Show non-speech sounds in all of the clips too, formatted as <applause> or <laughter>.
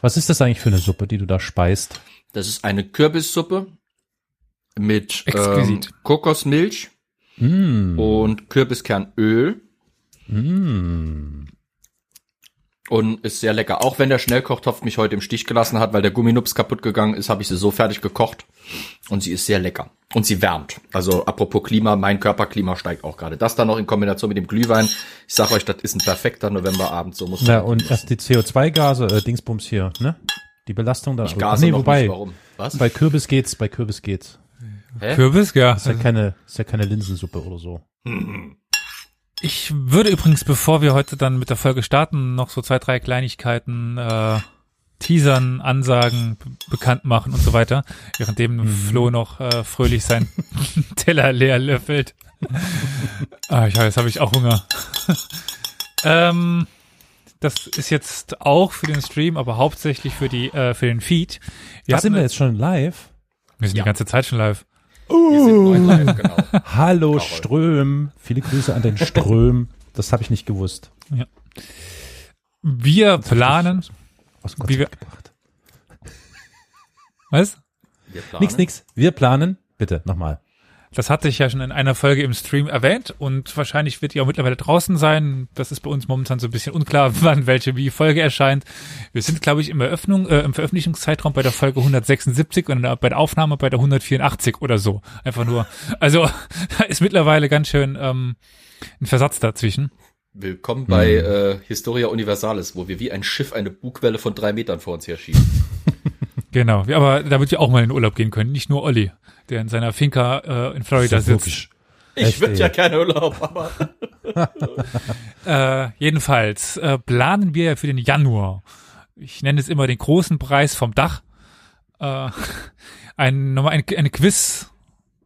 Was ist das eigentlich für eine Suppe, die du da speist? Das ist eine Kürbissuppe mit ähm. Kokosmilch Mm. und Kürbiskernöl Mm. und ist sehr lecker. Auch wenn der Schnellkochtopf mich heute im Stich gelassen hat, weil der Gumminups kaputt gegangen ist, habe ich sie so fertig gekocht und sie ist sehr lecker. Und sie wärmt. Also apropos Klima, mein Körperklima steigt auch gerade. Das dann noch in Kombination mit dem Glühwein. Ich sag euch, das ist ein perfekter Novemberabend. So muss man Na, und erst die CO2-Gase, äh, Dingsbums hier, ne? Die Belastung da. Ich gase nee, noch wobei, nicht. Warum? Was? bei Kürbis geht's, bei Kürbis geht's. Hä? Kürbis, ja. Ist ja keine, ist ja keine Linsensuppe oder so. <laughs> Ich würde übrigens, bevor wir heute dann mit der Folge starten, noch so zwei, drei Kleinigkeiten äh, teasern, ansagen, bekannt machen und so weiter, währenddem Flo noch äh, fröhlich sein <laughs> Teller leer löffelt. <laughs> ah, ich, jetzt habe ich auch Hunger. <laughs> ähm, das ist jetzt auch für den Stream, aber hauptsächlich für die äh, für den Feed. Wir, Da sind wir jetzt schon live. wir sind Ja. die ganze Zeit schon live. Wir sind neu live, genau. Hallo Carol. Ström. Viele Grüße an den Ström. Das habe ich nicht gewusst. Wir planen, Aus Gott Wie wir- gebracht. <laughs> was? Wir planen. Nix, nix. Wir planen. Bitte, nochmal. Das hatte ich ja schon in einer Folge im Stream erwähnt und wahrscheinlich wird die auch mittlerweile draußen sein. Das ist bei uns momentan so ein bisschen unklar, <laughs> wann welche wie Folge erscheint. Wir sind, glaube ich, im Eröffnung, äh, im Veröffentlichungszeitraum bei der Folge 176 und bei der Aufnahme bei der 184 oder so. Einfach nur. Also <laughs> da ist mittlerweile ganz schön ähm, ein Versatz dazwischen. Willkommen bei äh, Historia Universalis, wo wir wie ein Schiff eine Bugwelle von drei Metern vor uns herschieben. <laughs> Genau. Ja, Aber da wird ja auch mal in Urlaub gehen können, nicht nur Olli, der in seiner Finca äh, in Florida ja sitzt. wirklich- Ich würde ja gerne Urlaub, aber <laughs> Äh, jedenfalls äh, planen wir ja für den Januar. Ich nenne es immer den großen Preis vom Dach. Äh, <laughs> ein, nochmal ein, eine Quiz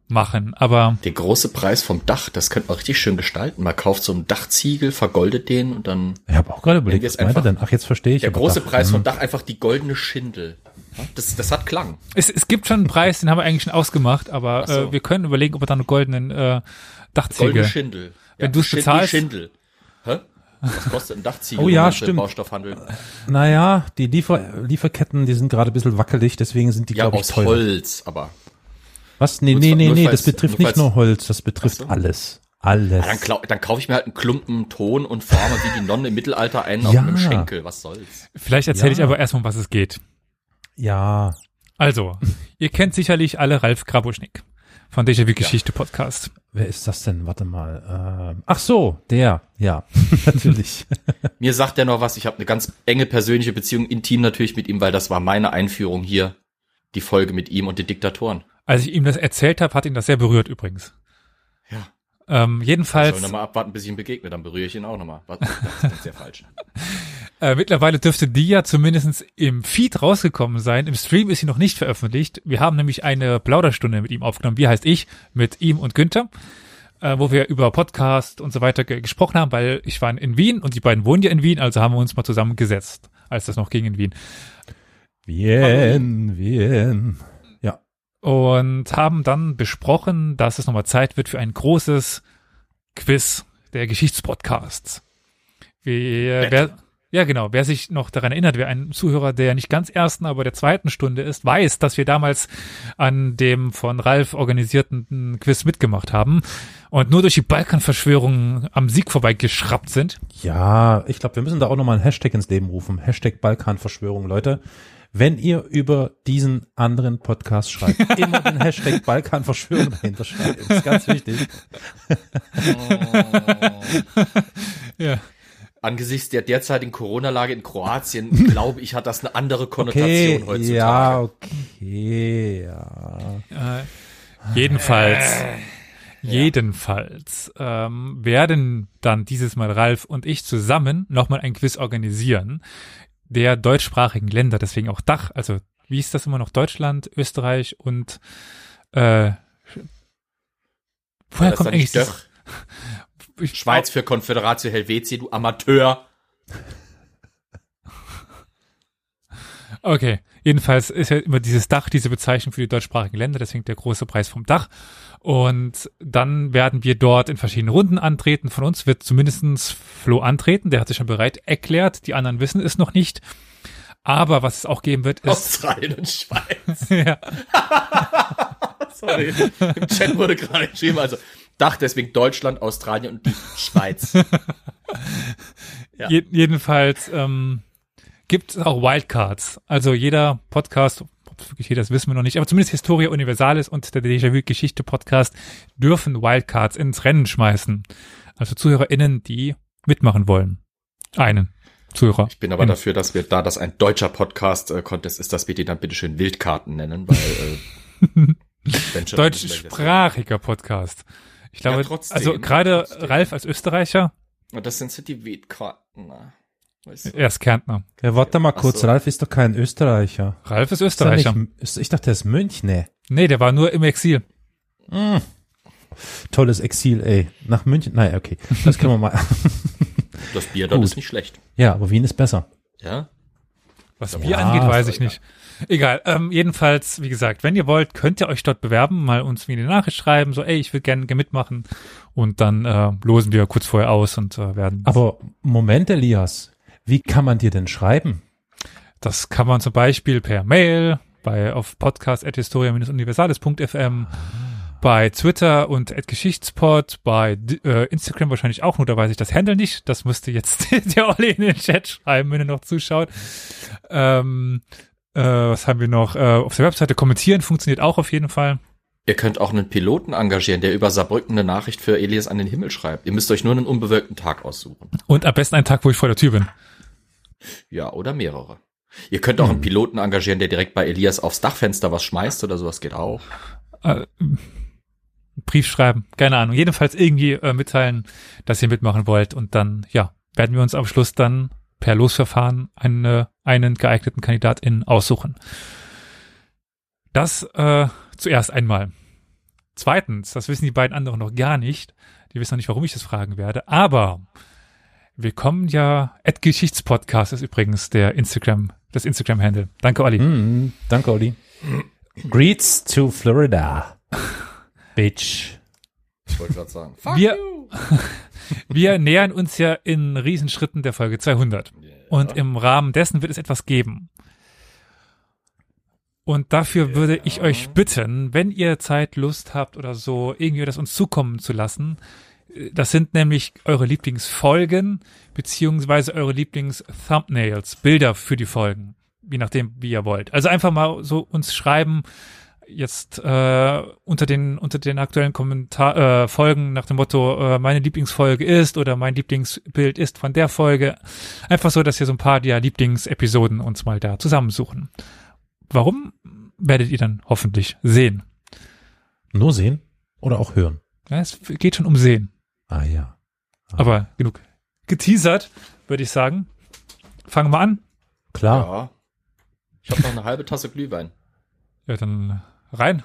machen, aber der große Preis vom Dach, das könnte man richtig schön gestalten. Man kauft so einen Dachziegel, vergoldet den und dann Ich habe auch gerade überlegt, was meint er jetzt denn? Ach, jetzt verstehe ich. der große Dach, Preis vom Dach einfach die goldene Schindel. Ja, Das, das hat Klang. es, es gibt schon einen Preis, den haben wir eigentlich schon ausgemacht, aber so. äh, wir können überlegen, ob wir da einen goldenen äh, Goldene Dachziegel. Schindel. Wenn du's Schind- bezahlst- die Schindel. Hä? Was kostet ein Dachziegel? Oh ja, im stimmt. Baustoffhandel. Naja, die Liefer Lieferketten, die sind gerade ein bisschen wackelig, deswegen sind die, Ja, glaube ich, aus teuer. Holz, aber. Was? Nee, nee, nee, nee, das betrifft nur nicht nur Holz, das betrifft alles. Alles. Ja, dann, klau- dann kaufe ich mir halt einen Klumpen Ton und forme wie die Nonne im Mittelalter einen auf einem Schenkel. Was soll's? Vielleicht erzähle ich aber erstmal, um was es geht. ja. Also, ihr kennt sicherlich alle Ralf Grabuschnik von Déjà-vu Geschichte Podcast. Wer ist das denn? Warte mal. Ähm, ach so, der. Ja, <laughs> natürlich. <laughs> Mir sagt er noch was. Ich habe eine ganz enge persönliche Beziehung, intim natürlich mit ihm, weil das war meine Einführung hier. Die Folge mit ihm und den Diktatoren. Als ich ihm das erzählt habe, hat ihn das sehr berührt übrigens. Ja. Ähm, Ich jedenfalls, soll nochmal abwarten, bis ich ihm begegne, dann berühre ich ihn auch nochmal. Das ist sehr falsch. <laughs> äh, mittlerweile dürfte die ja zumindest im Feed rausgekommen sein. Im Stream ist sie noch nicht veröffentlicht. Wir haben nämlich eine Plauderstunde mit ihm aufgenommen. Wie heißt ich? Mit ihm und Günther. Äh, wo wir über Podcast und so weiter ge gesprochen haben, weil ich war in Wien und die beiden wohnen ja in Wien, also haben wir uns mal zusammengesetzt, als das noch ging in Wien. Wien, Wien. Und haben dann besprochen, dass es nochmal Zeit wird für ein großes Quiz der Geschichtspodcasts. Wer, wer, ja, genau. Wer sich noch daran erinnert, wer ein Zuhörer der nicht ganz ersten, aber der zweiten Stunde ist, weiß, dass wir damals an dem von Ralf organisierten Quiz mitgemacht haben und nur durch die Balkanverschwörung am Sieg vorbeigeschraubt sind. Ja, ich glaube, wir müssen da auch nochmal einen Hashtag ins Leben rufen. Hashtag Balkanverschwörung, Leute. Wenn ihr über diesen anderen Podcast schreibt, <laughs> immer den Hashtag Balkanverschwörung dahinter schreiben. Das ist ganz wichtig. Ja. Angesichts der derzeitigen Corona-Lage in Kroatien, glaube ich, hat das eine andere Konnotation Okay, heutzutage. ja, okay, ja. Äh, jedenfalls, jedenfalls ähm, werden dann dieses Mal Ralf und ich zusammen nochmal ein Quiz organisieren der deutschsprachigen Länder, deswegen auch Dach, also wie ist das immer noch Deutschland, Österreich und äh, woher kommt eigentlich das, <laughs> ich, Schweiz für Konföderatio Helvetia, du Amateur. Okay, jedenfalls ist ja immer dieses Dach, diese Bezeichnung für die deutschsprachigen Länder, deswegen der große Preis vom Dach. Und dann werden wir dort in verschiedenen Runden antreten. Von uns wird zumindestens Flo antreten, der hat sich schon bereit erklärt. Die anderen wissen es noch nicht. Aber was es auch geben wird, ist, Australien und Schweiz. <laughs> ja, <laughs> Sorry. Im Chat wurde gerade geschrieben, also Dach deswegen Deutschland, Australien und die Schweiz. Ja. <laughs> Je jedenfalls ähm, gibt es auch Wildcards. Also jeder Podcast, ob es wirklich jeder, das wissen wir noch nicht, aber zumindest Historia Universalis und der Déjà-vu-Geschichte-Podcast dürfen Wildcards ins Rennen schmeißen. Also ZuhörerInnen, die mitmachen wollen. Einen Zuhörer. Ich bin aber dafür, dass wir, da das ein deutscher Podcast-Contest ist, dass wir die dann bitte schön Wildkarten nennen, weil äh, <laughs> Deutschsprachiger Podcast. Ich glaube, Ja, trotzdem, also gerade. Ralf als Österreicher, Und das sind so die Wildkarten. na. Weißt du? er ist Kärntner. Ja, warte mal kurz, so. Ralf ist doch kein Österreicher. Ralf ist Ist er Österreicher. nicht- ist- Ich dachte, er ist Münchner. Nee, der war nur im Exil. Mm. Tolles Exil, ey. Nach München. Nein, okay. Das können wir mal. <laughs> Das Bier dort Gut. ist nicht schlecht. ja, aber Wien ist besser. Ja? Was Ja, Bier angeht, weiß ich nicht. Egal. Ähm, jedenfalls, wie gesagt, wenn ihr wollt, könnt ihr euch dort bewerben, mal uns wie eine Nachricht schreiben, so, ey, ich will gerne mitmachen. Und dann äh, losen wir kurz vorher aus und äh, werden. Aber Moment, Elias. Wie kann man dir denn schreiben? Das kann man zum Beispiel per Mail bei auf podcast.historia-universales.fm, bei Twitter und at Geschichtspot, bei äh, Instagram wahrscheinlich auch, nur da weiß ich das Handle nicht. Das müsste jetzt <laughs> der Olli in den Chat schreiben, wenn er noch zuschaut. Ähm, äh, was haben wir noch? Äh, auf der Webseite kommentieren funktioniert auch auf jeden Fall. Ihr könnt auch einen Piloten engagieren, der über Saarbrücken eine Nachricht für Elias an den Himmel schreibt. Ihr müsst euch nur einen unbewölkten Tag aussuchen. Und am besten einen Tag, wo ich vor der Tür bin. Ja, oder mehrere. Ihr könnt auch einen Piloten engagieren, der direkt bei Elias aufs Dachfenster was schmeißt oder sowas geht auch. Äh, Brief schreiben, keine Ahnung. Jedenfalls irgendwie äh, mitteilen, dass ihr mitmachen wollt und dann, ja, werden wir uns am Schluss dann per Losverfahren eine, einen geeigneten KandidatInnen aussuchen. Das äh, zuerst einmal. Zweitens, das wissen die beiden anderen noch gar nicht. Die wissen noch nicht, warum ich das fragen werde. Aber wir kommen ja, Ed Geschichtspodcast ist übrigens der Instagram, das Instagram-Handle. Danke, Olli. Mm, danke, Olli. Greets to Florida. <laughs> Bitch. Ich wollte gerade sagen. Fuck Wir- you. <laughs> Wir nähern uns ja in Riesenschritten der Folge 200. Und im Rahmen dessen wird es etwas geben. Und dafür würde ich euch bitten, wenn ihr Zeit, Lust habt oder so, irgendwie das uns zukommen zu lassen. Das sind nämlich eure Lieblingsfolgen, beziehungsweise eure Lieblings-Thumbnails, Bilder für die Folgen. Je nachdem, wie ihr wollt. Also einfach mal so uns schreiben, jetzt äh, unter den unter den aktuellen Kommentar äh, Folgen nach dem Motto äh, meine Lieblingsfolge ist oder mein Lieblingsbild ist von der Folge einfach so, dass wir so ein paar der Lieblingsepisoden uns mal da zusammensuchen. Warum werdet ihr dann hoffentlich sehen? Nur sehen oder auch hören? Ja, es geht schon um sehen, Ah ja. aber genug geteasert, würde ich sagen. Fangen wir an. Klar. Ja. Ich habe noch eine halbe Tasse Glühwein. Ja, dann rein.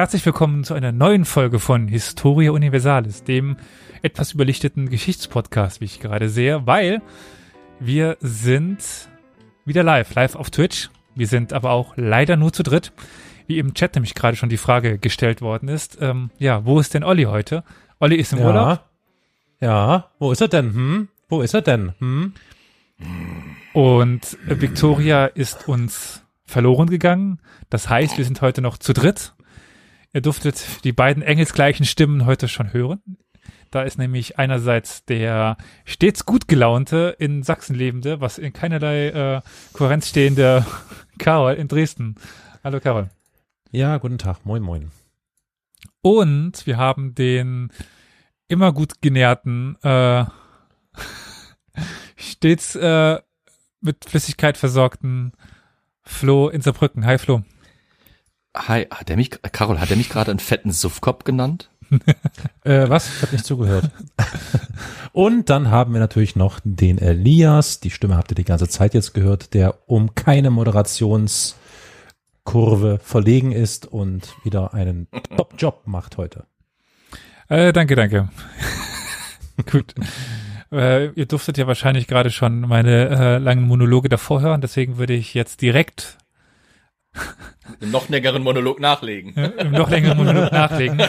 Herzlich willkommen zu einer neuen Folge von Historia Universalis, dem etwas überlichteten Geschichtspodcast, wie ich gerade sehe, weil wir sind wieder live, live auf Twitch. Wir sind aber auch leider nur zu dritt, wie im Chat nämlich gerade schon die Frage gestellt worden ist. Ähm, ja, wo ist denn Olli heute? Olli ist im Urlaub Ja. Ja. Wo ist er denn? Hm? Wo ist er denn? Hm? und äh, Victoria ist uns verloren gegangen. Das heißt, wir sind heute noch zu dritt. Ihr durftet die beiden engelsgleichen Stimmen heute schon hören. Da ist nämlich einerseits der stets gut gelaunte, in Sachsen lebende, was in keinerlei äh, Kohärenz stehende <laughs> Carol in Dresden. Hallo Carol. Ja, guten Tag. Moin, moin. Und wir haben den immer gut genährten, äh, <laughs> stets äh, mit Flüssigkeit versorgten Flo in Saarbrücken. Hi Flo. Hi, hat der mich, Carol, hat er mich gerade einen fetten Suffkopf genannt? <laughs> Äh, was? Ich habe nicht zugehört. Und dann haben wir natürlich noch den Elias. Die Stimme habt ihr die ganze Zeit jetzt gehört, der um keine Moderationskurve verlegen ist und wieder einen Top-Job macht heute. Äh, danke, danke. <laughs> Gut. Äh, ihr durftet ja wahrscheinlich gerade schon meine äh, langen Monologe davor hören, deswegen würde ich jetzt direkt Einen noch längeren Monolog nachlegen. im noch längeren Monolog nachlegen.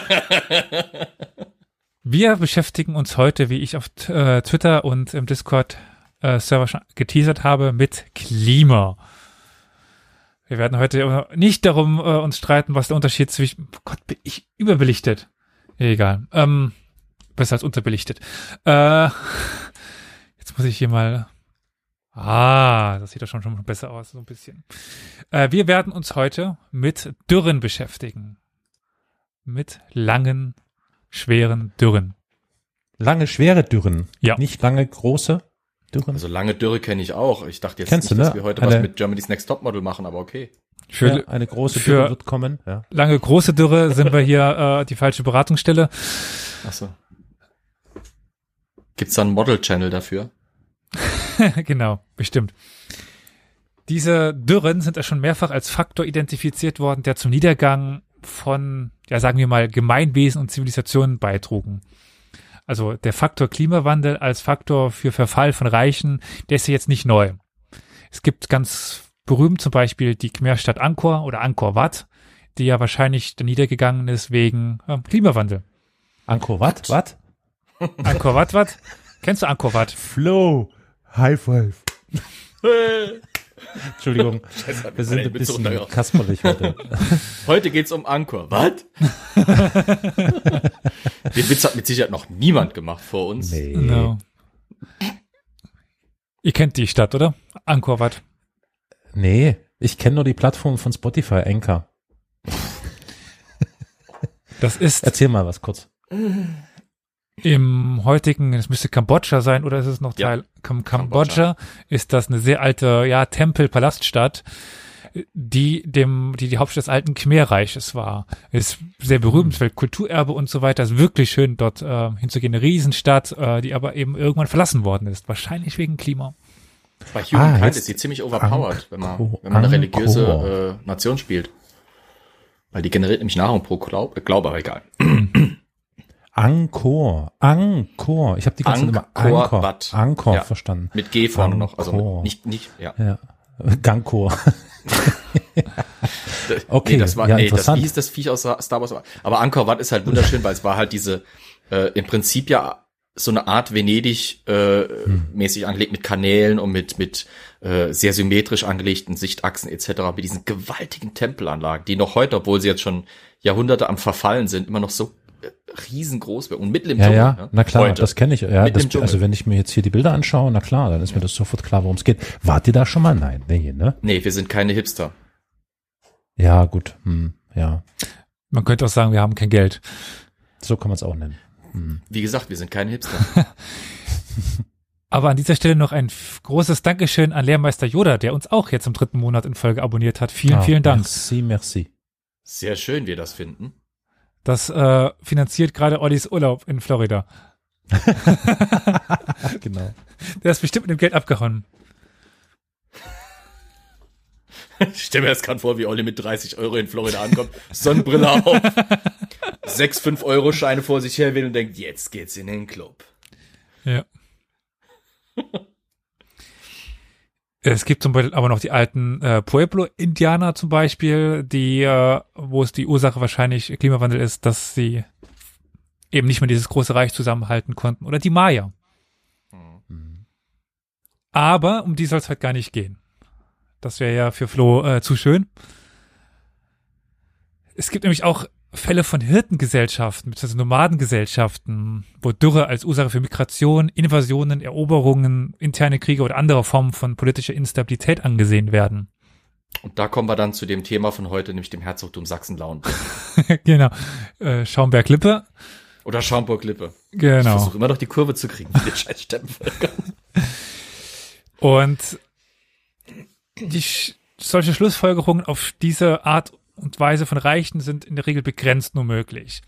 Wir beschäftigen uns heute, wie ich auf äh, Twitter und im Discord äh, schon geteasert habe, mit Klima. Wir werden heute nicht darum äh, uns streiten, was der Unterschied zwischen oh Gott, bin ich überbelichtet. Egal. Ähm, besser als unterbelichtet. Äh, <laughs> jetzt muss ich hier mal. Ah, das sieht doch schon, schon besser aus, so ein bisschen. Äh, wir werden uns heute mit Dürren beschäftigen. Mit langen, schweren Dürren. Lange, schwere Dürren. Ja. Nicht lange, große Dürren. Also lange Dürre kenne ich auch. Ich dachte jetzt Kennst nicht, du, dass ne? wir heute Eine- was mit Germany's Next Topmodel machen, aber okay. Für ja, eine große für- Dürre wird kommen. Ja. lange, große Dürre sind wir hier äh, die falsche Beratungsstelle. Ach so. Gibt's da einen Model-Channel dafür? <laughs> genau, bestimmt. Diese Dürren sind ja schon mehrfach als Faktor identifiziert worden, der zum Niedergang von, ja sagen wir mal, Gemeinwesen und Zivilisationen beitrugen. Also der Faktor Klimawandel als Faktor für Verfall von Reichen, der ist ja jetzt nicht neu. Es gibt ganz berühmt zum Beispiel die Khmerstadt Angkor oder Angkor Wat, die ja wahrscheinlich dann niedergegangen ist wegen äh, Klimawandel. Angkor Wat? Wat? Angkor Wat, Wat? Kennst du Angkor Wat? Flow. High five. <laughs> Entschuldigung. Scheiße, Wir sind ein bisschen kasperlich heute. <laughs> Heute geht's um Angkor. Was? <laughs> Den Witz hat mit Sicherheit noch niemand gemacht vor uns. Nee. Genau. Ihr kennt die Stadt, oder? Angkor Wat. Nee. Ich kenne nur die Plattform von Spotify, Anchor. Das ist Erzähl mal was kurz. Im heutigen, es müsste Kambodscha sein, oder ist es noch Ja. Teil Kam Kambodscha? Ist das eine sehr alte, ja, Tempel-Palaststadt, die dem, die die Hauptstadt des alten Khmerreiches war. Ist sehr berühmt, Weltkulturerbe und so weiter. Ist wirklich schön, dort äh, hinzugehen. Eine Riesenstadt, äh, die aber eben irgendwann verlassen worden ist. Wahrscheinlich wegen Klima. Bei Humankind Ah, ist die ziemlich overpowered, wenn man, wenn man eine religiöse äh, Nation spielt. Weil die generiert nämlich Nahrung pro Glaub, äh, Glaube, aber egal. <clears throat> Angkor. Angkor. Ich habe die ganze Zeit immer Angkor Angkor, Ja. verstanden. Mit G vorne noch. Also mit, nicht, nicht, ja. Ja. Gangkor. <laughs> Okay, nee, das war, ja, nee, das, hieß das Viech aus Star Wars? Aber Angkor Wat ist halt wunderschön, weil es war halt diese, äh, im Prinzip ja so eine Art Venedig äh, Hm. mäßig angelegt mit Kanälen und mit mit äh, sehr symmetrisch angelegten Sichtachsen etc. mit diesen gewaltigen Tempelanlagen, die noch heute, obwohl sie jetzt schon Jahrhunderte am Verfallen sind, immer noch so riesengroß werden und mitten im Ja, Dschungel. ja, ne? na klar, Heute. das kenne ich. Ja, das, also wenn ich mir jetzt hier die Bilder anschaue, na klar, dann ist mir das sofort klar, worum es geht. Wart ihr da schon mal? Nein, nee, ne? Nee, wir sind keine Hipster. Ja, gut, hm, ja, Man könnte auch sagen, wir haben kein Geld. so kann man es auch nennen. Wie gesagt, wir sind keine Hipster. <laughs> Aber an dieser Stelle noch ein großes Dankeschön an Lehrmeister Yoda, der uns auch jetzt im dritten Monat in Folge abonniert hat. Vielen, Ah, vielen Dank. Merci, merci. Sehr schön, wir das finden. Das äh, finanziert gerade Ollis Urlaub in Florida. <laughs> genau. Der ist bestimmt mit dem Geld abgehauen. Ich stell mir das gerade vor, wie Olli mit 30 Euro in Florida ankommt, Sonnenbrille auf, sechs 5-Euro-Scheine vor sich her will und denkt, jetzt geht's in den Club. Ja. Es gibt zum Beispiel aber noch die alten äh, Pueblo-Indianer zum Beispiel, die, äh, wo es die Ursache wahrscheinlich Klimawandel ist, dass sie eben nicht mehr dieses große Reich zusammenhalten konnten. Oder die Maya. Aber um die soll es halt gar nicht gehen. Das wäre ja für Flo äh, zu schön. Es gibt nämlich auch Fälle von Hirtengesellschaften bzw. Nomadengesellschaften, wo Dürre als Ursache für Migration, Invasionen, Eroberungen, interne Kriege oder andere Formen von politischer Instabilität angesehen werden. Und da kommen wir dann zu dem Thema von heute, nämlich dem Herzogtum Sachsen-Lauenburg. <laughs> genau. Äh, Schaumberg-Lippe. Oder Schaumburg-Lippe. Ich Genau. versuche immer noch die Kurve zu kriegen den <laughs> scheiß Steppenvölkern. Und die, solche Schlussfolgerungen auf diese Art und Weise von Reichen sind in der Regel begrenzt nur möglich.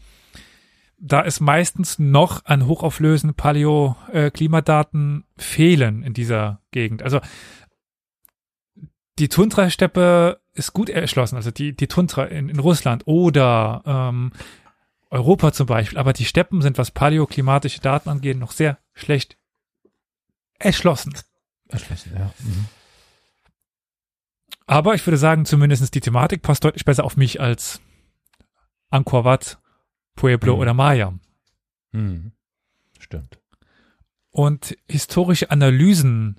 Da es meistens noch an hochauflösenden Paleo-Klimadaten fehlen in dieser Gegend. Also die Tundra-Steppe ist gut erschlossen, also die, die Tundra in, in Russland oder ähm, Europa zum Beispiel, aber die Steppen sind, was paläoklimatische Daten angeht, noch sehr schlecht erschlossen. Erschlossen, ja. Mhm. Aber ich würde sagen, zumindest die Thematik passt deutlich besser auf mich als Angkor Wat, Pueblo Mhm. oder Maya. Mhm. Stimmt. Und historische Analysen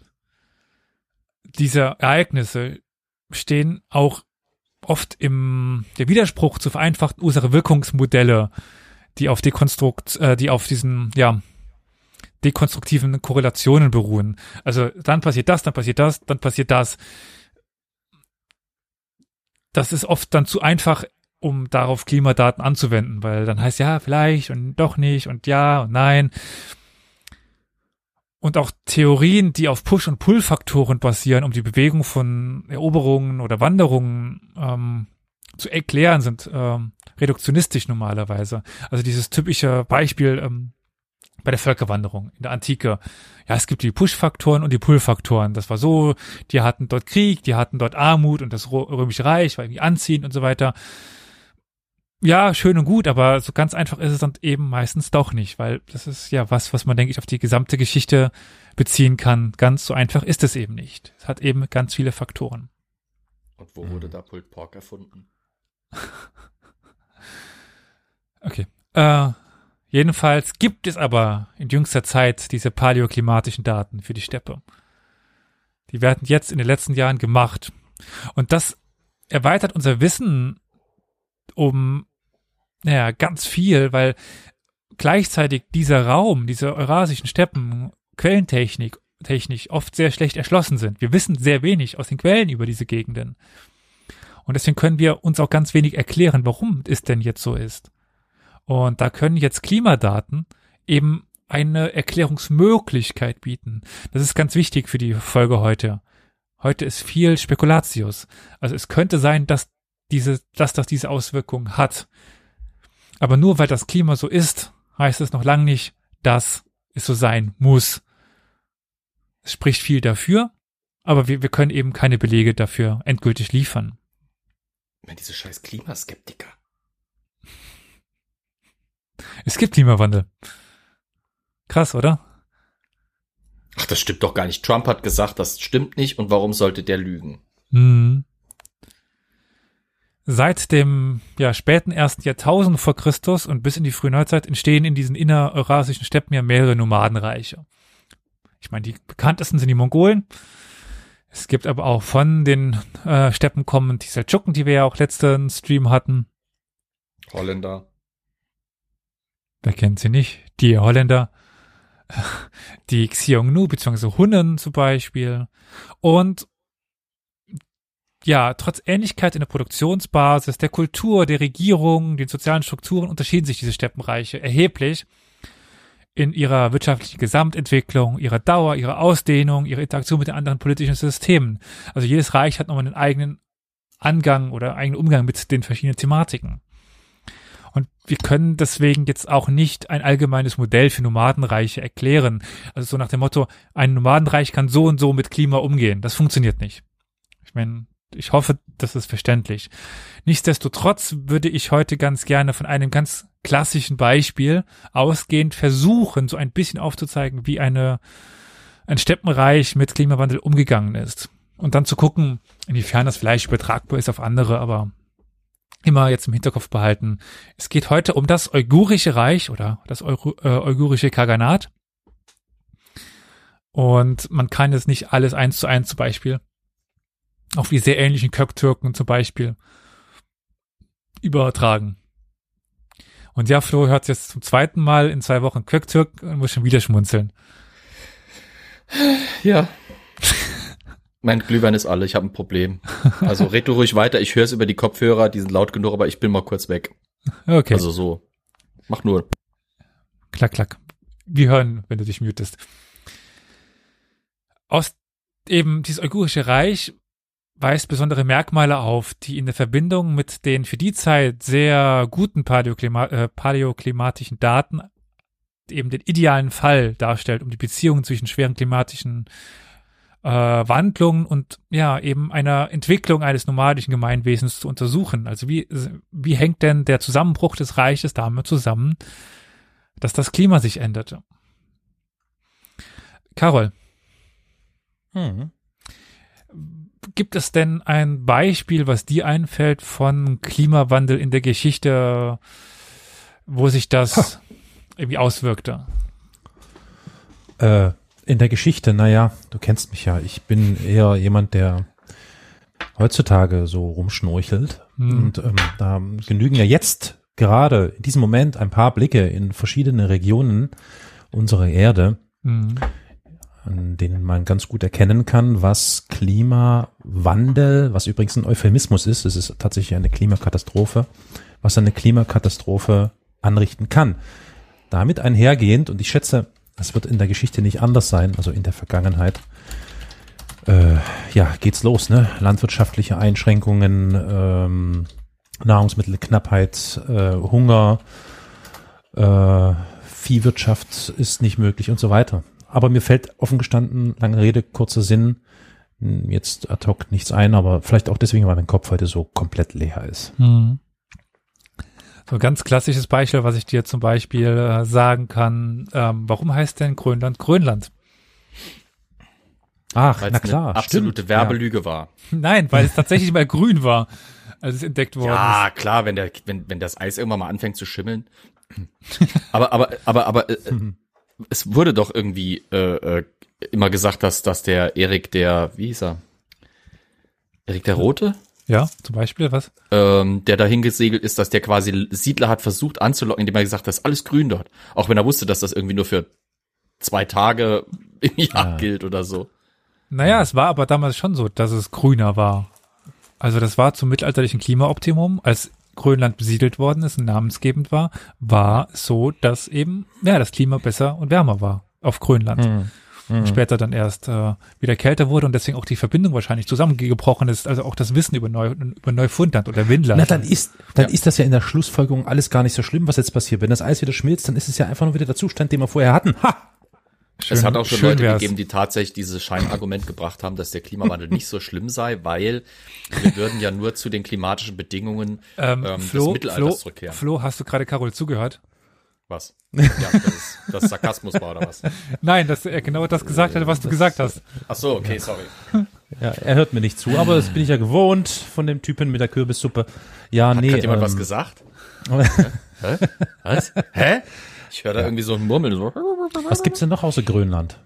dieser Ereignisse stehen auch oft im der Widerspruch zu vereinfachten Ursache-Wirkungsmodelle, die auf Dekonstrukt, äh, die auf diesen ja dekonstruktiven Korrelationen beruhen. Also dann passiert das, dann passiert das, dann passiert das. Das ist oft dann zu einfach, um darauf Klimadaten anzuwenden, weil dann heißt ja vielleicht und doch nicht und ja und nein. Und auch Theorien, die auf Push- und Pull-Faktoren basieren, um die Bewegung von Eroberungen oder Wanderungen ähm, zu erklären, sind ähm, reduktionistisch normalerweise. Also dieses typische Beispiel ähm, bei der Völkerwanderung in der Antike. Ja, es gibt die Push-Faktoren und die Pull-Faktoren. Das war so, die hatten dort Krieg, die hatten dort Armut und das Rö- Römische Reich war irgendwie anziehend und so weiter. Ja, schön und gut, aber so ganz einfach ist es dann eben meistens doch nicht, weil das ist ja was, was man, denke ich, auf die gesamte Geschichte beziehen kann. Ganz so einfach ist es eben nicht. Es hat eben ganz viele Faktoren. Und wo wurde da Pulled Pork erfunden? <laughs> Okay. Äh, jedenfalls gibt es aber in jüngster Zeit diese paläoklimatischen Daten für die Steppe. Die werden jetzt in den letzten Jahren gemacht. Und das erweitert unser Wissen um, naja, ganz viel, weil gleichzeitig dieser Raum, diese eurasischen Steppen, Quellentechnik, technisch oft sehr schlecht erschlossen sind. Wir wissen sehr wenig aus den Quellen über diese Gegenden. Und deswegen können wir uns auch ganz wenig erklären, warum es denn jetzt so ist. Und da können jetzt Klimadaten eben eine Erklärungsmöglichkeit bieten. Das ist ganz wichtig für die Folge heute. Heute ist viel Spekulatius. Also es könnte sein, dass diese, dass das diese Auswirkungen hat. Aber nur weil das Klima so ist, heißt es noch lange nicht, dass es so sein muss. Es spricht viel dafür, aber wir, wir können eben keine Belege dafür endgültig liefern. Diese scheiß Klimaskeptiker. Es gibt Klimawandel. Krass, oder? Ach, das stimmt doch gar nicht. Trump hat gesagt, das stimmt nicht und warum sollte der lügen? Hm. Seit dem ja, späten ersten Jahrtausend vor Christus und bis in die frühe Neuzeit entstehen in diesen innereurasischen Steppen ja mehrere Nomadenreiche. Ich meine, die bekanntesten sind die Mongolen. Es gibt aber auch von den äh, Steppen kommend die Seldschuken, die wir ja auch letzten Stream hatten. Holländer. Wer kennt sie nicht? Die Holländer, <laughs> die Xiongnu beziehungsweise Hunnen zum Beispiel. Und ja, trotz Ähnlichkeit in der Produktionsbasis, der Kultur, der Regierung, den sozialen Strukturen unterschieden sich diese Steppenreiche erheblich in ihrer wirtschaftlichen Gesamtentwicklung, ihrer Dauer, ihrer Ausdehnung, ihrer Interaktion mit den anderen politischen Systemen. Also jedes Reich hat nochmal einen eigenen Angang oder eigenen Umgang mit den verschiedenen Thematiken. Und wir können deswegen jetzt auch nicht ein allgemeines Modell für Nomadenreiche erklären. Also so nach dem Motto, ein Nomadenreich kann so und so mit Klima umgehen. Das funktioniert nicht. Ich meine, ich hoffe, das ist verständlich. Nichtsdestotrotz würde ich heute ganz gerne von einem ganz klassischen Beispiel ausgehend versuchen, so ein bisschen aufzuzeigen, wie eine, ein Steppenreich mit Klimawandel umgegangen ist. Und dann zu gucken, inwiefern das vielleicht übertragbar ist auf andere, aber immer jetzt im Hinterkopf behalten. Es geht heute um das Uigurische Reich oder das Euro, äh, Uigurische Kaganat. Und man kann es nicht alles eins zu eins zum Beispiel auf die sehr ähnlichen Köktürken zum Beispiel übertragen. Und ja, Flo hört jetzt zum zweiten Mal in zwei Wochen Köktürk und muss schon wieder schmunzeln. Ja. Mein Glühwein ist alle, ich habe ein Problem. Also <laughs> red du ruhig weiter, ich höre es über die Kopfhörer, die sind laut genug, aber ich bin mal kurz weg. Okay, Also so. Mach nur. klack, klack. Wir hören, wenn du dich mutest. Aus eben dieses Uigurische Reich weist besondere Merkmale auf, die in der Verbindung mit den für die Zeit sehr guten Paläoklima äh, paläoklimatischen Daten eben den idealen Fall darstellt, um die Beziehungen zwischen schweren klimatischen äh, Wandlungen und ja eben einer Entwicklung eines nomadischen Gemeinwesens zu untersuchen. Also wie wie hängt denn der Zusammenbruch des Reiches damit zusammen, dass das Klima sich änderte? Carol, Hm. gibt es denn ein Beispiel, was dir einfällt von Klimawandel in der Geschichte, wo sich das irgendwie auswirkte? Äh, in der Geschichte, naja, du kennst mich ja. Ich bin eher jemand, der heutzutage so rumschnorchelt. Hm. Und ähm, da genügen ja jetzt gerade in diesem Moment ein paar Blicke in verschiedene Regionen unserer Erde, Hm. an denen man ganz gut erkennen kann, was Klimawandel, was übrigens ein Euphemismus ist, es ist tatsächlich eine Klimakatastrophe, was eine Klimakatastrophe anrichten kann. Damit einhergehend, und ich schätze, das wird in der Geschichte nicht anders sein, also in der Vergangenheit, äh, ja, geht's los, ne? Landwirtschaftliche Einschränkungen, ähm, Nahrungsmittelknappheit, äh, Hunger, äh, Viehwirtschaft ist nicht möglich und so weiter. Aber mir fällt offen gestanden, lange Rede, kurzer Sinn, jetzt ad hoc nichts ein, aber vielleicht auch deswegen, weil mein Kopf heute so komplett leer ist. Hm. So ein ganz klassisches Beispiel, was ich dir zum Beispiel äh, sagen kann, ähm, warum heißt denn Grönland Grönland? Ach, Weil na es eine klar, absolute stimmt. Werbelüge war. <laughs> Nein, weil es tatsächlich mal grün war, als es entdeckt worden Ja, ist. klar, wenn der, wenn, wenn das Eis irgendwann mal anfängt zu schimmeln. <laughs> aber, aber, aber, aber, äh, äh, es wurde doch irgendwie äh, äh, immer gesagt, dass, dass der Erik, der, wie hieß er? Erik der Rote? Ja, zum Beispiel, was? ähm, der dahin gesegelt ist, dass der quasi Siedler hat versucht anzulocken, indem er gesagt hat, das ist alles grün dort. Auch wenn er wusste, dass das irgendwie nur für zwei Tage <laughs> im Jahr Ah. gilt oder so. Naja, es war aber damals schon so, dass es grüner war. Also das war zum mittelalterlichen Klimaoptimum, als Grönland besiedelt worden ist und namensgebend war, war so, dass eben, ja, das Klima besser und wärmer war auf Grönland. Hm. Hm. Später dann erst äh, wieder kälter wurde und deswegen auch die Verbindung wahrscheinlich zusammengebrochen ist, also auch das Wissen über, Neu, über Neufundland oder Windland. Na, dann ist, dann Ja. ist das ja in der Schlussfolgerung alles gar nicht so schlimm, was jetzt passiert. Wenn das Eis wieder schmilzt, dann ist es ja einfach nur wieder der Zustand, den wir vorher hatten. Ha! Schön- es hat auch schon Leute wär's. gegeben, die tatsächlich dieses Scheinargument gebracht haben, dass der Klimawandel nicht so schlimm sei, weil wir würden ja nur zu den klimatischen Bedingungen ähm, ähm, des Flo, Mittelalters Flo, zurückkehren. Flo, hast du gerade Carol zugehört? Was? Ja, das, ist, das Sarkasmus war oder was? <laughs> Nein, dass er genau das gesagt hat, was du gesagt hast. Ach so, okay, sorry. <laughs> Ja, er hört mir nicht zu, aber das bin ich ja gewohnt von dem Typen mit der Kürbissuppe. Ja, Hat nee. grad jemand ähm, was gesagt? <laughs> Hä? Was? Hä? Ich höre da irgendwie so ein Murmeln. So. Was gibt's denn noch außer Grönland?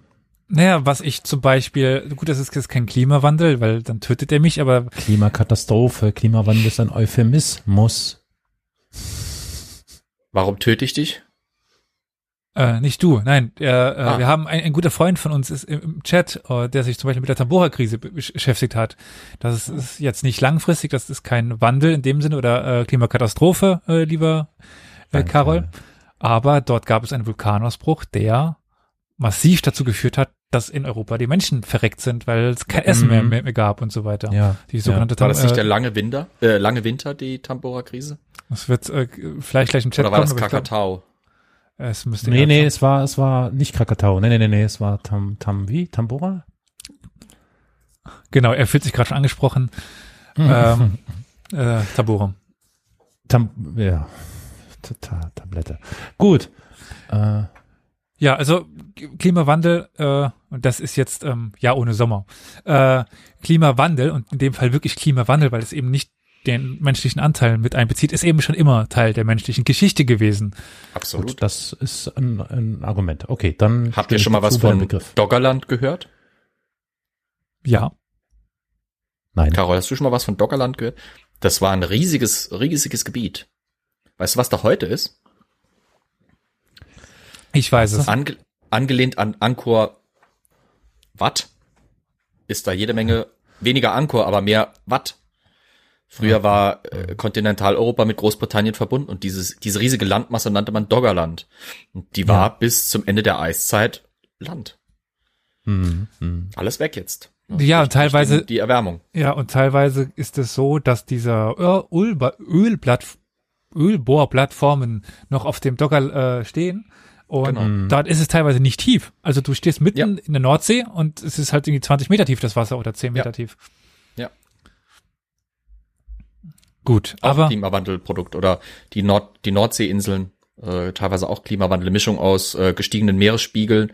Naja, was ich zum Beispiel, gut, das ist jetzt kein Klimawandel, weil dann tötet er mich, aber Klimakatastrophe, Klimawandel ist ein Euphemismus. Warum töte ich dich? Äh, nicht du, nein, äh, Ah. wir haben ein, ein guter Freund von uns ist im, Chat, äh, der sich zum Beispiel mit der Tambora-Krise be- beschäftigt hat. Das ist, ist jetzt nicht langfristig, das ist kein Wandel in dem Sinne oder äh, Klimakatastrophe, äh, lieber äh. Carol. Aber dort gab es einen Vulkanausbruch, der massiv dazu geführt hat, dass in Europa die Menschen verreckt sind, weil es kein Essen mehr, Mhm. mehr, mehr gab und so weiter. Ja. Die sogenannte War das nicht der äh, lange Winter, äh, lange Winter, die Tambora-Krise? Das wird äh, vielleicht gleich im Chat Oder war das kommen, glaub, Kakatau? Es müsste Nee, nee, es war, es war nicht Krakatau. Nee, nee, nee, nee, es war Tam, Tam, wie? Tambora? Genau, er fühlt sich gerade schon angesprochen. ähm, <laughs> äh, Taborum. Tam, ja. Total, Tablette. Gut. Äh, Ja, also Klimawandel, äh, und das ist jetzt ähm, ja ohne Sommer. Äh, Klimawandel und in dem Fall wirklich Klimawandel, weil es eben nicht den menschlichen Anteil mit einbezieht, ist eben schon immer Teil der menschlichen Geschichte gewesen. Absolut. gut, das ist ein, ein Argument. Okay, dann. Habt ihr schon mal was von Begriff? Doggerland gehört? Ja, Nein. Carol, hast du schon mal was von Doggerland gehört? Das war ein riesiges, riesiges Gebiet. Weißt du, was da heute ist? ich weiß es. Ange angelehnt an Angkor Watt ist da jede Menge weniger Angkor, aber mehr Watt. Früher war äh, Kontinentaleuropa mit Großbritannien verbunden und dieses, diese riesige Landmasse nannte man Doggerland. Und die war Ja. bis zum Ende der Eiszeit Land. Hm, hm. Alles weg jetzt. Ja, und teilweise, Die, Erwärmung. ja, und teilweise ist es so, dass dieser Öl, Ölblatt, Ölbohrplattformen noch auf dem Docker äh, stehen. Und Genau. dort ist es teilweise nicht tief. Also du stehst mitten Ja. in der Nordsee und es ist halt irgendwie 20 Meter tief, das Wasser, oder 10 Meter Ja. tief. Ja. Gut, Auch aber Klimawandelprodukt oder die Nord die Nordseeinseln äh, teilweise auch Klimawandel, eine Mischung aus äh, gestiegenen Meeresspiegeln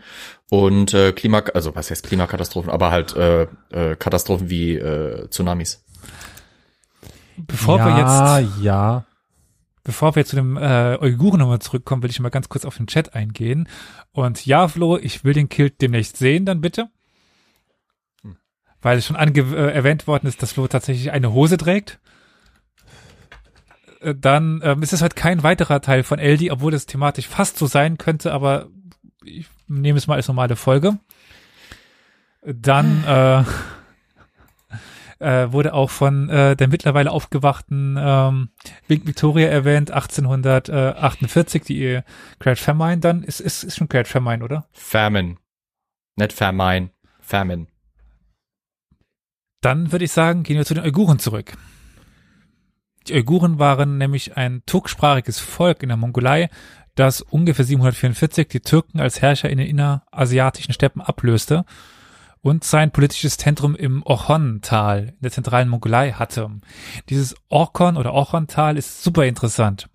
und äh, Klima also was heißt Klimakatastrophen, aber halt äh, äh, Katastrophen wie äh, Tsunamis. bevor ja, wir jetzt ja. Bevor wir zu dem äh, Uiguren nochmal zurückkommen, will ich mal ganz kurz auf den Chat eingehen. Und ja, Flo, ich will den Kilt demnächst sehen, dann bitte. Weil es schon ange äh, erwähnt worden ist, dass Flo tatsächlich eine Hose trägt. Äh, Dann ähm, ist es halt kein weiterer Teil von Eldi, obwohl es thematisch fast so sein könnte, aber ich nehme es mal als normale Folge. Dann äh, äh, wurde auch von äh, der mittlerweile aufgewachten ähm, Vic Victoria erwähnt, 1848, die Great Famine dann. Ist, ist, ist schon Great Famine, oder? Famine. Nicht Famine, Famine. Dann würde ich sagen, gehen wir zu den Uiguren zurück. Die Uiguren waren nämlich ein turksprachiges Volk in der Mongolei, das ungefähr 744 die Türken als Herrscher in den innerasiatischen Steppen ablöste und sein politisches Zentrum im Orkhon-Tal in der zentralen Mongolei hatte. Dieses Orkhon oder Orkhon-Tal ist super interessant,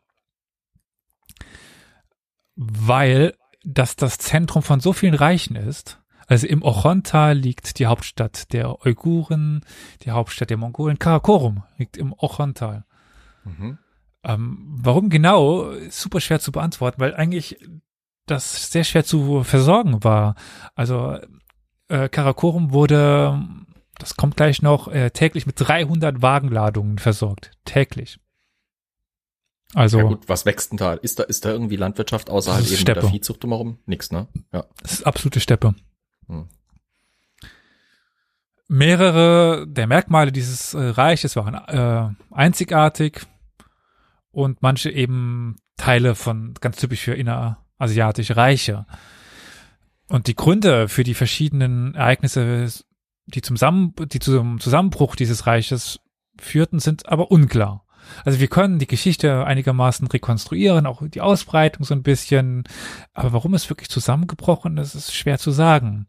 weil das das Zentrum von so vielen Reichen ist. Also im Orkhon-Tal liegt die Hauptstadt der Uiguren, die Hauptstadt der Mongolen. Karakorum liegt im Orkhon-Tal. Mhm. Ähm, warum genau, super schwer zu beantworten, weil eigentlich das sehr schwer zu versorgen war. Also äh, Karakorum wurde, das kommt gleich noch, äh, täglich mit 300 Wagenladungen versorgt. Täglich. Also Ja gut, was wächst denn da? Ist da ist da irgendwie Landwirtschaft außer Das ist eben Steppe. der Viehzucht drumherum? Nix, ne? Ja. das ist absolute Steppe. Hm. Mehrere der Merkmale dieses äh, Reiches waren äh, einzigartig und manche eben Teile von ganz typisch für innerasiatische Reiche. Und die Gründe für die verschiedenen Ereignisse, die Zusammen die zum Zusammenbruch dieses Reiches führten, sind aber unklar. Also wir können die Geschichte einigermaßen rekonstruieren, auch die Ausbreitung so ein bisschen, aber warum es wirklich zusammengebrochen ist, ist schwer zu sagen.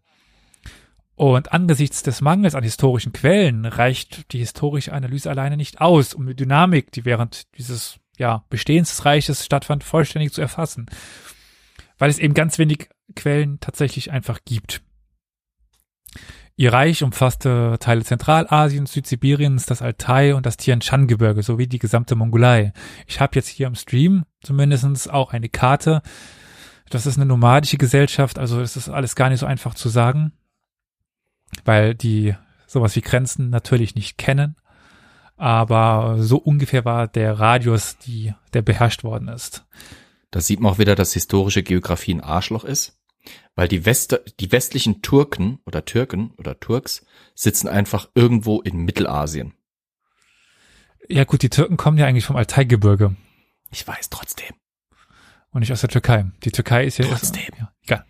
Und angesichts des Mangels an historischen Quellen reicht die historische Analyse alleine nicht aus, um die Dynamik, die während dieses ja, Bestehens des Reiches stattfand, vollständig zu erfassen. Weil es eben ganz wenig Quellen tatsächlich einfach gibt. Ihr Reich umfasste Teile Zentralasiens, Südsibiriens, das Altai und das Tian Shan Gebirge sowie die gesamte Mongolei. Ich habe jetzt hier im Stream zumindestens auch eine Karte. Das ist eine nomadische Gesellschaft, also das ist alles gar nicht so einfach zu sagen, weil die sowas wie Grenzen natürlich nicht kennen. Aber so ungefähr war der Radius, die, der beherrscht worden ist. Da sieht man auch wieder, dass historische Geografie ein Arschloch ist, weil die, West die westlichen Turken oder Türken oder Turks sitzen einfach irgendwo in Mittelasien. Ja gut, die Türken kommen ja eigentlich vom Altai-Gebirge Ich weiß trotzdem. und nicht aus der Türkei. Die Türkei ist ja Trotzdem. Ist, ja, egal.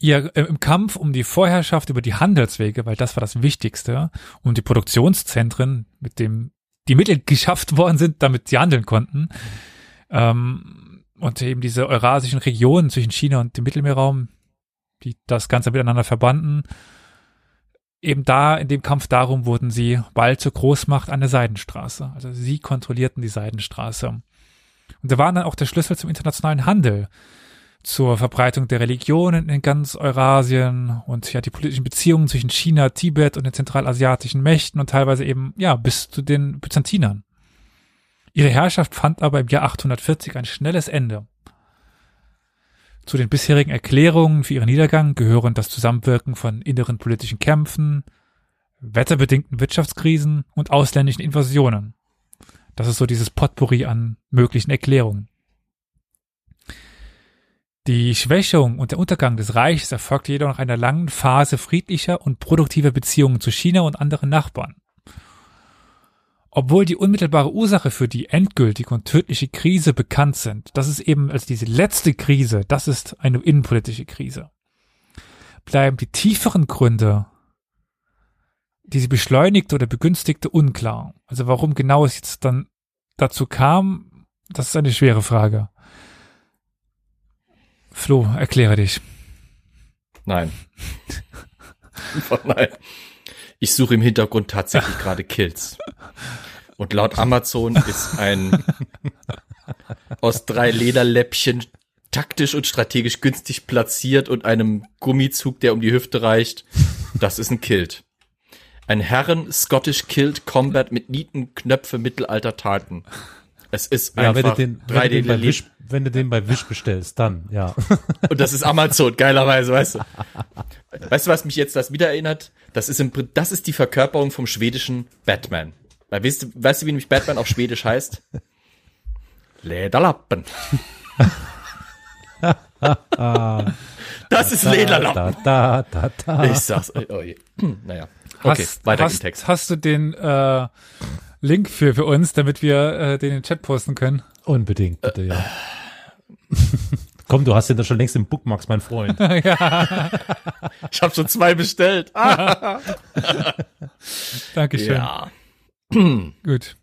Ihr äh, im Kampf um die Vorherrschaft über die Handelswege, weil das war das Wichtigste, um die Produktionszentren, mit dem die Mittel geschafft worden sind, damit sie handeln konnten, ähm, und eben diese eurasischen Regionen zwischen China und dem Mittelmeerraum, die das Ganze miteinander verbanden, eben da in dem Kampf darum wurden sie bald zur Großmacht an der Seidenstraße. Also sie kontrollierten die Seidenstraße. Und da waren dann auch der Schlüssel zum internationalen Handel, zur Verbreitung der Religionen in ganz Eurasien und ja die politischen Beziehungen zwischen China, Tibet und den zentralasiatischen Mächten und teilweise eben ja bis zu den Byzantinern. Ihre Herrschaft fand aber im Jahr 840 ein schnelles Ende. Zu den bisherigen Erklärungen für ihren Niedergang gehören das Zusammenwirken von inneren politischen Kämpfen, wetterbedingten Wirtschaftskrisen und ausländischen Invasionen. Das ist so dieses Potpourri an möglichen Erklärungen. Die Schwächung und der Untergang des Reichs erfolgte jedoch nach einer langen Phase friedlicher und produktiver Beziehungen zu China und anderen Nachbarn. Obwohl die unmittelbare Ursache für die endgültige und tödliche Krise bekannt sind, das ist eben als diese letzte Krise, das ist eine innenpolitische Krise. bleiben die tieferen Gründe, die sie beschleunigte oder begünstigte, unklar. Also warum genau es jetzt dann dazu kam, das ist eine schwere Frage. Flo, erkläre dich. Nein. <laughs> Nein. Ich suche im Hintergrund tatsächlich gerade Kills. Und laut Amazon ist ein aus drei Lederläppchen taktisch und strategisch günstig platziert und einem Gummizug, der um die Hüfte reicht. Das ist ein Kilt. Ein Herren Scottish Kilt Combat mit Nietenknöpfe Mittelalter Taten. Es ist Ja, wenn du einfach den, wenn du den bei 3D Wish, wenn du den bei Wish bestellst, dann, ja. <laughs> Und das ist Amazon, geilerweise, weißt du. Weißt du, was mich jetzt das wieder erinnert? Das ist im, das ist die Verkörperung vom schwedischen Batman. Weil, weißt du, weißt du, wie nämlich Batman auf Schwedisch heißt? Lederlappen. <laughs> das ist Lederlappen. Da, da, da, da. Ich sag's, oh je. Naja. Okay, hast, weiter hast, im Text. Hast du den äh, Link für, für uns, damit wir äh, den in den Chat posten können? Unbedingt, bitte, ja. <laughs> Komm, du hast den da schon längst im Bookmarks, mein Freund. <laughs> Ich habe schon zwei bestellt. <laughs> Dankeschön. Ja. Gut.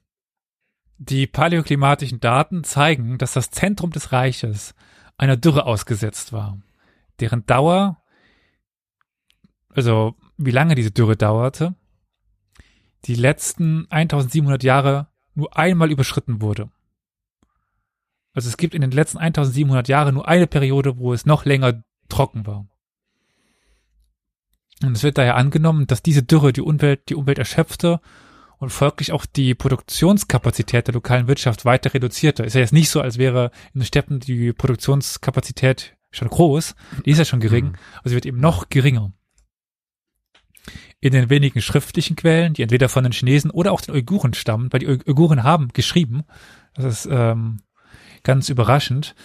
Die paläoklimatischen Daten zeigen, dass das Zentrum des Reiches einer Dürre ausgesetzt war, deren Dauer, also wie lange diese Dürre dauerte, die letzten 1700 Jahre nur einmal überschritten wurde. Also es gibt in den letzten 1700 Jahren nur eine Periode, wo es noch länger trocken war. Und es wird daher angenommen, dass diese Dürre die Umwelt, die Umwelt erschöpfte und folglich auch die Produktionskapazität der lokalen Wirtschaft weiter reduzierte. Ist ja jetzt nicht so, als wäre in den Steppen die Produktionskapazität schon groß, die ist ja schon gering, aber sie wird eben noch geringer. In den wenigen schriftlichen Quellen, die entweder von den Chinesen oder auch den Uiguren stammen, weil die Ui- Uiguren haben geschrieben, das ist ähm, ganz überraschend,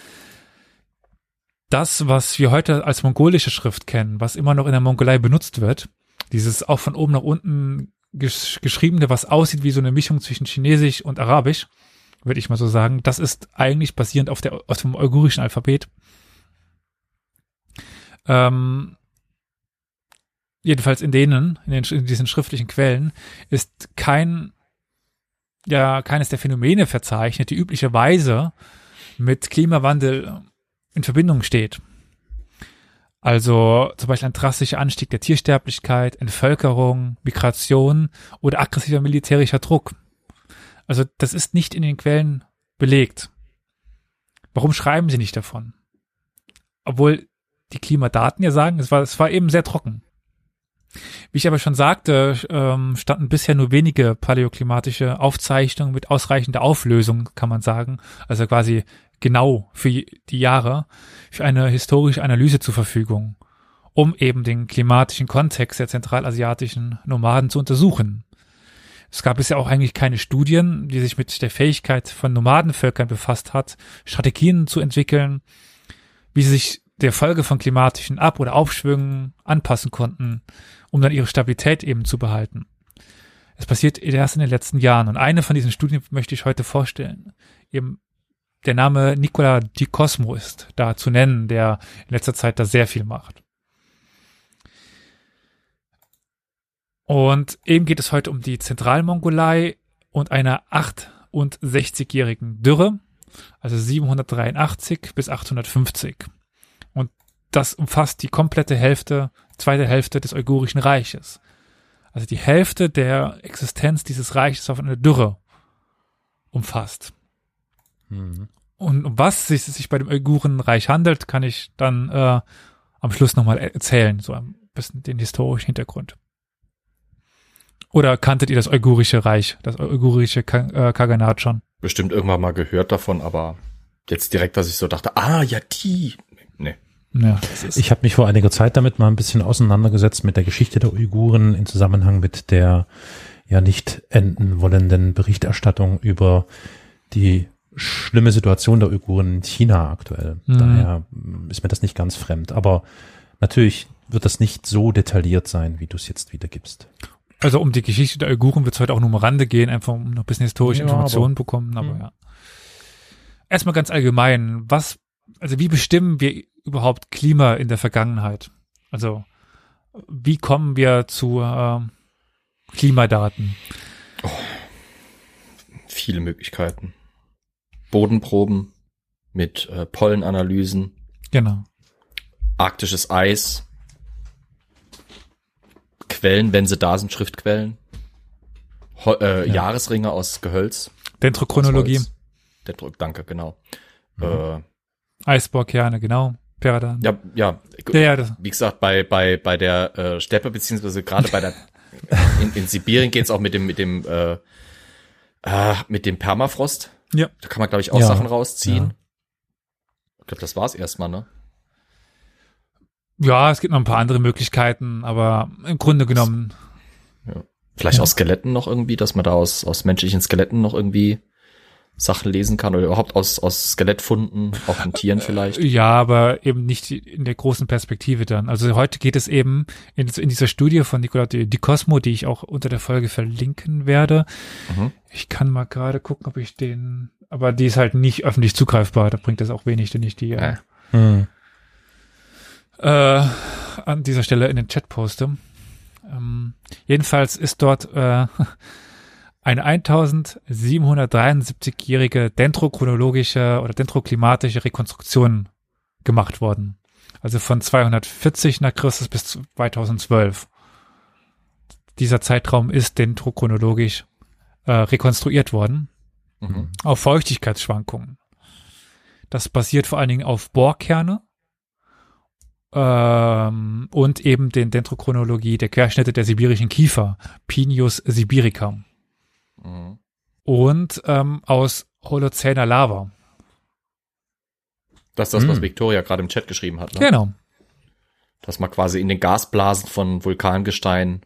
das, was wir heute als mongolische Schrift kennen, was immer noch in der Mongolei benutzt wird, dieses auch von oben nach unten gesch geschriebene, was aussieht wie so eine Mischung zwischen Chinesisch und Arabisch, würde ich mal so sagen, das ist eigentlich basierend auf, der, auf dem uigurischen Alphabet. Ähm, jedenfalls in denen, in, den, in diesen schriftlichen Quellen, ist kein, ja, keines der Phänomene verzeichnet, die üblicherweise mit Klimawandel in Verbindung steht. Also zum Beispiel ein drastischer Anstieg der Tiersterblichkeit, Entvölkerung, Migration oder aggressiver militärischer Druck. Also das ist nicht in den Quellen belegt. Warum schreiben sie nicht davon? Obwohl die Klimadaten ja sagen, es war, es war eben sehr trocken. Wie ich aber schon sagte, ähm, standen bisher nur wenige paläoklimatische Aufzeichnungen mit ausreichender Auflösung, kann man sagen, also quasi genau für die Jahre, für eine historische Analyse zur Verfügung, um eben den klimatischen Kontext der zentralasiatischen Nomaden zu untersuchen. Es gab bisher auch eigentlich keine Studien, die sich mit der Fähigkeit von Nomadenvölkern befasst hat, Strategien zu entwickeln, wie sie sich der Folge von klimatischen Ab- oder Aufschwüngen anpassen konnten, um dann ihre Stabilität eben zu behalten. Es passiert erst in den letzten Jahren und eine von diesen Studien möchte ich heute vorstellen. Eben der Name Nicola Di Cosmo ist da zu nennen, der in letzter Zeit da sehr viel macht. Und eben geht es heute um die Zentralmongolei und einer 68-jährigen Dürre, also 783 bis 850. Das umfasst die komplette Hälfte, zweite Hälfte des Uigurischen Reiches. Also die Hälfte der Existenz dieses Reiches auf eine Dürre umfasst. Mhm. Und um was es sich bei dem Uigurenreich handelt, kann ich dann äh, am Schluss nochmal erzählen, so ein bisschen den historischen Hintergrund. Oder kanntet ihr das Uigurische Reich, das Uigurische Ka äh, Kaganat schon? Bestimmt irgendwann mal gehört davon, aber jetzt direkt, dass ich so dachte, ah, ja, die. Ja, Ich habe mich vor einiger Zeit damit mal ein bisschen auseinandergesetzt mit der Geschichte der Uiguren in Zusammenhang mit der ja nicht enden wollenden Berichterstattung über die schlimme Situation der Uiguren in China aktuell. Mhm. Daher mm, ist mir das nicht ganz fremd. Aber natürlich wird das nicht so detailliert sein, wie du es jetzt wiedergibst. also um die Geschichte der Uiguren wird es heute auch nur um Rande gehen, einfach um noch ein bisschen historische Ja, Informationen bekommen, aber Mhm. ja. Erstmal ganz allgemein, was, also wie bestimmen wir überhaupt Klima in der Vergangenheit? Also wie kommen wir zu äh, Klimadaten? Viele Möglichkeiten. Bodenproben mit äh, Pollenanalysen, Genau. arktisches Eis, Quellen, wenn sie da sind, Schriftquellen, Ho äh, Ja. Jahresringe aus Gehölz. Dendrochronologie, Druck, danke, genau. Äh, Eisbohrkerne, genau. Peradan. ja, ja, Ja, ja, das, wie gesagt, bei, bei, bei der äh, Steppe, beziehungsweise gerade bei der <laughs> in, in Sibirien geht's auch mit dem, mit dem, äh, äh, mit dem Permafrost. ja. Da kann man, glaube ich, auch Ja, Sachen rausziehen. ja. Ich glaube, das war's erstmal, ne? ja, es gibt noch ein paar andere Möglichkeiten, aber im Grunde genommen, Vielleicht Ja. aus Skeletten noch irgendwie, dass man da aus, aus menschlichen Skeletten noch irgendwie Sachen lesen kann oder überhaupt aus, aus Skelettfunden, auch von Tieren vielleicht. ja, aber eben nicht in der großen Perspektive dann. Also heute geht es eben in, in dieser Studie von Nicola Di, Cosmo, die ich auch unter der Folge verlinken werde. Mhm. Ich kann mal gerade gucken, ob ich den, aber die ist halt nicht öffentlich zugreifbar, da bringt es auch wenig, wenn ich die äh, Ja. Hm. äh, an dieser Stelle in den Chat poste. Ähm, jedenfalls ist dort äh, <laughs> eine 1773-jährige dendrochronologische oder dendroklimatische Rekonstruktion gemacht worden. Also von 240 nach Christus bis 2012. Dieser Zeitraum ist dendrochronologisch äh, rekonstruiert worden Mhm. auf Feuchtigkeitsschwankungen. Das basiert vor allen Dingen auf Bohrkerne ähm, und eben den Dendrochronologie der Querschnitte der sibirischen Kiefer, Pinius sibirica, Mhm. und ähm, aus Holozäner Lava. Das ist das, was Mhm. Victoria gerade im Chat geschrieben hat, ne? Genau. Dass man quasi in den Gasblasen von Vulkangestein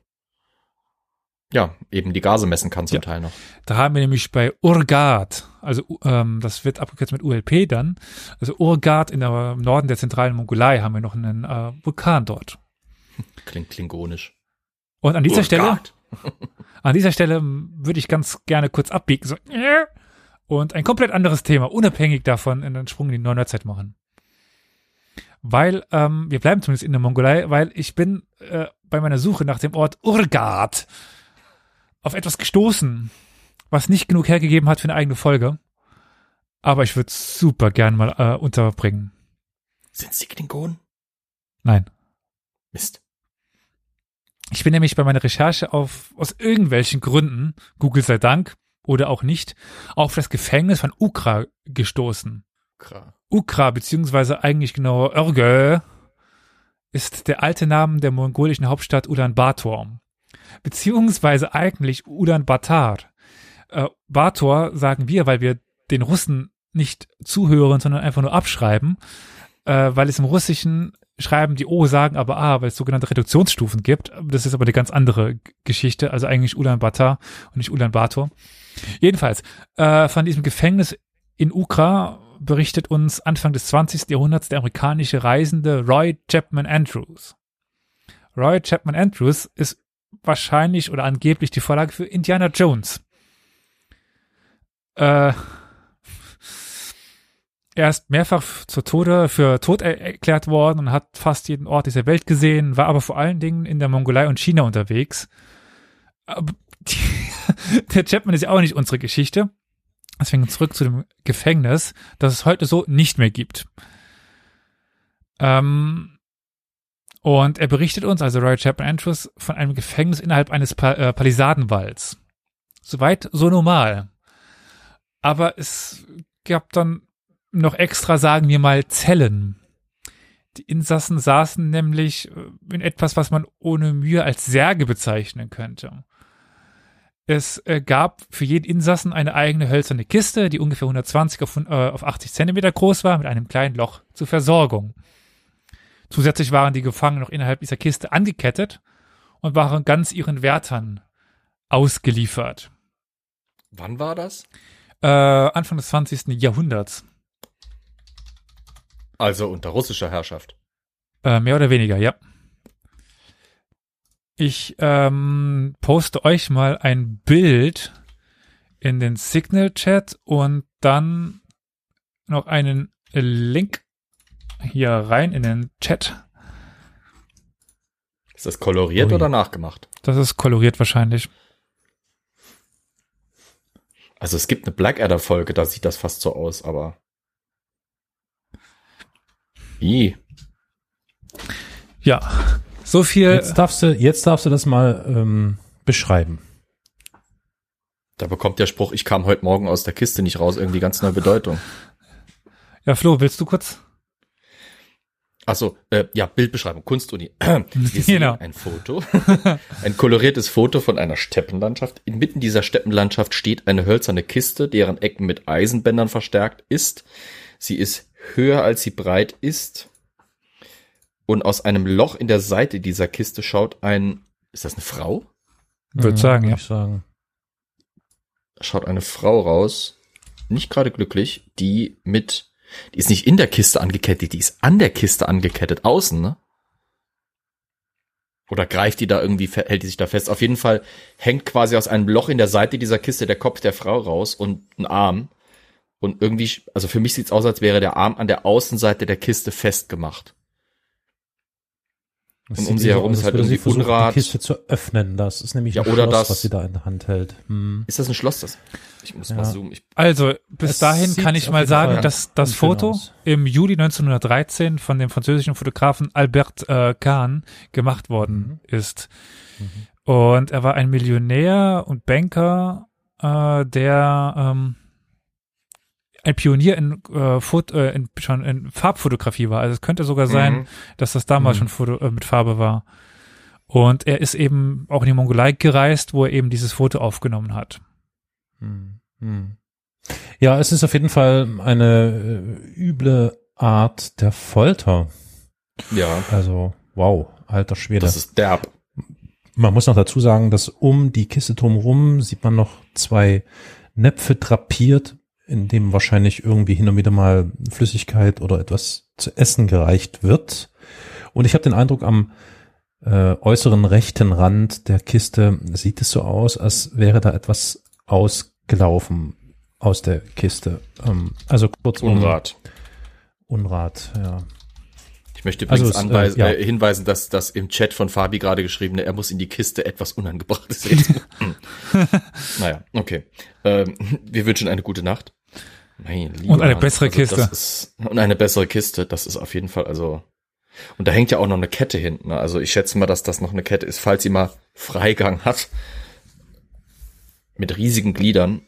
ja, eben die Gase messen kann zum Ja. Teil noch. Da haben wir nämlich bei Urgat, also ähm, das wird abgekürzt mit ULP dann, also Urgat in der, im Norden der zentralen Mongolei haben wir noch einen äh, Vulkan dort. Klingt klingonisch. Und an dieser Stelle Urgat. <laughs> An dieser Stelle würde ich ganz gerne kurz abbiegen so, <laughs> und ein komplett anderes Thema, unabhängig davon, in den Sprung in die Neuzeit machen. Weil, ähm, wir bleiben zumindest in der Mongolei, weil ich bin äh, bei meiner Suche nach dem Ort Urgat auf etwas gestoßen, was nicht genug hergegeben hat für eine eigene Folge. Aber ich würde super gern mal äh, unterbringen. Sind sie Klingonen? Nein. Mist. Ich bin nämlich bei meiner Recherche auf, aus irgendwelchen Gründen, Google sei Dank oder auch nicht, auf das Gefängnis von Ukra gestoßen. Kra. Ukra, beziehungsweise eigentlich genau Örgö, ist der alte Name der mongolischen Hauptstadt Ulaanbaatar. Beziehungsweise eigentlich Ulaanbaatar. Äh, Bator sagen wir, weil wir den Russen nicht zuhören, sondern einfach nur abschreiben, äh, weil es im Russischen schreiben die O, sagen aber A, weil es sogenannte Reduktionsstufen gibt. Das ist aber eine ganz andere Geschichte, also eigentlich Ulaanbaatar und nicht Ulaanbaatar. Jedenfalls, äh, von diesem Gefängnis in Ukra berichtet uns Anfang des 20. Jahrhunderts der amerikanische Reisende Roy Chapman Andrews. Roy Chapman Andrews ist wahrscheinlich oder angeblich die Vorlage für Indiana Jones. Äh, er ist mehrfach zur Tode, für tot er erklärt worden und hat fast jeden Ort dieser Welt gesehen, war aber vor allen Dingen in der Mongolei und China unterwegs. <laughs> Die, der Chapman ist ja auch nicht unsere Geschichte. Deswegen zurück zu dem Gefängnis, das es heute so nicht mehr gibt. Ähm, und er berichtet uns, also Roy Chapman Andrews, von einem Gefängnis innerhalb eines pa äh, Palisadenwalds. Soweit so normal. Aber es gab dann noch extra, sagen wir mal, Zellen. Die Insassen saßen nämlich äh, in etwas, was man ohne Mühe als Särge bezeichnen könnte. Es äh, gab für jeden Insassen eine eigene hölzerne Kiste, die ungefähr 120 auf, äh, auf 80 Zentimeter groß war, mit einem kleinen Loch zur Versorgung. Zusätzlich waren die Gefangenen noch innerhalb dieser Kiste angekettet und waren ganz ihren Wärtern ausgeliefert. Wann war das? Äh, Anfang des 20. Jahrhunderts. Also unter russischer Herrschaft. Äh, mehr oder weniger, ja. Ich ähm, poste euch mal ein Bild in den Signal-Chat und dann noch einen Link hier rein in den Chat. Ist das koloriert Ui. oder nachgemacht? Das ist koloriert wahrscheinlich. Also es gibt eine Blackadder-Folge, da sieht das fast so aus, aber. I. Ja. So viel. Jetzt darfst du, jetzt darfst du das mal ähm, beschreiben. Da bekommt der Spruch, ich kam heute Morgen aus der Kiste nicht raus, irgendwie ganz neue Bedeutung. Ja, Flo, willst du kurz? Achso, äh, ja, Bildbeschreibung, Kunstuni. <clears throat> Wir sehen Genau. ein Foto, <laughs> ein koloriertes Foto von einer Steppenlandschaft. Inmitten dieser Steppenlandschaft steht eine hölzerne Kiste, deren Ecken mit Eisenbändern verstärkt ist. Sie ist höher als sie breit ist. Und aus einem Loch in der Seite dieser Kiste schaut ein, ist das eine Frau? Würde sagen, würd ja. Ich sagen. Schaut eine Frau raus, nicht gerade glücklich, die mit, die ist nicht in der Kiste angekettet, die ist an der Kiste angekettet, außen, ne? Oder greift die da irgendwie, hält die sich da fest? Auf jeden Fall hängt quasi aus einem Loch in der Seite dieser Kiste der Kopf der Frau raus und ein Arm. Und irgendwie, also für mich sieht's aus, als wäre der Arm an der Außenseite der Kiste festgemacht. Das Und um sie eher herum aus, ist halt sie irgendwie versuchen, Unrat. die Kiste zu öffnen. Das ist nämlich Ja, ein oder Schloss, das- was sie da in der Hand hält. Hm. Ist das ein Schloss, das? Ich muss Ja. mal zoomen. Ich, Also, bis dahin kann ich mal sagen, Fall dass das Foto aus. im Juli 1913 von dem französischen Fotografen Albert äh, Kahn gemacht worden ist. Und er war ein Millionär und Banker, äh, der ähm, ein Pionier in, äh, Fot äh, in, schon in Farbfotografie war. Also es könnte sogar sein, Mhm. dass das damals Mhm. schon Foto, äh, mit Farbe war. Und er ist eben auch in die Mongolei gereist, wo er eben dieses Foto aufgenommen hat. Hm. Hm. Ja, es ist auf jeden Fall eine äh, üble Art der Folter. ja, Also, wow, alter Schwede. das ist derb. Man muss noch dazu sagen, dass um die Kiste drumherum sieht man noch zwei Näpfe drapiert, in dem wahrscheinlich irgendwie hin und wieder mal Flüssigkeit oder etwas zu essen gereicht wird. Und ich habe den Eindruck, am äh, äußeren rechten Rand der Kiste sieht es so aus, als wäre da etwas ausgelaufen aus der Kiste. Ähm, also kurz Unrat. Unrat, ja. Ich möchte Also übrigens es, äh, ja. äh, hinweisen, dass das im Chat von Fabi gerade geschriebene, er muss in die Kiste etwas Unangebrachtes sehen. <laughs> naja, okay. Ähm, wir wünschen eine gute Nacht. Mein lieber Und eine Mann, bessere also Kiste. Ist, und eine bessere Kiste, das ist auf jeden Fall, also. Und da hängt ja auch noch eine Kette hinten. ne? Also ich schätze mal, dass das noch eine Kette ist, falls sie mal Freigang hat. Mit riesigen Gliedern.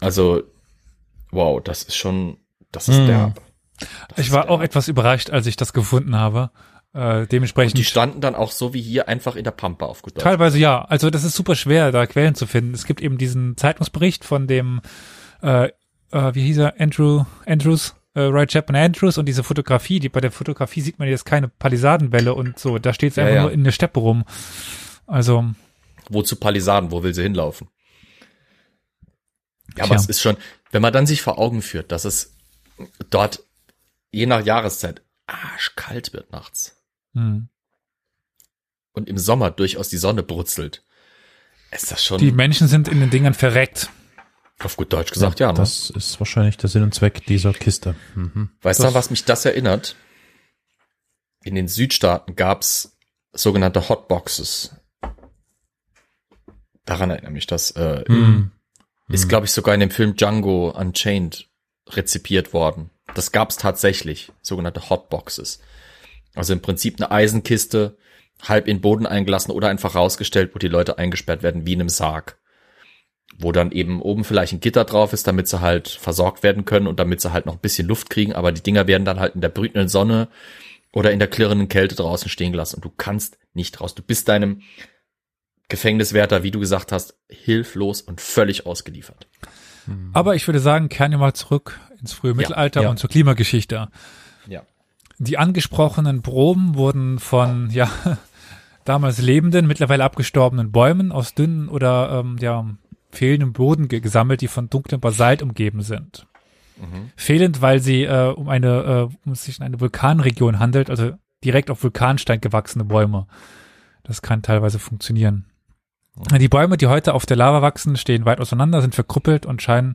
Also, wow, das ist schon, das ist Mhm. derb. Das Ich war derb. auch etwas überrascht, als ich das gefunden habe. Äh, Und dementsprechend die standen dann auch so wie hier einfach in der Pampa auf gut Deutsch. teilweise ja. Also das ist super schwer, da Quellen zu finden. Es gibt eben diesen Zeitungsbericht von dem, äh, äh, wie hieß er, Andrew Andrews, äh, Roy Chapman Andrews und diese Fotografie. Die bei der Fotografie sieht man jetzt keine Palisadenwelle und so. Da steht es Ja, einfach ja. nur in der Steppe rum. Also Wozu Palisaden? Wo will sie hinlaufen? Ja, aber es ist schon, wenn man dann sich vor Augen führt, dass es dort je nach Jahreszeit arschkalt wird nachts hm. und im Sommer durchaus die Sonne brutzelt, ist das schon die Menschen sind in den Dingern verreckt. Auf gut Deutsch gesagt, ja. ne? Das ist wahrscheinlich der Sinn und Zweck dieser Kiste. Mhm. Weißt du, das- was mich das erinnert? In den Südstaaten gab's sogenannte Hotboxes. Daran erinnert mich das. Äh, Mhm. Ist, glaube ich, sogar in dem Film Django Unchained rezipiert worden. Das gab's tatsächlich, sogenannte Hotboxes. Also im Prinzip eine Eisenkiste, halb in den Boden eingelassen oder einfach rausgestellt, wo die Leute eingesperrt werden, wie in einem Sarg. Wo dann eben oben vielleicht ein Gitter drauf ist, damit sie halt versorgt werden können und damit sie halt noch ein bisschen Luft kriegen, aber die Dinger werden dann halt in der brütenden Sonne oder in der klirrenden Kälte draußen stehen gelassen und du kannst nicht raus. Du bist deinem Gefängniswärter, wie du gesagt hast, hilflos und völlig ausgeliefert. Aber ich würde sagen, kehren wir mal zurück ins frühe Mittelalter ja. und zur Klimageschichte. Ja. Die angesprochenen Proben wurden von ja <laughs> damals lebenden, mittlerweile abgestorbenen Bäumen aus dünnen oder ähm, ja fehlendem Boden ge- gesammelt, die von dunklem Basalt umgeben sind. Fehlend, weil sie äh, um eine äh, um es sich in eine Vulkanregion handelt, also direkt auf Vulkanstein gewachsene Bäume. Das kann teilweise funktionieren. Die Bäume, die heute auf der Lava wachsen, stehen weit auseinander, sind verkrüppelt und scheinen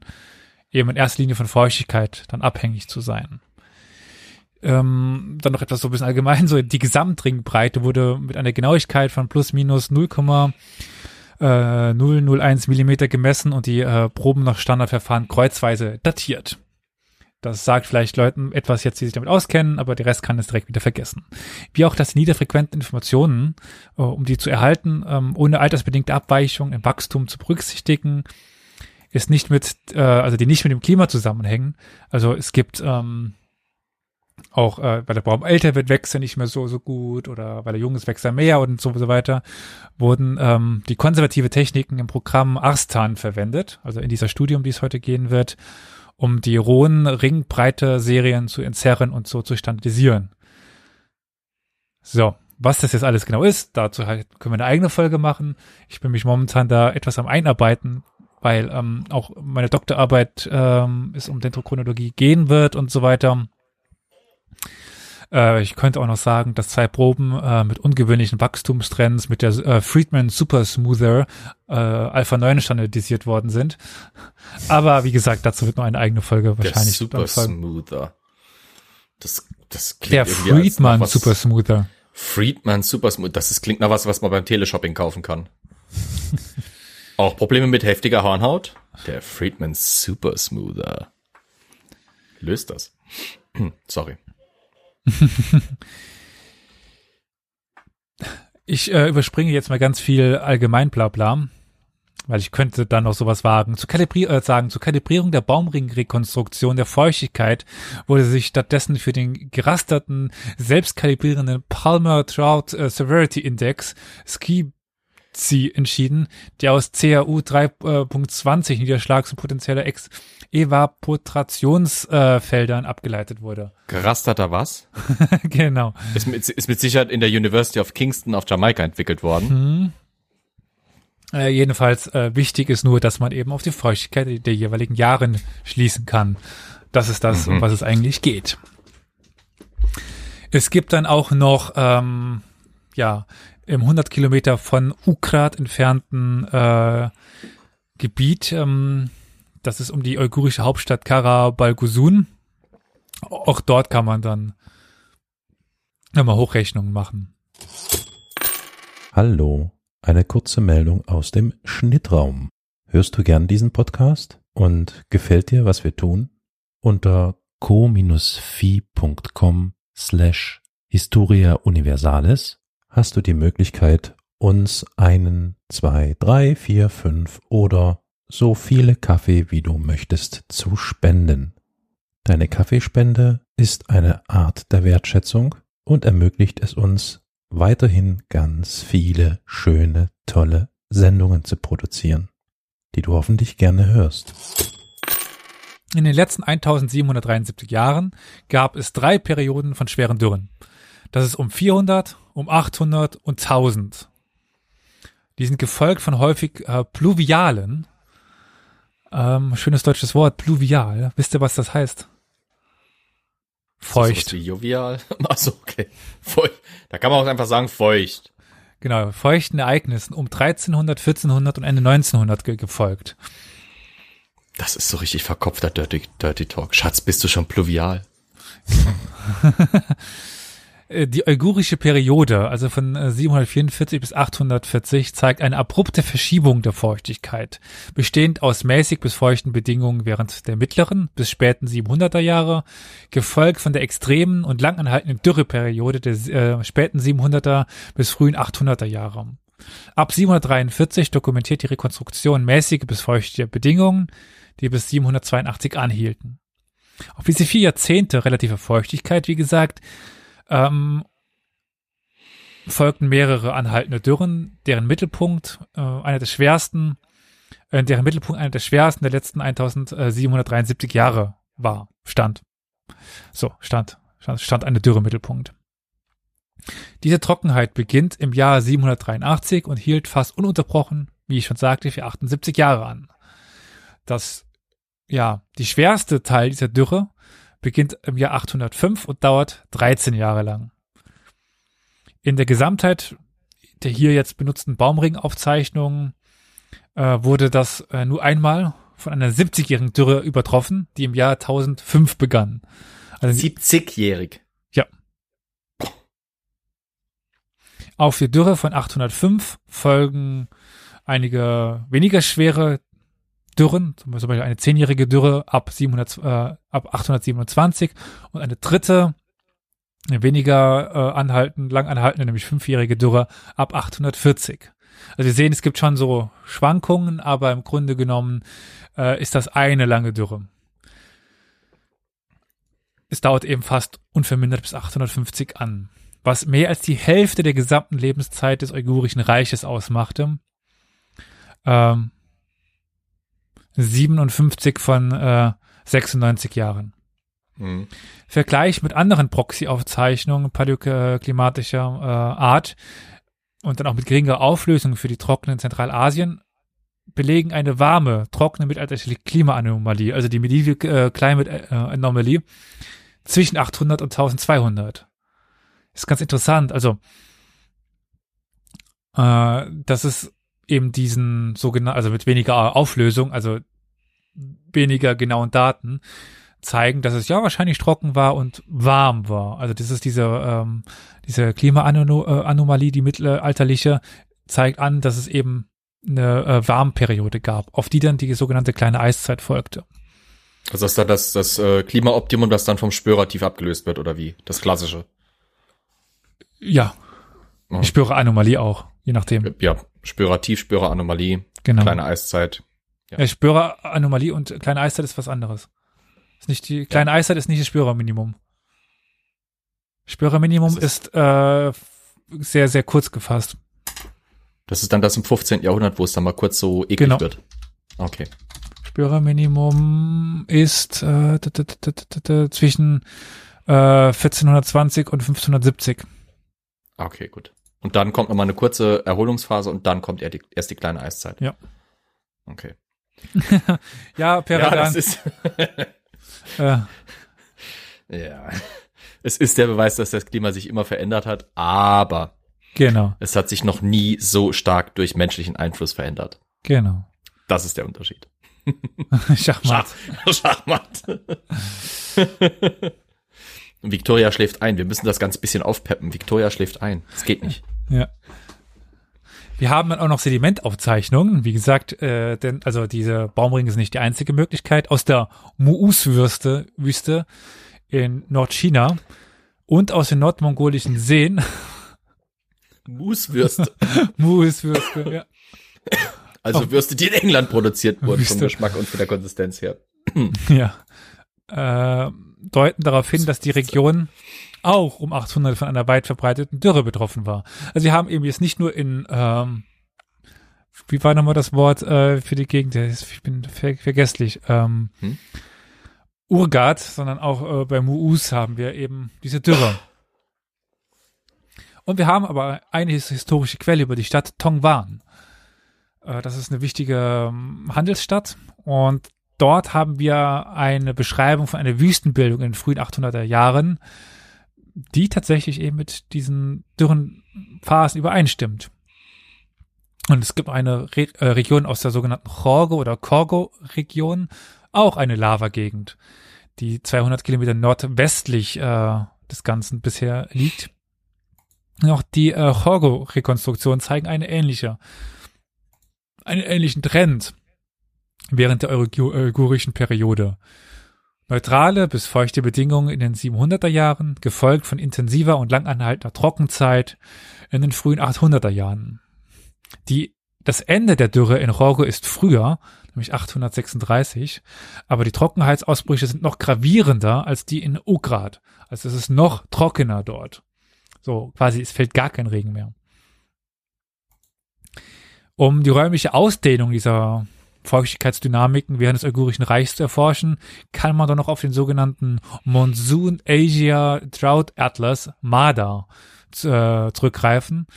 eben in erster Linie von Feuchtigkeit dann abhängig zu sein. Ähm, dann noch etwas so ein bisschen allgemein, so die Gesamtringbreite wurde mit einer Genauigkeit von plus minus 0,001 äh, Millimeter gemessen und die äh, Proben nach Standardverfahren kreuzweise datiert. Das sagt vielleicht Leuten etwas jetzt, die sich damit auskennen, aber der Rest kann es direkt wieder vergessen. Wie auch, dass niederfrequenten Informationen, äh, um die zu erhalten, ähm, ohne altersbedingte Abweichung im Wachstum zu berücksichtigen, ist nicht mit, äh, also die nicht mit dem Klima zusammenhängen. Also es gibt ähm, auch, äh, weil der Baum älter wird, wächst er nicht mehr so so gut oder weil er jung ist, wächst er mehr und so, so weiter, wurden ähm, die konservative Techniken im Programm Arstan verwendet, also in dieser Studie, um die es heute gehen wird, um die rohen Ringbreite-Serien zu entzerren und so zu standardisieren. So, was das jetzt alles genau ist, dazu halt können wir eine eigene Folge machen. Ich bin mich momentan da etwas am Einarbeiten, weil ähm, auch meine Doktorarbeit ähm, es um Dendrochronologie gehen wird und so weiter. Äh, ich könnte auch noch sagen, dass zwei Proben äh, mit ungewöhnlichen Wachstumstrends mit der äh, Friedman Super Smoother äh, Alpha 9 standardisiert worden sind. Aber wie gesagt, dazu wird noch eine eigene Folge wahrscheinlich. Der Super Smoother. Das, das klingt Der Friedman Super Smoother. Friedman Super Smoother. Das ist, klingt nach was, was man beim Teleshopping kaufen kann. <laughs> Auch Probleme mit heftiger Hornhaut? Der Friedman Super Smoother. Löst das. <clears throat> Sorry. <laughs> ich äh, überspringe jetzt mal ganz viel allgemein Blabla, weil ich könnte dann noch sowas wagen. Zu Kalibri äh, sagen, zur Kalibrierung der Baumringrekonstruktion der Feuchtigkeit wurde sich stattdessen für den gerasterten, selbstkalibrierenden Palmer Trout äh, Severity Index Ski sie entschieden, der aus CAU 3.20 Niederschlags- und potenzieller Evaporationsfeldern äh, abgeleitet wurde. Gerasterter was? <laughs> genau. Ist mit, ist mit Sicherheit in der University of Kingston auf Jamaika entwickelt worden. Hm. Äh, jedenfalls äh, wichtig ist nur, dass man eben auf die Feuchtigkeit der jeweiligen Jahren schließen kann. Das ist das, mhm. um was es eigentlich geht. Es gibt dann auch noch ähm, ja im 100 Kilometer von Ukrat entfernten äh, Gebiet ähm, das ist um die uigurische Hauptstadt Karabalgusun. Auch dort kann man dann nochmal Hochrechnungen machen. Hallo, eine kurze Meldung aus dem Schnittraum. Hörst du gern diesen Podcast und gefällt dir, was wir tun? Unter co-fi.com slash Historia Universalis hast du die Möglichkeit, uns einen, zwei, drei, vier, fünf oder so viele Kaffee wie du möchtest zu spenden. Deine Kaffeespende ist eine Art der Wertschätzung und ermöglicht es uns, weiterhin ganz viele schöne, tolle Sendungen zu produzieren, die du hoffentlich gerne hörst. In den letzten 1773 Jahren gab es drei Perioden von schweren Dürren. Das ist um 400, um 800 und 1000. Die sind gefolgt von häufig äh, pluvialen, ähm, schönes deutsches Wort, pluvial. Wisst ihr, was das heißt? Feucht. Wie jovial? <laughs> Achso, okay. Feucht. Da kann man auch einfach sagen feucht. Genau, feuchten Ereignissen um 1300, 1400 und Ende 1900 ge gefolgt. Das ist so richtig verkopfter Dirty, Dirty Talk. Schatz, bist du schon pluvial? <laughs> Äh, die uigurische Periode, also von 744 äh, bis 840, zeigt eine abrupte Verschiebung der Feuchtigkeit, bestehend aus mäßig bis feuchten Bedingungen während der mittleren bis späten 700er Jahre, gefolgt von der extremen und langanhaltenden Dürreperiode der äh, späten 700er bis frühen 800er Jahre. Ab 743 dokumentiert die Rekonstruktion mäßige bis feuchte Bedingungen, die bis 782 anhielten. Auf diese vier Jahrzehnte relativer Feuchtigkeit, wie gesagt, ähm, folgten mehrere anhaltende Dürren, deren Mittelpunkt äh, einer der schwersten, äh, deren Mittelpunkt einer der schwersten der letzten 1773 Jahre war, stand. So, stand, stand, stand eine Dürre Mittelpunkt. Diese Trockenheit beginnt im Jahr 783 und hielt fast ununterbrochen, wie ich schon sagte, für 78 Jahre an. Das, ja, die schwerste Teil dieser Dürre beginnt im Jahr 805 und dauert 13 Jahre lang. In der Gesamtheit der hier jetzt benutzten Baumringaufzeichnungen äh, wurde das äh, nur einmal von einer 70-jährigen Dürre übertroffen, die im Jahr 1005 begann. Also 70-jährig. Ja. Auf die Dürre von 805 folgen einige weniger schwere Dürren, zum Beispiel eine zehnjährige Dürre ab, 700, äh, ab 827 und eine dritte, eine weniger äh, anhalten, lang anhaltende, nämlich fünfjährige Dürre ab 840. Also wir sehen, es gibt schon so Schwankungen, aber im Grunde genommen äh, ist das eine lange Dürre. Es dauert eben fast unvermindert bis 850 an, was mehr als die Hälfte der gesamten Lebenszeit des Uigurischen Reiches ausmachte. Ähm, 57 von äh, 96 Jahren. Mhm. Vergleich mit anderen Proxy-Aufzeichnungen paläoklimatischer äh, Art und dann auch mit geringer Auflösung für die trockenen Zentralasien belegen eine warme, trockene mittelalterliche Klimaanomalie, also die Medieval äh, Climate äh, Anomaly, zwischen 800 und 1200. Ist ganz interessant. Also, äh, das ist eben diesen sogenannten, also mit weniger Auflösung, also weniger genauen Daten, zeigen, dass es ja wahrscheinlich trocken war und warm war. Also das ist diese, ähm, diese Klimaanomalie, die mittelalterliche, zeigt an, dass es eben eine äh, Warmperiode gab, auf die dann die sogenannte kleine Eiszeit folgte. Also ist da das, das äh, Klimaoptimum, das dann vom Spörer-Tief abgelöst wird, oder wie? Das klassische. Ja. Mhm. Ich spüre Anomalie auch, je nachdem. Ja, Spörer-Tief, Spörer-Anomalie, Genau. kleine Eiszeit. Ja, ich spüre Anomalie und kleine Eiszeit ist was anderes. Ist nicht die kleine Eiszeit ist nicht das Spürerminimum. Spürerminimum Das ist, äh, sehr sehr kurz gefasst. Das ist dann das im 15. Jahrhundert, wo es dann mal kurz so eklig Genau. wird. Okay. Spürerminimum ist äh, zwischen äh, 1420 und 1570. Okay, gut. Und dann kommt nochmal eine kurze Erholungsphase und dann kommt die, erst die kleine Eiszeit. Ja. Okay. Ja, Ja, Peradan. das ist, <laughs> äh, ja. Es ist der Beweis, dass das Klima sich immer verändert hat, aber genau, es hat sich noch nie so stark durch menschlichen Einfluss verändert. genau. Das ist der Unterschied. <laughs> Schachmatt. Schachmatt. <laughs> Victoria schläft ein. Wir müssen das ganz bisschen aufpeppen. Victoria schläft ein. Es geht nicht. Ja. Wir haben dann auch noch Sedimentaufzeichnungen. Wie gesagt, äh, denn also diese Baumring ist nicht die einzige Möglichkeit aus der Muus-Wüste Wüste in Nordchina und aus den nordmongolischen Seen. <laughs> Mooswürste. <laughs> Muus-Würste, ja. Also Würste, die in England produziert wurden vom Wüste. Geschmack und von der Konsistenz her. ja. Äh, deuten darauf hin, dass die Region auch um 800 von einer weit verbreiteten Dürre betroffen war. Also sie haben eben jetzt nicht nur in, ähm, wie war nochmal das Wort äh, für die Gegend? Ich bin ver vergesslich. Ähm, Hm? Urgat, sondern auch äh, bei Muus haben wir eben diese Dürre. Und wir haben aber eine his- historische Quelle über die Stadt Tongwan. Äh, das ist eine wichtige ähm, Handelsstadt und dort haben wir eine Beschreibung von einer Wüstenbildung in den frühen 800er Jahren, die tatsächlich eben mit diesen dürren Phasen übereinstimmt. Und es gibt eine Re äh, Region aus der sogenannten Chorgo oder Korgo-Region, auch eine Lavagegend, die 200 Kilometer nordwestlich äh, des Ganzen bisher liegt. Auch die äh, Chorgo-Rekonstruktionen zeigen eine ähnliche, einen ähnlichen Trend während der Uigu- uigurischen Periode. Neutrale bis feuchte Bedingungen in den 700er Jahren, gefolgt von intensiver und langanhaltender Trockenzeit in den frühen 800er Jahren. Die, das Ende der Dürre in Chorgo ist früher, nämlich 836, aber die Trockenheitsausbrüche sind noch gravierender als die in Ugrad. Also es ist noch trockener dort. So, quasi, es fällt gar kein Regen mehr. Um die räumliche Ausdehnung dieser Feuchtigkeitsdynamiken während des Uigurischen Reichs zu erforschen, kann man doch noch auf den sogenannten Monsoon Asia Drought Atlas MADA äh, zurückgreifen,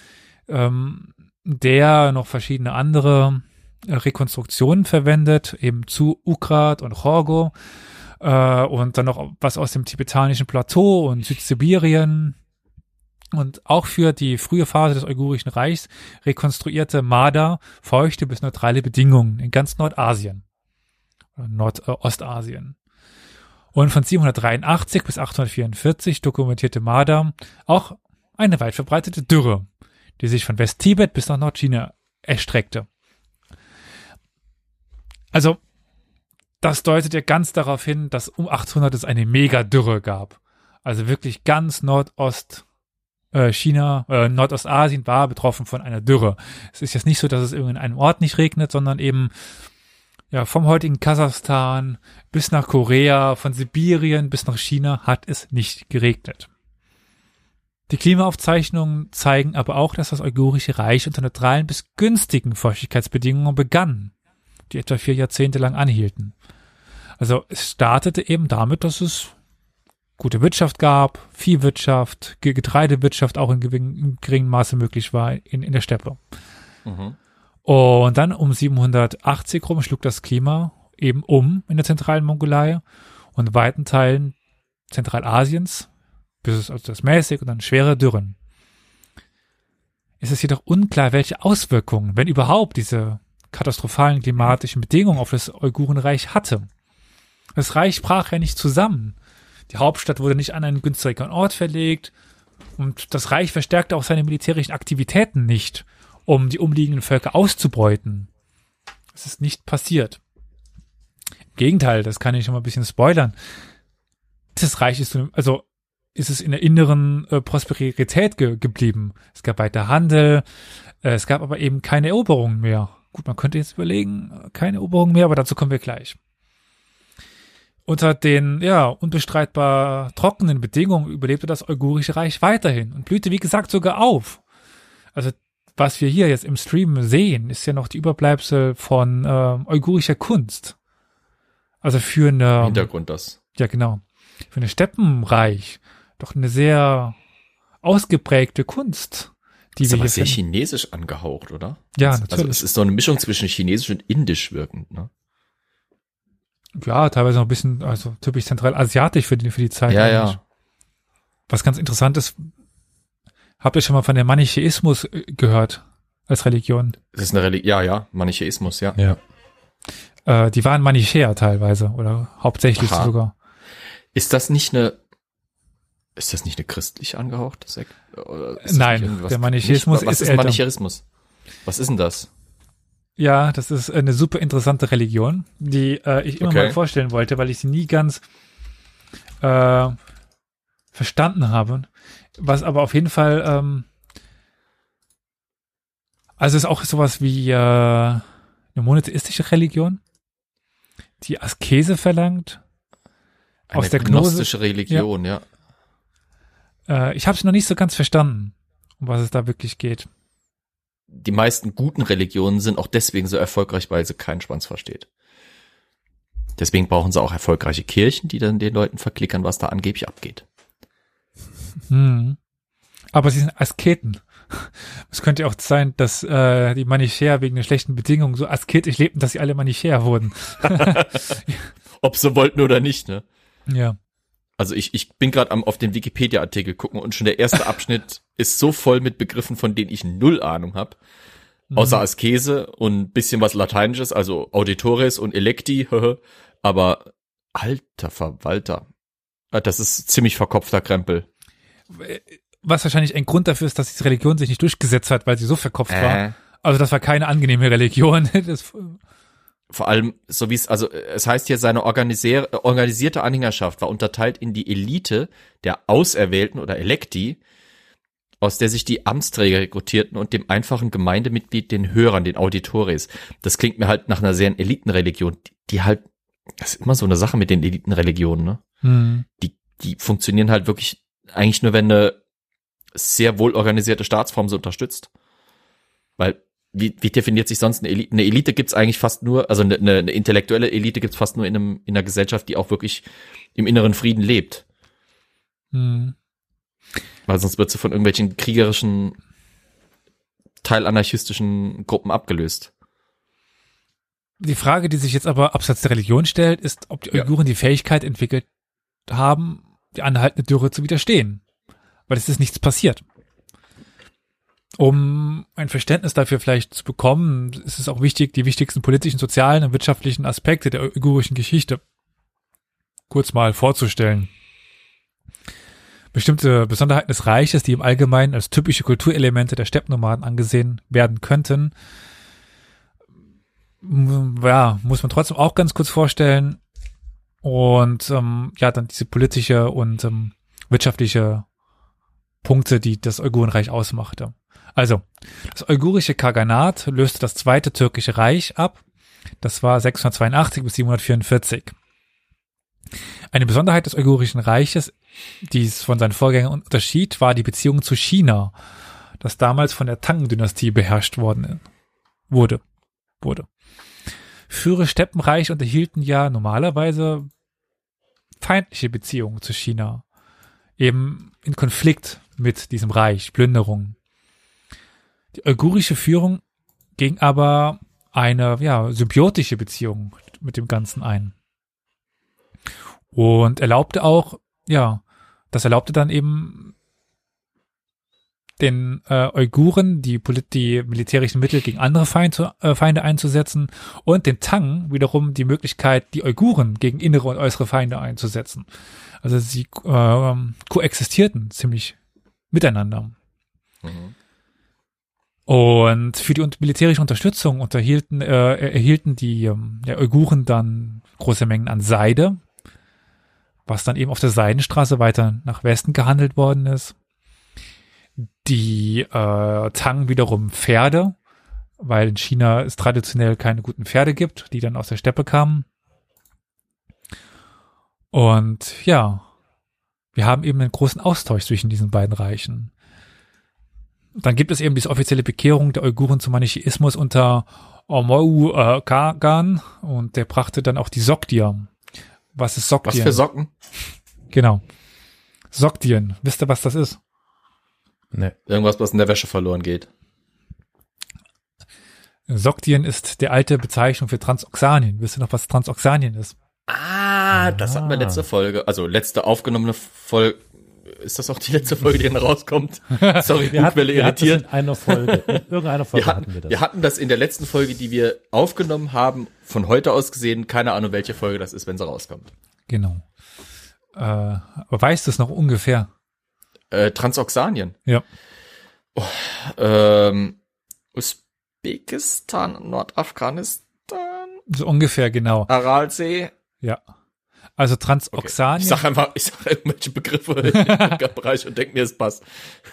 ähm, der noch verschiedene andere Rekonstruktionen verwendet, eben zu Ukrat und Chorgo äh, und dann noch was aus dem tibetanischen Plateau und Südsibirien und auch für die frühe Phase des Uigurischen Reichs rekonstruierte Mada feuchte bis neutrale Bedingungen in ganz Nordasien, Nordostasien. Und von 783 bis 844 dokumentierte Mada auch eine weit verbreitete Dürre, die sich von West-Tibet bis nach Nordchina erstreckte. Also, das deutet ja ganz darauf hin, dass um 800 es eine Mega-Dürre gab. Also wirklich ganz Nordost China, äh, Nordostasien war betroffen von einer Dürre. Es ist jetzt nicht so, dass es in einem Ort nicht regnet, sondern eben ja, vom heutigen Kasachstan bis nach Korea, von Sibirien bis nach China hat es nicht geregnet. Die Klimaaufzeichnungen zeigen aber auch, dass das Uigurische Reich unter neutralen bis günstigen Feuchtigkeitsbedingungen begann, die etwa vier Jahrzehnte lang anhielten. Also es startete eben damit, dass es gute Wirtschaft gab, Viehwirtschaft, Getreidewirtschaft auch in, in geringem Maße möglich war in, in der Steppe. Mhm. Und dann um 780 rum schlug das Klima eben um in der zentralen Mongolei und weiten Teilen Zentralasiens, bis es also das mäßig und dann schwere Dürren. Es ist jedoch unklar, welche Auswirkungen, wenn überhaupt, diese katastrophalen klimatischen Bedingungen auf das Uigurenreich hatte. Das Reich brach ja nicht zusammen. Die Hauptstadt wurde nicht an einen günstigeren Ort verlegt und das Reich verstärkte auch seine militärischen Aktivitäten nicht, um die umliegenden Völker auszubeuten. Das ist nicht passiert. Im Gegenteil, das kann ich schon mal ein bisschen spoilern. Das Reich ist, also ist es in der inneren äh, Prosperität ge geblieben. Es gab weiter Handel, äh, es gab aber eben keine Eroberungen mehr. Gut, man könnte jetzt überlegen, keine Eroberungen mehr, aber dazu kommen wir gleich. Unter den, ja, unbestreitbar trockenen Bedingungen überlebte das Uigurische Reich weiterhin und blühte, wie gesagt, sogar auf. Also, was wir hier jetzt im Stream sehen, ist ja noch die Überbleibsel von äh, uigurischer Kunst. Also für eine. Hintergrund das. Ja, genau. Für eine Steppenreich. Doch eine sehr ausgeprägte Kunst. Die ist aber sehr finden. chinesisch angehaucht, oder? Ja, also, natürlich. Also es ist so eine Mischung zwischen chinesisch und indisch wirkend, ne? Ja, teilweise noch ein bisschen, also typisch zentralasiatisch für die, für die Zeit. Ja, eigentlich. ja. Was ganz interessant ist, habt ihr schon mal von der Manichäismus äh, gehört als Religion? Das ist eine Religion, ja, ja, Manichäismus, ja. Ja. Äh, die waren Manichäer teilweise oder hauptsächlich Aha. sogar. Ist das nicht eine, ist das nicht eine christlich angehauchte Sekte? Nein, der Manichäismus nicht, was ist, ist Manichäismus? Was ist denn das? Ja, das ist eine super interessante Religion, die äh, ich immer okay. mal vorstellen wollte, weil ich sie nie ganz äh, verstanden habe. Was aber auf jeden Fall, ähm, also ist auch sowas wie äh, eine monotheistische Religion, die Askese verlangt. Eine aus der gnostische Religion, ja. ja. Äh, ich habe es noch nicht so ganz verstanden, um was es da wirklich geht die meisten guten Religionen sind auch deswegen so erfolgreich, weil sie keinen Schwanz versteht. Deswegen brauchen sie auch erfolgreiche Kirchen, die dann den Leuten verklickern, was da angeblich abgeht. Hm. Aber sie sind Asketen. Es könnte auch sein, dass äh, die Manichäer wegen der schlechten Bedingungen so asketisch lebten, dass sie alle Manichäer wurden. <laughs> Ob sie wollten oder nicht, ne? Ja. Also ich, ich bin gerade am auf den Wikipedia-Artikel gucken und schon der erste Abschnitt <laughs> ist so voll mit Begriffen, von denen ich null Ahnung habe. Mhm. Außer Askese und bisschen was Lateinisches, also Auditores und Electi, <laughs> aber alter Verwalter. Ah, das ist ziemlich verkopfter Krempel. Was wahrscheinlich ein Grund dafür ist, dass diese Religion sich nicht durchgesetzt hat, weil sie so verkopft äh. war. Also das war keine angenehme Religion. <laughs> Das, vor allem, so wie es, also es heißt hier, seine organisierte Anhängerschaft war unterteilt in die Elite der Auserwählten oder Elekti, aus der sich die Amtsträger rekrutierten und dem einfachen Gemeindemitglied, den Hörern, den Auditores. Das klingt mir halt nach einer sehr Elitenreligion, die, die halt, das ist immer so eine Sache mit den Elitenreligionen, ne? Hm. Die, die funktionieren halt wirklich eigentlich nur, wenn eine sehr wohl organisierte Staatsform sie unterstützt. Weil wie, wie definiert sich sonst eine Elite? Eine Elite gibt's eigentlich fast nur, also eine, eine intellektuelle Elite gibt's fast nur in, einem, in einer Gesellschaft, die auch wirklich im inneren Frieden lebt. Hm. Weil sonst wird sie von irgendwelchen kriegerischen, teilanarchistischen Gruppen abgelöst. Die Frage, die sich jetzt aber abseits der Religion stellt, ist, ob die Uiguren ja. die Fähigkeit entwickelt haben, die anhaltende Dürre zu widerstehen. Weil es ist nichts passiert. Um ein Verständnis dafür vielleicht zu bekommen, ist es auch wichtig, die wichtigsten politischen, sozialen und wirtschaftlichen Aspekte der uigurischen Geschichte kurz mal vorzustellen. bestimmte Besonderheiten des Reiches, die im Allgemeinen als typische Kulturelemente der Steppnomaden angesehen werden könnten. Ja, muss man trotzdem auch ganz kurz vorstellen. Und ähm, ja, dann diese politische und ähm, wirtschaftliche Punkte, die das Uigurenreich ausmachte. Also, das uigurische Kaganat löste das zweite türkische Reich ab. Das war 682 bis 744. Eine Besonderheit des uigurischen Reiches, die es von seinen Vorgängern unterschied, war die Beziehung zu China, das damals von der Tang-Dynastie beherrscht worden wurde. wurde. Frühere Steppenreiche unterhielten ja normalerweise feindliche Beziehungen zu China. Eben in Konflikt mit diesem Reich, Plünderung. Die uigurische Führung ging aber eine ja, symbiotische Beziehung mit dem Ganzen ein. Und erlaubte auch, ja, das erlaubte dann eben den äh, Uiguren die, die militärischen Mittel gegen andere Feinde, äh, Feinde einzusetzen und den Tang wiederum die Möglichkeit, die Uiguren gegen innere und äußere Feinde einzusetzen. Also sie äh, koexistierten ziemlich miteinander. Mhm. Und für die militärische Unterstützung unterhielten, äh, erhielten die ähm, ja, Uiguren dann große Mengen an Seide, was dann eben auf der Seidenstraße weiter nach Westen gehandelt worden ist. Die äh, Tang wiederum Pferde, weil in China es traditionell keine guten Pferde gibt, die dann aus der Steppe kamen. Und ja, wir haben eben einen großen Austausch zwischen diesen beiden Reichen. Dann gibt es eben diese offizielle Bekehrung der Uiguren zum Manichäismus unter Omou äh, Kagan und der brachte dann auch die Sogdier. Was ist Sogdien? Was für Socken? Genau. Sogdien. Wisst ihr, was das ist? Nee. Irgendwas, was in der Wäsche verloren geht. Sogdien ist die alte Bezeichnung für Transoxanien. Wisst ihr noch, was Transoxanien ist? Ah, das hatten wir letzte Folge, also letzte aufgenommene Folge. Ist das auch die letzte Folge, die dann rauskommt? <laughs> Sorry, wir hatten, wir hatten in einer Folge. In irgendeiner Folge wir hatten, hatten wir das. Wir hatten das in der letzten Folge, die wir aufgenommen haben, von heute aus gesehen. Keine Ahnung, welche Folge das ist, wenn sie rauskommt. Genau. Äh, aber weißt du es noch ungefähr? Äh, Transoxanien. Ja. Oh, ähm, Usbekistan, Nordafghanistan. So ungefähr, genau. Aralsee. Ja. Also Transoxanien. Okay. Ich sag einfach, ich sag irgendwelche Begriffe im <laughs> Bereich und denk mir, es passt. <laughs>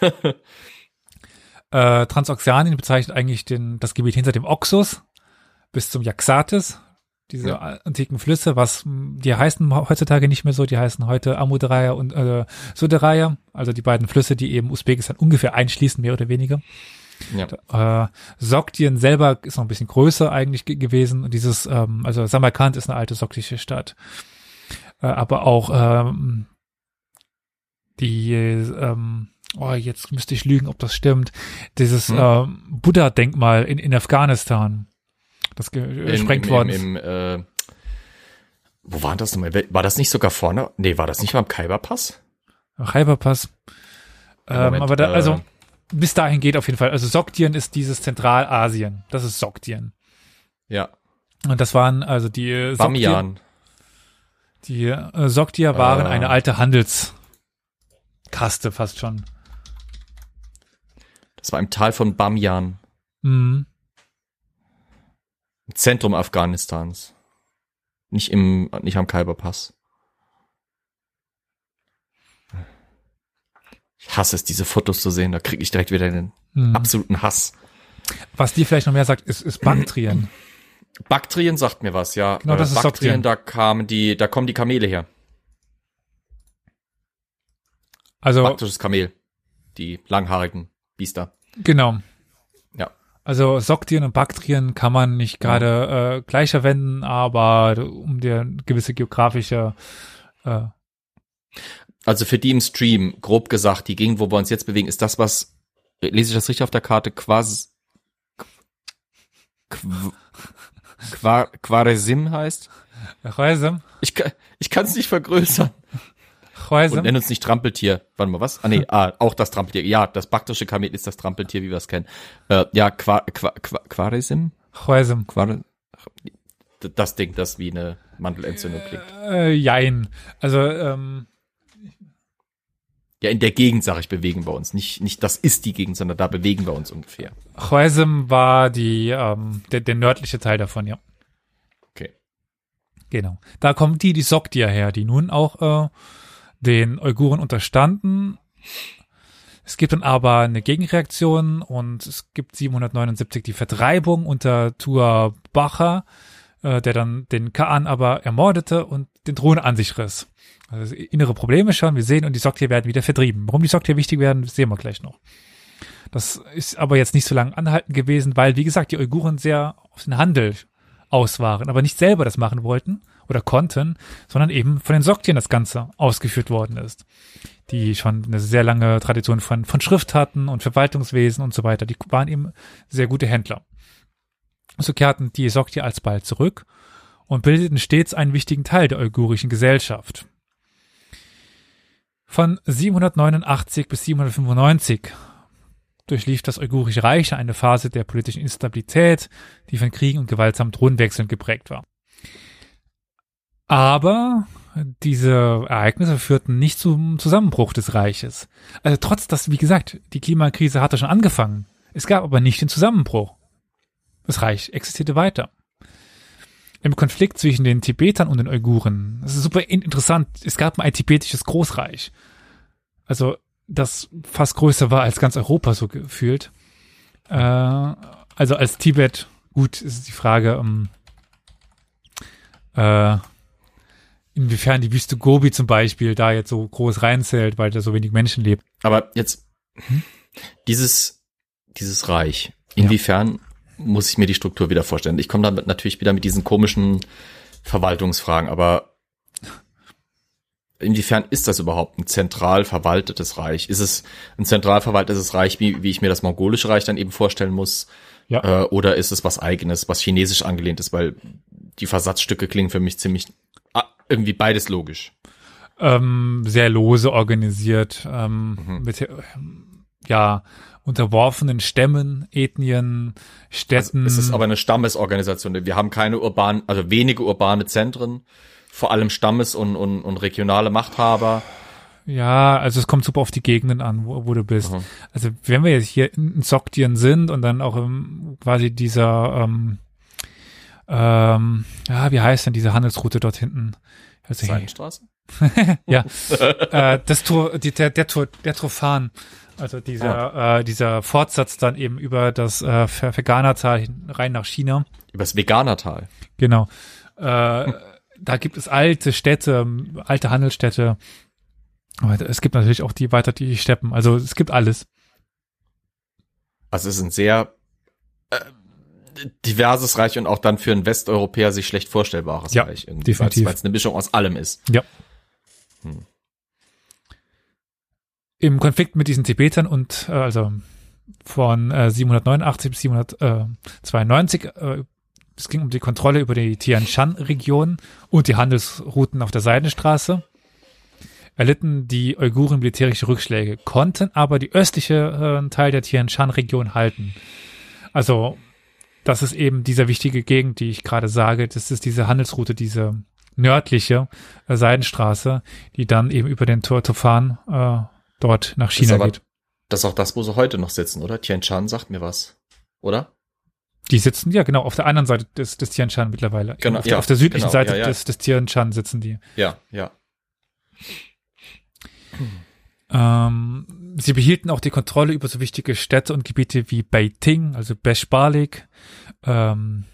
äh, Transoxanien bezeichnet eigentlich den, das Gebiet hinter dem Oxus bis zum Jaxatis, diese ja. antiken Flüsse, was die heißen heutzutage nicht mehr so, die heißen heute Amudaraya und äh, Sudaraya, also die beiden Flüsse, die eben Usbekistan ungefähr einschließen, mehr oder weniger. Ja. Äh, Sogdien selber ist noch ein bisschen größer eigentlich gewesen und dieses, ähm, also Samarkand ist eine alte sogdische Stadt. Äh, aber auch ähm, die, ähm, oh, jetzt müsste ich lügen, ob das stimmt, dieses hm. ähm, Buddha-Denkmal in, in Afghanistan, das gesprengt worden ist. Im, äh, wo war das nochmal? War das nicht sogar vorne? Nee, war das nicht beim Khyberpass? Khyberpass. Ähm, aber da, also, äh, bis dahin geht auf jeden Fall. Also Sogdien ist dieses Zentralasien. Das ist Sogdien. Ja. Und das waren also die äh, Bamiyan. Die äh, Sogdier waren äh. eine alte Handelskaste fast schon. Das war im Tal von Bamiyan. Mhm. Im Zentrum Afghanistans. Nicht im, nicht am Khyberpass. Ich hasse es, diese Fotos zu sehen. Da kriege ich direkt wieder einen mhm. absoluten Hass. Was dir vielleicht noch mehr sagt, ist, ist Baktrien. Baktrien sagt mir was, ja. Genau, das äh, ist Baktrien, da kamen die, da kommen die Kamele her. Also. Baktrisches Kamel. Die langhaarigen Biester. Genau. Ja. Also Soktien und Baktrien kann man nicht gerade ja. äh, gleich verwenden, aber um dir gewisse geografische äh, also für die im Stream, grob gesagt, die Gegend, wo wir uns jetzt bewegen, ist das, was, lese ich das richtig auf der Karte, quasi, Qua, Quaresim heißt? Quaresim? Ich, ich kann es nicht vergrößern. Quaresim? Und nenn uns nicht Trampeltier. Warte mal, was? Ah, nee, ah, auch das Trampeltier. Ja, das baktrische Kamel ist das Trampeltier, wie wir es kennen. Äh, ja, Qua, Qua, Qua, Quaresim? Quaresim. Quare, das Ding, das wie eine Mandelentzündung klingt. Äh, jein. Also, ähm, Ja, in der Gegend, sag ich, bewegen wir uns. Nicht, nicht das ist die Gegend, sondern da bewegen wir uns ungefähr. Khwarizm war die, ähm, der, der nördliche Teil davon, ja. Okay. Genau. Da kommen die, die Sogdier her, die nun auch äh, den Uiguren unterstanden. Es gibt dann aber eine Gegenreaktion und es gibt 779 die Vertreibung unter Tua Bacha, äh, der dann den Kaan aber ermordete und den Thron an sich riss. Also innere Probleme schon, wir sehen, und die Sogdier werden wieder vertrieben. Warum die Sogdier wichtig werden, sehen wir gleich noch. Das ist aber jetzt nicht so lange anhalten gewesen, weil, wie gesagt, die Uiguren sehr auf den Handel aus waren, aber nicht selber das machen wollten oder konnten, sondern eben von den Sogdiern das Ganze ausgeführt worden ist. Die schon eine sehr lange Tradition von, von Schrift hatten und Verwaltungswesen und so weiter. Die waren eben sehr gute Händler. So kehrten die Sogdier alsbald zurück und bildeten stets einen wichtigen Teil der uigurischen Gesellschaft. Von 789 bis 795 durchlief das Uigurische Reich eine Phase der politischen Instabilität, die von Kriegen und gewaltsamen Thronwechseln geprägt war. Aber diese Ereignisse führten nicht zum Zusammenbruch des Reiches. Also trotz dass, wie gesagt, die Klimakrise hatte schon angefangen. Es gab aber nicht den Zusammenbruch. Das Reich existierte weiter. Im Konflikt zwischen den Tibetern und den Uiguren, das ist super interessant, es gab ein tibetisches Großreich. Also, das fast größer war als ganz Europa so gefühlt. Äh, also als Tibet, gut, ist die Frage, um, äh, inwiefern die Wüste Gobi zum Beispiel da jetzt so groß reinzählt, weil da so wenig Menschen lebt. Aber jetzt, dieses, dieses Reich, inwiefern muss ich mir die Struktur wieder vorstellen? Ich komme damit natürlich wieder mit diesen komischen Verwaltungsfragen, aber inwiefern ist das überhaupt ein zentral verwaltetes Reich? Ist es ein zentral verwaltetes Reich, wie, wie ich mir das mongolische Reich dann eben vorstellen muss? Ja. Äh, oder ist es was eigenes, was chinesisch angelehnt ist? Weil die Versatzstücke klingen für mich ziemlich ah, irgendwie beides logisch. Ähm, sehr lose organisiert, ähm, Mhm. mit, ja, unterworfenen Stämmen, Ethnien, Städten. Es ist aber eine Stammesorganisation. Wir haben keine urbanen, also wenige urbane Zentren, vor allem Stammes- und, und, und regionale Machthaber. Ja, also es kommt super auf die Gegenden an, wo, wo du bist. Mhm. Also wenn wir jetzt hier in Soktien sind und dann auch im, quasi dieser, ähm, ähm, ja, wie heißt denn diese Handelsroute dort hinten? Also, Seidenstraße? <laughs> ja, <laughs> äh, das Tor, die, der, der Tor, der Trophan, also dieser, äh, dieser Fortsatz dann eben über das äh, hin- rein nach China. Übers Veganertal. Genau. Äh, da gibt es alte Städte, alte Handelsstädte. Aber es gibt natürlich auch die weiter die Steppen. Also es gibt alles. Also es ist ein sehr äh, diverses Reich und auch dann für einen Westeuropäer sich schlecht vorstellbares Ja, Reich. Irgendwie, definitiv. Weil es eine Mischung aus allem ist. Ja. Hm. Im Konflikt mit diesen Tibetern und äh, also von äh, 789 bis 792, äh, es ging um die Kontrolle über die Tian Shan-Region und die Handelsrouten auf der Seidenstraße. Erlitten die Uiguren militärische Rückschläge, konnten aber die östliche äh, Teil der Tian Shan-Region halten. Also das ist eben dieser wichtige Gegend, die ich gerade sage. Das ist diese Handelsroute, diese nördliche äh, Seidenstraße, die dann eben über den Tor Tofan äh, dort nach Das China aber- geht. Das ist auch das, wo sie heute noch sitzen, oder? Tian Shan sagt mir was. Oder? Die sitzen, ja genau, auf der anderen Seite des, des Tian Shan mittlerweile. Genau, auf, der, ja, auf der südlichen genau, Seite ja, ja. Des, des Tian Shan sitzen die. Ja, ja. Ähm, sie behielten auch die Kontrolle über so wichtige Städte und Gebiete wie Beiting, also Beshbalik, ähm,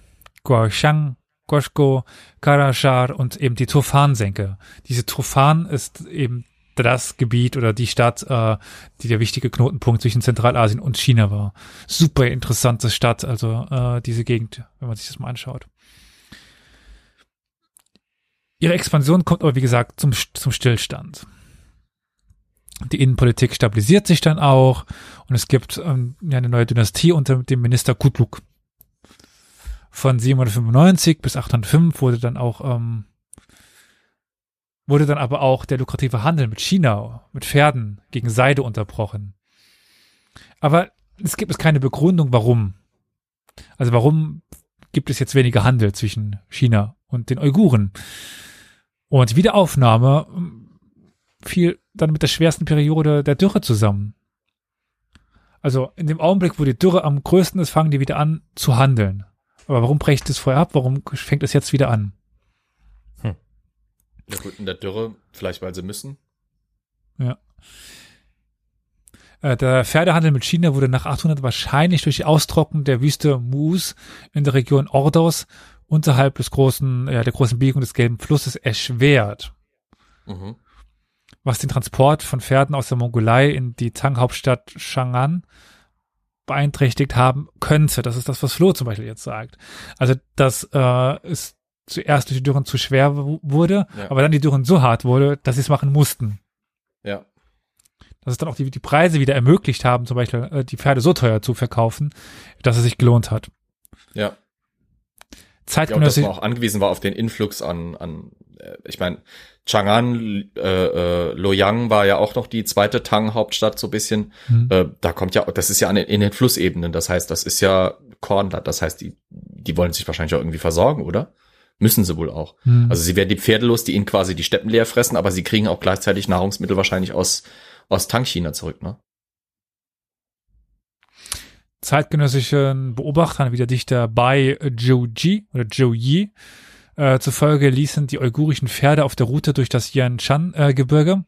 Guashang, Goshko, Karashar und eben die Turfan-Senke. Diese Turfan ist eben das Gebiet oder die Stadt, äh, die der wichtige Knotenpunkt zwischen Zentralasien und China war. Super interessante Stadt, also äh, diese Gegend, wenn man sich das mal anschaut. Ihre Expansion kommt aber, wie gesagt, zum, zum Stillstand. Die Innenpolitik stabilisiert sich dann auch und es gibt ähm, eine neue Dynastie unter dem Minister Kutluk. Von 795 bis 805 wurde dann auch ähm, wurde dann aber auch der lukrative Handel mit China, mit Pferden gegen Seide unterbrochen. Aber es gibt es keine Begründung, warum. Also warum gibt es jetzt weniger Handel zwischen China und den Uiguren? Und Wiederaufnahme ähm, fiel dann mit der schwersten Periode der Dürre zusammen. Also in dem Augenblick, wo die Dürre am größten ist, fangen die wieder an zu handeln. Aber warum brecht es vorher ab? Warum fängt es jetzt wieder an? Ja gut, in der Dürre, vielleicht weil sie müssen. Ja. Äh, Der Pferdehandel mit China wurde nach 800 wahrscheinlich durch die Austrocknung der Wüste Mus in der Region Ordos unterhalb des großen, ja, der großen Biegung des Gelben Flusses erschwert, Mhm. was den Transport von Pferden aus der Mongolei in die Tang-Hauptstadt Chang'an beeinträchtigt haben könnte. Das ist das, was Flo zum Beispiel jetzt sagt. Also, dass äh, es zuerst durch die Dürren zu schwer wurde, Ja. aber dann die Dürren so hart wurde, dass sie es machen mussten. Ja. dass es dann auch die, die Preise wieder ermöglicht haben, zum Beispiel äh, die Pferde so teuer zu verkaufen, dass es sich gelohnt hat. Ja. Ja, und dass man auch angewiesen war auf den Influx an, an äh, ich meine, Chang'an, äh, äh, Loyang war ja auch noch die zweite Tang-Hauptstadt so ein bisschen. Hm. Äh, da kommt ja, das ist ja an, in den Flussebenen, das heißt, das ist ja Kornland, das heißt, die, die wollen sich wahrscheinlich auch irgendwie versorgen, oder? Müssen sie wohl auch. Hm. Also sie werden die Pferde los, die ihnen quasi die Steppen leer fressen, aber sie kriegen auch gleichzeitig Nahrungsmittel wahrscheinlich aus, aus Tang-China zurück, ne? zeitgenössischen Beobachtern wie der Dichter Bai Zhouji oder Zhouyi äh, zufolge ließen die uigurischen Pferde auf der Route durch das Yanshan-Gebirge,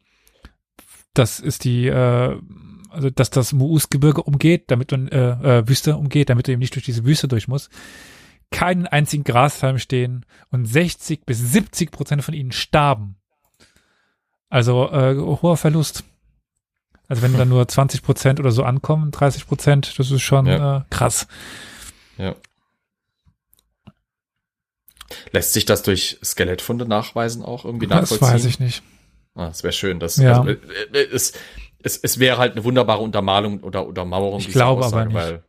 das ist die, äh, also dass das Muus-Gebirge umgeht, damit man äh, äh, Wüste umgeht, damit er eben nicht durch diese Wüste durch muss, keinen einzigen Grashalm stehen und 60 bis 70 Prozent von ihnen starben. Also äh, hoher Verlust. Also wenn dann nur <laughs> 20 Prozent oder so ankommen, 30 Prozent, das ist schon Ja. äh, krass. Ja. Lässt sich das durch Skelettfunde nachweisen auch irgendwie Das nachvollziehen? weiß ich nicht. Ah, das wäre schön. Das, Ja. also, äh, äh, es, es, es wäre halt eine wunderbare Untermalung oder Untermauerung. Ich glaube Aussage, aber nicht. Weil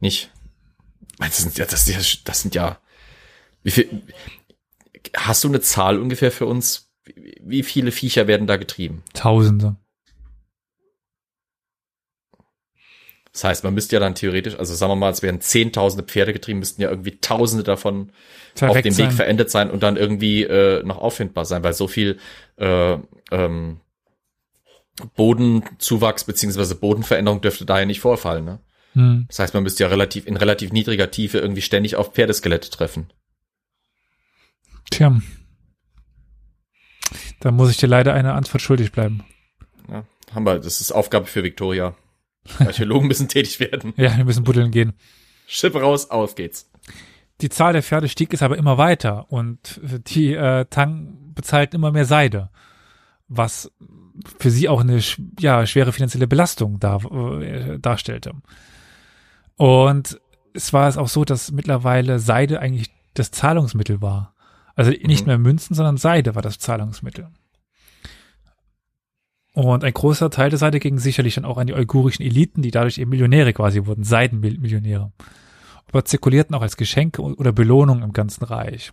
nicht. Das sind ja, das, das sind ja, wie viel, hast du eine Zahl ungefähr für uns? Wie- viele Viecher werden da getrieben? Tausende. Das heißt, man müsste ja dann theoretisch, also sagen wir mal, es wären zehntausende Pferde getrieben, müssten ja irgendwie tausende davon auf Verreckt dem Weg verendet sein und dann irgendwie äh, noch auffindbar sein, weil so viel äh, ähm, Bodenzuwachs beziehungsweise Bodenveränderung dürfte da ja nicht vorfallen. Ne? Hm. Das heißt, man müsste ja relativ in relativ niedriger Tiefe irgendwie ständig auf Pferdeskelette treffen. Tja. Da muss ich dir leider eine Antwort schuldig bleiben. Ja, haben wir, das ist Aufgabe für Victoria. Archäologen müssen tätig werden. Ja, wir müssen buddeln gehen. Schiff raus, auf geht's. Die Zahl der Pferde stieg es aber immer weiter und die äh, Tang bezahlten immer mehr Seide, was für sie auch eine ja, schwere finanzielle Belastung dar, äh, darstellte. Und es war es auch so, dass mittlerweile Seide eigentlich das Zahlungsmittel war. Also nicht Mhm. mehr Münzen, sondern Seide war das Zahlungsmittel. Und ein großer Teil der Seite ging sicherlich dann auch an die uigurischen Eliten, die dadurch eben Millionäre quasi wurden, Seidenmillionäre. Aber zirkulierten auch als Geschenke oder Belohnung im ganzen Reich.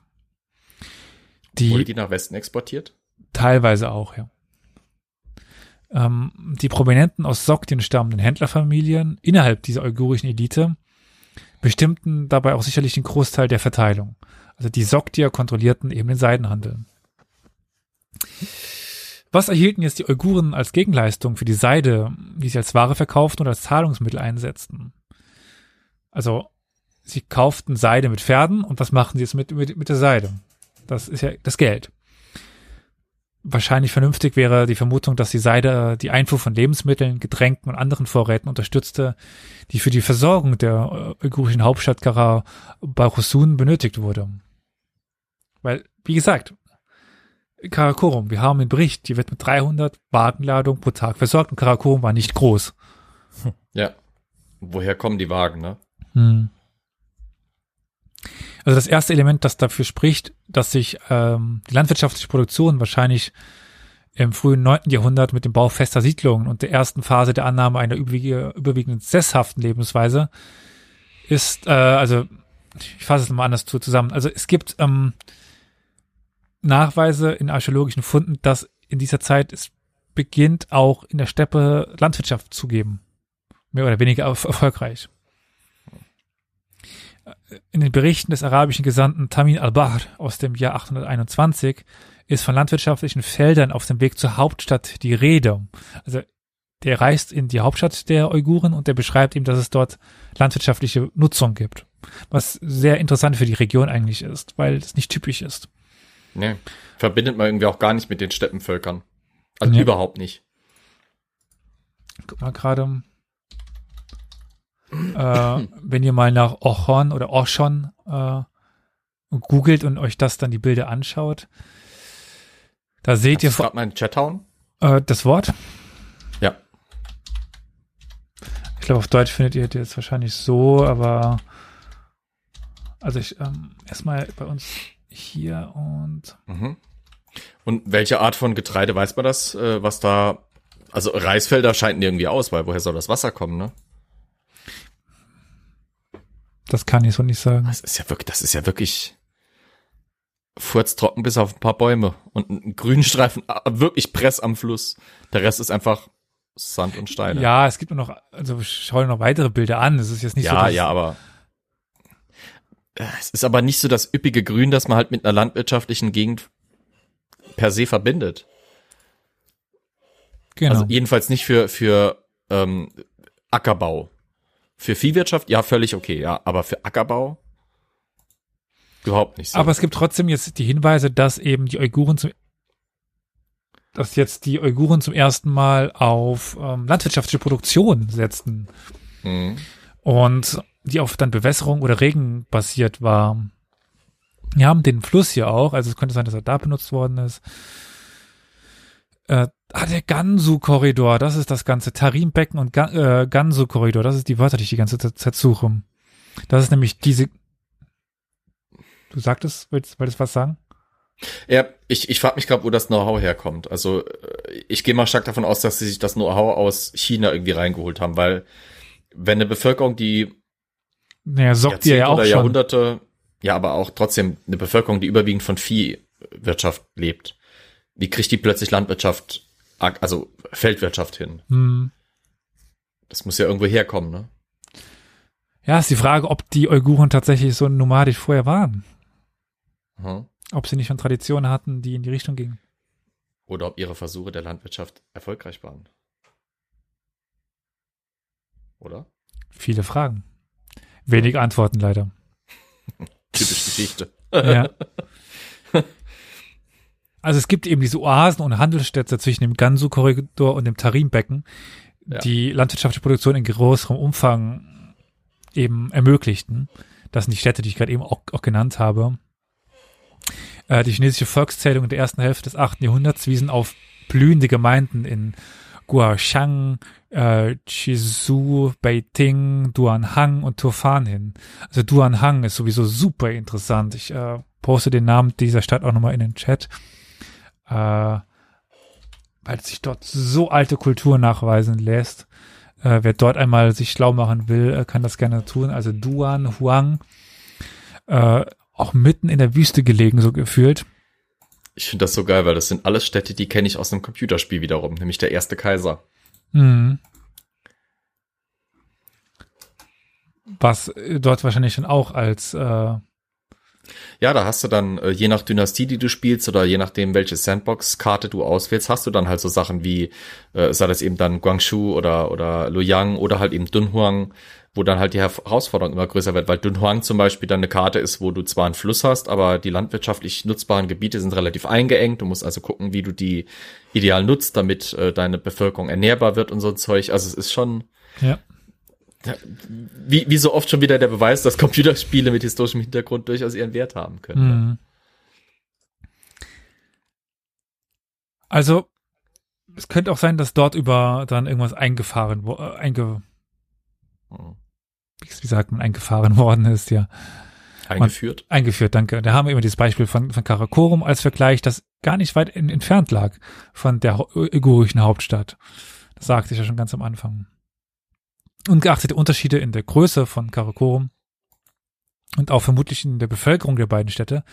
Die, Wurde die nach Westen exportiert? Teilweise auch, ja. Ähm, die Prominenten aus Soktien stammenden Händlerfamilien innerhalb dieser uigurischen Elite bestimmten dabei auch sicherlich den Großteil der Verteilung. Also die Sogdier kontrollierten eben den Seidenhandel. Was erhielten jetzt die Uiguren als Gegenleistung für die Seide, die sie als Ware verkauften oder als Zahlungsmittel einsetzten? Also, sie kauften Seide mit Pferden und was machten sie jetzt mit, mit, mit der Seide? Das ist ja das Geld. Wahrscheinlich vernünftig wäre die Vermutung, dass die Seide die Einfuhr von Lebensmitteln, Getränken und anderen Vorräten unterstützte, die für die Versorgung der äh, uigurischen Hauptstadt Kara Barusun benötigt wurde. Weil, wie gesagt, Karakorum, wir haben einen Bericht, die wird mit 300 Wagenladungen pro Tag versorgt und Karakorum war nicht groß. Ja. Woher kommen die Wagen, ne? Hm. Also das erste Element, das dafür spricht, dass sich ähm, die landwirtschaftliche Produktion wahrscheinlich im frühen 9. Jahrhundert mit dem Bau fester Siedlungen und der ersten Phase der Annahme einer überwiege- überwiegend sesshaften Lebensweise ist, äh, also ich fasse es nochmal anders zu, zusammen. Also es gibt ähm, Nachweise in archäologischen Funden, dass in dieser Zeit es beginnt, auch in der Steppe Landwirtschaft zu geben. Mehr oder weniger erf- erfolgreich. In den Berichten des arabischen Gesandten Tamin al-Bahr aus dem Jahr 821 ist von landwirtschaftlichen Feldern auf dem Weg zur Hauptstadt die Rede. Also der reist in die Hauptstadt der Uiguren und der beschreibt ihm, dass es dort landwirtschaftliche Nutzung gibt. Was sehr interessant für die Region eigentlich ist, weil es nicht typisch ist. Nee, verbindet man irgendwie auch gar nicht mit den Steppenvölkern. Also Nee. überhaupt nicht. Guck mal gerade. Äh, wenn ihr mal nach Ochon oder Oshon äh, googelt und euch das dann die Bilder anschaut, da seht ihr Kannst du gerade mal in den Chat hauen? äh, das Wort. Ja. Ich glaube, auf Deutsch findet ihr das wahrscheinlich so, aber also ich ähm, erstmal bei uns hier und Mhm. Und welche Art von Getreide weiß man das, äh, was da, also Reisfelder scheiden irgendwie aus, weil woher soll das Wasser kommen, ne? Das kann ich so nicht sagen. Das ist ja wirklich, das ist ja wirklich furztrocken bis auf ein paar Bäume und ein Grünstreifen, ah, wirklich Press am Fluss. Der Rest ist einfach Sand und Steine. Ja, es gibt nur noch, also schau dir noch weitere Bilder an. Es ist jetzt nicht so. ja, ja, aber es ist aber nicht so das üppige Grün, das man halt mit einer landwirtschaftlichen Gegend per se verbindet. Genau. Also jedenfalls nicht für, für ähm, Ackerbau. Für Viehwirtschaft, ja, völlig okay, ja, aber für Ackerbau überhaupt nicht so. Aber es gibt trotzdem jetzt die Hinweise, dass eben die Uiguren zum dass jetzt die Uiguren zum ersten Mal auf ähm, landwirtschaftliche Produktion setzten Mhm. und die auf dann Bewässerung oder Regen basiert war. Wir haben den Fluss hier auch, also es könnte sein, dass er da benutzt worden ist. Äh, ah, der Gansu-Korridor, das ist das ganze Tarimbecken und Ga äh, Gansu-Korridor, das ist die Wörter, die ich die ganze Zeit suche. Das ist nämlich diese. Du sagtest, wolltest, wolltest was sagen? Ja, ich, ich frage mich gerade, wo das Know-how herkommt. Also äh, ich gehe mal stark davon aus, dass sie sich das Know-how aus China irgendwie reingeholt haben, weil wenn eine Bevölkerung, die Naja, sorgt ihr ja auch oder schon. Jahrhunderte, ja, aber auch trotzdem eine Bevölkerung, die überwiegend von Viehwirtschaft lebt, wie kriegt die plötzlich Landwirtschaft, also Feldwirtschaft hin? Hm. Das muss ja irgendwo herkommen, ne? Ja, ist die Frage, ob die Uiguren tatsächlich so nomadisch vorher waren. Mhm. Ob sie nicht schon Traditionen hatten, die in die Richtung gingen. Oder ob ihre Versuche der Landwirtschaft erfolgreich waren. Oder? Viele Fragen. Wenig Antworten leider. <laughs> Typisch Geschichte. Ja. <laughs> Also es gibt eben diese Oasen und Handelsstädte zwischen dem Gansu-Korridor und dem Tarimbecken, Ja. die landwirtschaftliche Produktion in größerem Umfang eben ermöglichten. Das sind die Städte, die ich gerade eben auch, auch genannt habe. Äh, die chinesische Volkszählung in der ersten Hälfte des 8. Jahrhunderts wiesen auf blühende Gemeinden in Guashang, äh, Chisu, Beiting, Duanhang und Turfan hin. Also Duanhang ist sowieso super interessant. Ich äh, poste den Namen dieser Stadt auch nochmal in den Chat. Äh, weil sich dort so alte Kultur nachweisen lässt. Äh, wer dort einmal sich schlau machen will, äh, kann das gerne tun. Also Duan Huang, äh, auch mitten in der Wüste gelegen, so gefühlt. Ich finde das so geil, weil das sind alles Städte, die kenne ich aus einem Computerspiel wiederum, nämlich der erste Kaiser. Mhm. Was äh, dort wahrscheinlich schon auch als äh, Ja, da hast du dann, äh, je nach Dynastie, die du spielst oder je nachdem, welche Sandbox-Karte du auswählst, hast du dann halt so Sachen wie, äh, sei das eben dann Guangzhou oder, oder Luoyang oder halt eben Dunhuang, wo dann halt die Herausforderung immer größer wird, weil Dunhuang zum Beispiel dann eine Karte ist, wo du zwar einen Fluss hast, aber die landwirtschaftlich nutzbaren Gebiete sind relativ eingeengt. Du musst also gucken, wie du die ideal nutzt, damit äh, deine Bevölkerung ernährbar wird und so ein Zeug. Also es ist schon, ja. Wie, wie so oft schon wieder der Beweis, dass Computerspiele mit historischem Hintergrund durchaus ihren Wert haben können. Mhm. Also es könnte auch sein, dass dort über dann irgendwas eingefahren wo- äh, einge Mhm. wie sagt man eingefahren worden ist, ja. Eingeführt. Eingeführt, danke. Da haben wir immer dieses Beispiel von, von Karakorum als Vergleich, das gar nicht weit in, entfernt lag von der uigurischen Hauptstadt. Das sagte ich ja schon ganz am Anfang. Ungeachtet der Unterschiede in der Größe von Karakorum und auch vermutlich in der Bevölkerung der beiden Städte,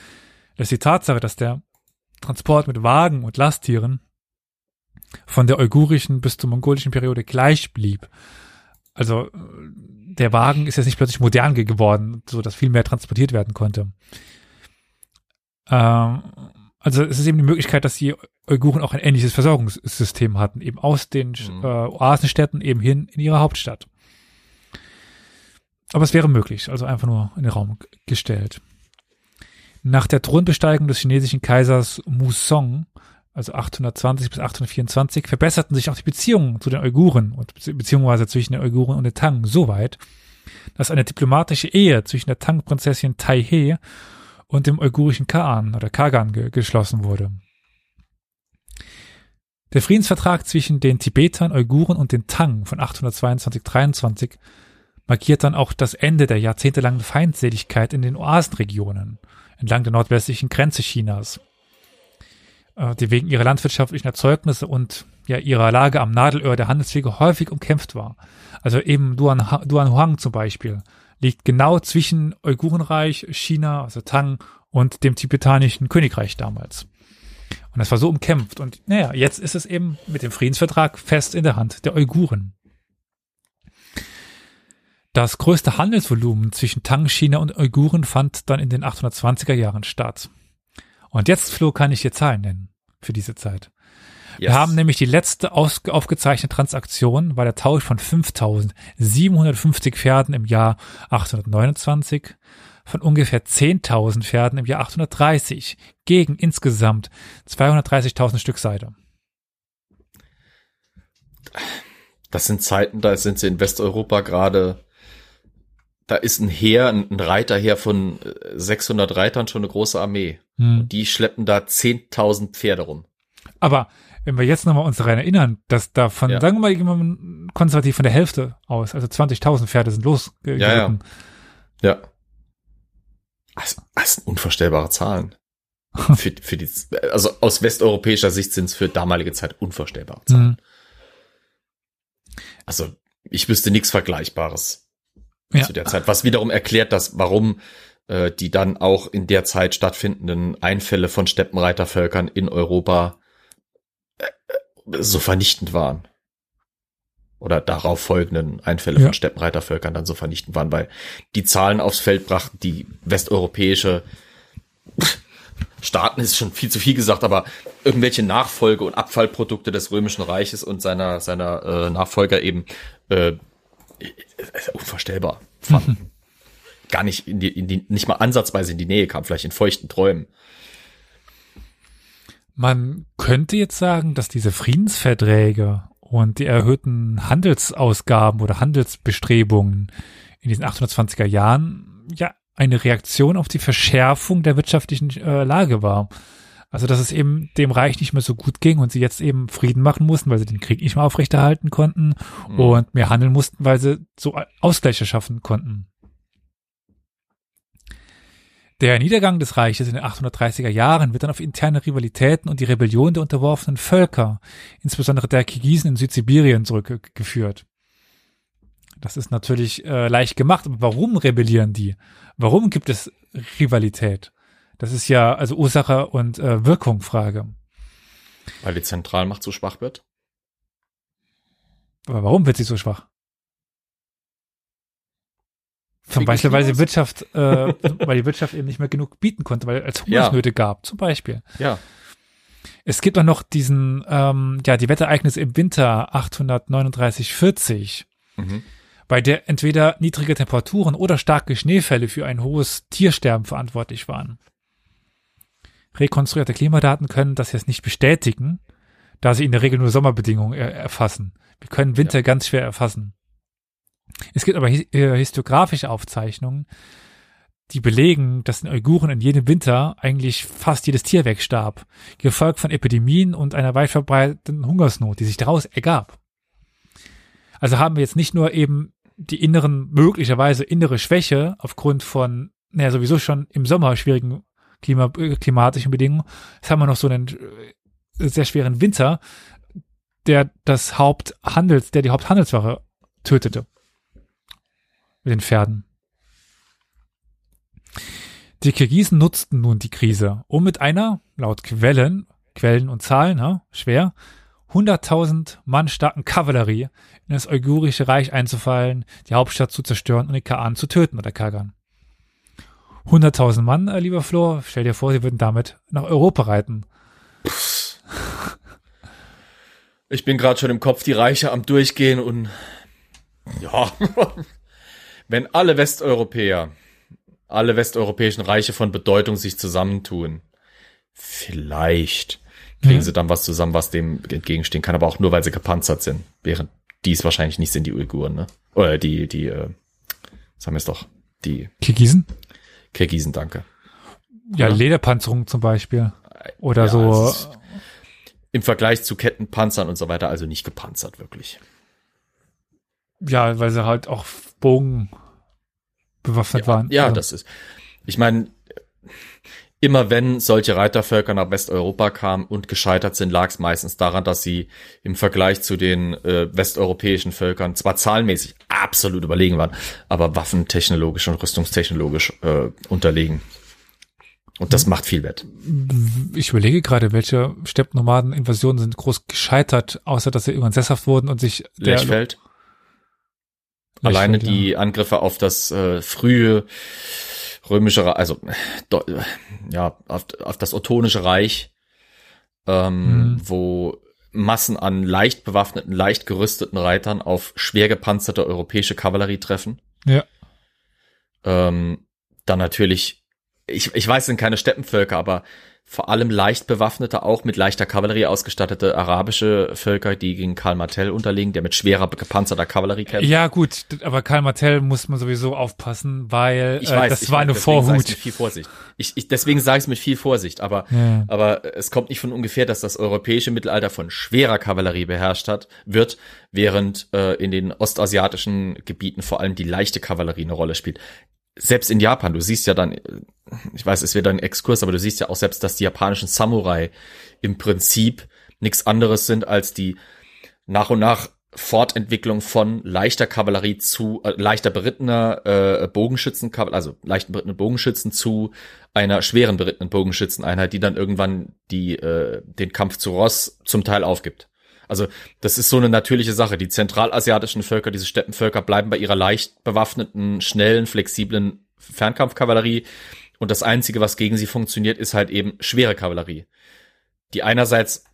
ist die Tatsache, dass der Transport mit Wagen und Lasttieren von der uigurischen bis zur mongolischen Periode gleich blieb. Also äh, der Wagen ist jetzt nicht plötzlich modern ge- geworden, so dass viel mehr transportiert werden konnte. Ähm, also es ist eben die Möglichkeit, dass die Uiguren auch ein ähnliches Versorgungssystem hatten, eben aus den Mhm. äh, Oasenstädten eben hin in ihre Hauptstadt. Aber es wäre möglich, also einfach nur in den Raum gestellt. Nach der Thronbesteigung des chinesischen Kaisers Musong, also 820 bis 824, verbesserten sich auch die Beziehungen zu den Uiguren und bezieh- beziehungsweise zwischen den Uiguren und den Tang so weit, dass eine diplomatische Ehe zwischen der Tang-Prinzessin Tai He und dem uigurischen Khan oder Kagan ge geschlossen wurde. Der Friedensvertrag zwischen den Tibetern, Uiguren und den Tang von 822-23 markiert dann auch das Ende der jahrzehntelangen Feindseligkeit in den Oasenregionen entlang der nordwestlichen Grenze Chinas, äh, die wegen ihrer landwirtschaftlichen Erzeugnisse und ja ihrer Lage am Nadelöhr der Handelswege häufig umkämpft war. Also eben Duan, Duanhuang zum Beispiel liegt genau zwischen Uigurenreich, China, also Tang und dem tibetanischen Königreich damals. Und das war so umkämpft. Und naja, jetzt ist es eben mit dem Friedensvertrag fest in der Hand der Uiguren. Das größte Handelsvolumen zwischen Tang, China und Uiguren fand dann in den 820er Jahren statt. Und jetzt, Flo, kann ich dir Zahlen nennen für diese Zeit. Wir Yes. haben nämlich die letzte aufgezeichnete Transaktion, war der Tausch von 5750 Pferden im Jahr 829 von ungefähr 10.000 Pferden im Jahr 830 gegen insgesamt 230.000 Stück Seide. Das sind Zeiten, da sind sie in Westeuropa gerade, da ist ein Heer, ein Reiterheer von äh, 600 Reitern schon eine große Armee. Hm. Die schleppen da 10.000 Pferde rum. Aber wenn wir jetzt nochmal uns daran erinnern, dass davon, Ja. sagen wir mal, gehen wir mal konservativ von der Hälfte aus, also 20.000 Pferde sind losgeritten. Ja, ja. Ja. Das, das sind unvorstellbare Zahlen. <laughs> für, für die, also aus westeuropäischer Sicht sind es für damalige Zeit unvorstellbare Zahlen. Mhm. Also ich wüsste nichts Vergleichbares Ja. zu der Zeit, was wiederum erklärt, dass warum äh, die dann auch in der Zeit stattfindenden Einfälle von Steppenreitervölkern in Europa äh, äh, so vernichtend waren. Oder darauf folgenden Einfälle Ja. von Steppenreitervölkern dann so vernichtend waren, weil die Zahlen aufs Feld brachten, die westeuropäische Staaten ist schon viel zu viel gesagt, aber irgendwelche Nachfolge und Abfallprodukte des Römischen Reiches und seiner seiner äh, Nachfolger eben äh, äh, unvorstellbar fanden. <laughs> Gar nicht in die, in die nicht mal ansatzweise in die Nähe kam, vielleicht in feuchten Träumen. Man könnte jetzt sagen, dass diese Friedensverträge und die erhöhten Handelsausgaben oder Handelsbestrebungen in diesen 820er Jahren ja eine Reaktion auf die Verschärfung der wirtschaftlichen äh, Lage war. Also dass es eben dem Reich nicht mehr so gut ging und sie jetzt eben Frieden machen mussten, weil sie den Krieg nicht mehr aufrechterhalten konnten Mhm. und mehr handeln mussten, weil sie so Ausgleiche schaffen konnten. Der Niedergang des Reiches in den 830er Jahren wird dann auf interne Rivalitäten und die Rebellion der unterworfenen Völker, insbesondere der Kirgisen in Südsibirien, zurückgeführt. Das ist natürlich äh, leicht gemacht, aber warum rebellieren die? Warum gibt es Rivalität? Das ist ja also Ursache und äh, Wirkung Frage. Weil die Zentralmacht so schwach wird. Aber warum wird sie so schwach? Zum Beispiel, weil die? Wirtschaft, äh, <laughs> weil die Wirtschaft eben nicht mehr genug bieten konnte, weil es Ja. Hungersnöte gab, zum Beispiel. Ja. Es gibt auch noch diesen, ähm, ja, die Wettereignisse im Winter 839-40, Mhm. bei der entweder niedrige Temperaturen oder starke Schneefälle für ein hohes Tiersterben verantwortlich waren. Rekonstruierte Klimadaten können das jetzt nicht bestätigen, da sie in der Regel nur Sommerbedingungen er erfassen. Wir können Winter ganz schwer erfassen. Es gibt aber äh, historiografische Aufzeichnungen, die belegen, dass in Uiguren in jedem Winter eigentlich fast jedes Tier wegstarb, gefolgt von Epidemien und einer weit verbreiteten Hungersnot, die sich daraus ergab. Also haben wir jetzt nicht nur eben die inneren, möglicherweise innere Schwäche aufgrund von, naja, sowieso schon im Sommer schwierigen Klima, äh, klimatischen Bedingungen, jetzt haben wir noch so einen äh, sehr schweren Winter, der das Haupthandels, der die Haupthandelsware tötete. Mit den Pferden. Die Kirgisen nutzten nun die Krise, um mit einer, laut Quellen, Quellen und Zahlen, ja, schwer, 100.000 Mann starken Kavallerie in das Uigurische Reich einzufallen, die Hauptstadt zu zerstören und die Kaan zu töten oder Kagan. 100.000 Mann, äh, lieber Flo, stell dir vor, sie würden damit nach Europa reiten. Ich bin gerade schon im Kopf die Reiche am Durchgehen und ja, <laughs> wenn alle Westeuropäer, alle westeuropäischen Reiche von Bedeutung sich zusammentun, vielleicht kriegen Ja. sie dann was zusammen, was dem entgegenstehen kann, aber auch nur, weil sie gepanzert sind, während die es wahrscheinlich nicht sind, die Uiguren, ne? Oder die, die, äh, sagen wir es doch, die Kirgisen? Kirgisen, danke. Ja, Ja. Lederpanzerung zum Beispiel. Oder Ja, so. Im Vergleich zu Kettenpanzern und so weiter, also nicht gepanzert, wirklich. Ja, weil sie halt auch Bogen bewaffnet Ja, waren. ja Also, das ist. Ich meine, immer wenn solche Reitervölker nach Westeuropa kamen und gescheitert sind, lag es meistens daran, dass sie im Vergleich zu den äh, westeuropäischen Völkern zwar zahlenmäßig absolut überlegen waren, aber waffentechnologisch und rüstungstechnologisch äh, unterlegen. Und Mhm. das macht viel wett. Ich überlege gerade, welche Steppnomaden-Invasionen sind groß gescheitert, außer dass sie irgendwann sesshaft wurden und sich der Lechfeld. Alleine Lechfeld, ja. die Angriffe auf das äh, frühe römische, also ja, auf, auf das ottonische Reich, ähm, Mhm. wo Massen an leicht bewaffneten, leicht gerüsteten Reitern auf schwer gepanzerte europäische Kavallerie treffen. Ja. Ähm, dann natürlich, ich, ich weiß, es sind keine Steppenvölker, aber vor allem leicht bewaffnete, auch mit leichter Kavallerie ausgestattete arabische Völker, die gegen Karl Martell unterliegen, der mit schwerer gepanzerter Kavallerie kämpft. Ja, gut, aber Karl Martell muss man sowieso aufpassen, weil Ich äh, weiß, das ich war weiß, eine Vorhut. Mit viel Vorsicht. Ich, ich, deswegen sage ich es mit viel Vorsicht, aber, Ja. aber es kommt nicht von ungefähr, dass das europäische Mittelalter von schwerer Kavallerie beherrscht hat, wird, während äh, in den ostasiatischen Gebieten vor allem die leichte Kavallerie eine Rolle spielt. Selbst in Japan, du siehst ja dann, ich weiß, es wird ein Exkurs, aber du siehst ja auch selbst, dass die japanischen Samurai im Prinzip nichts anderes sind als die nach und nach Fortentwicklung von leichter Kavallerie zu äh, leichter berittener äh, Bogenschützen, also leichten berittenen Bogenschützen zu einer schweren berittenen Bogenschützeneinheit, die dann irgendwann die äh, den Kampf zu Ross zum Teil aufgibt. Also das ist so eine natürliche Sache. Die zentralasiatischen Völker, diese Steppenvölker, bleiben bei ihrer leicht bewaffneten, schnellen, flexiblen Fernkampfkavallerie. Und das Einzige, was gegen sie funktioniert, ist halt eben schwere Kavallerie, die einerseits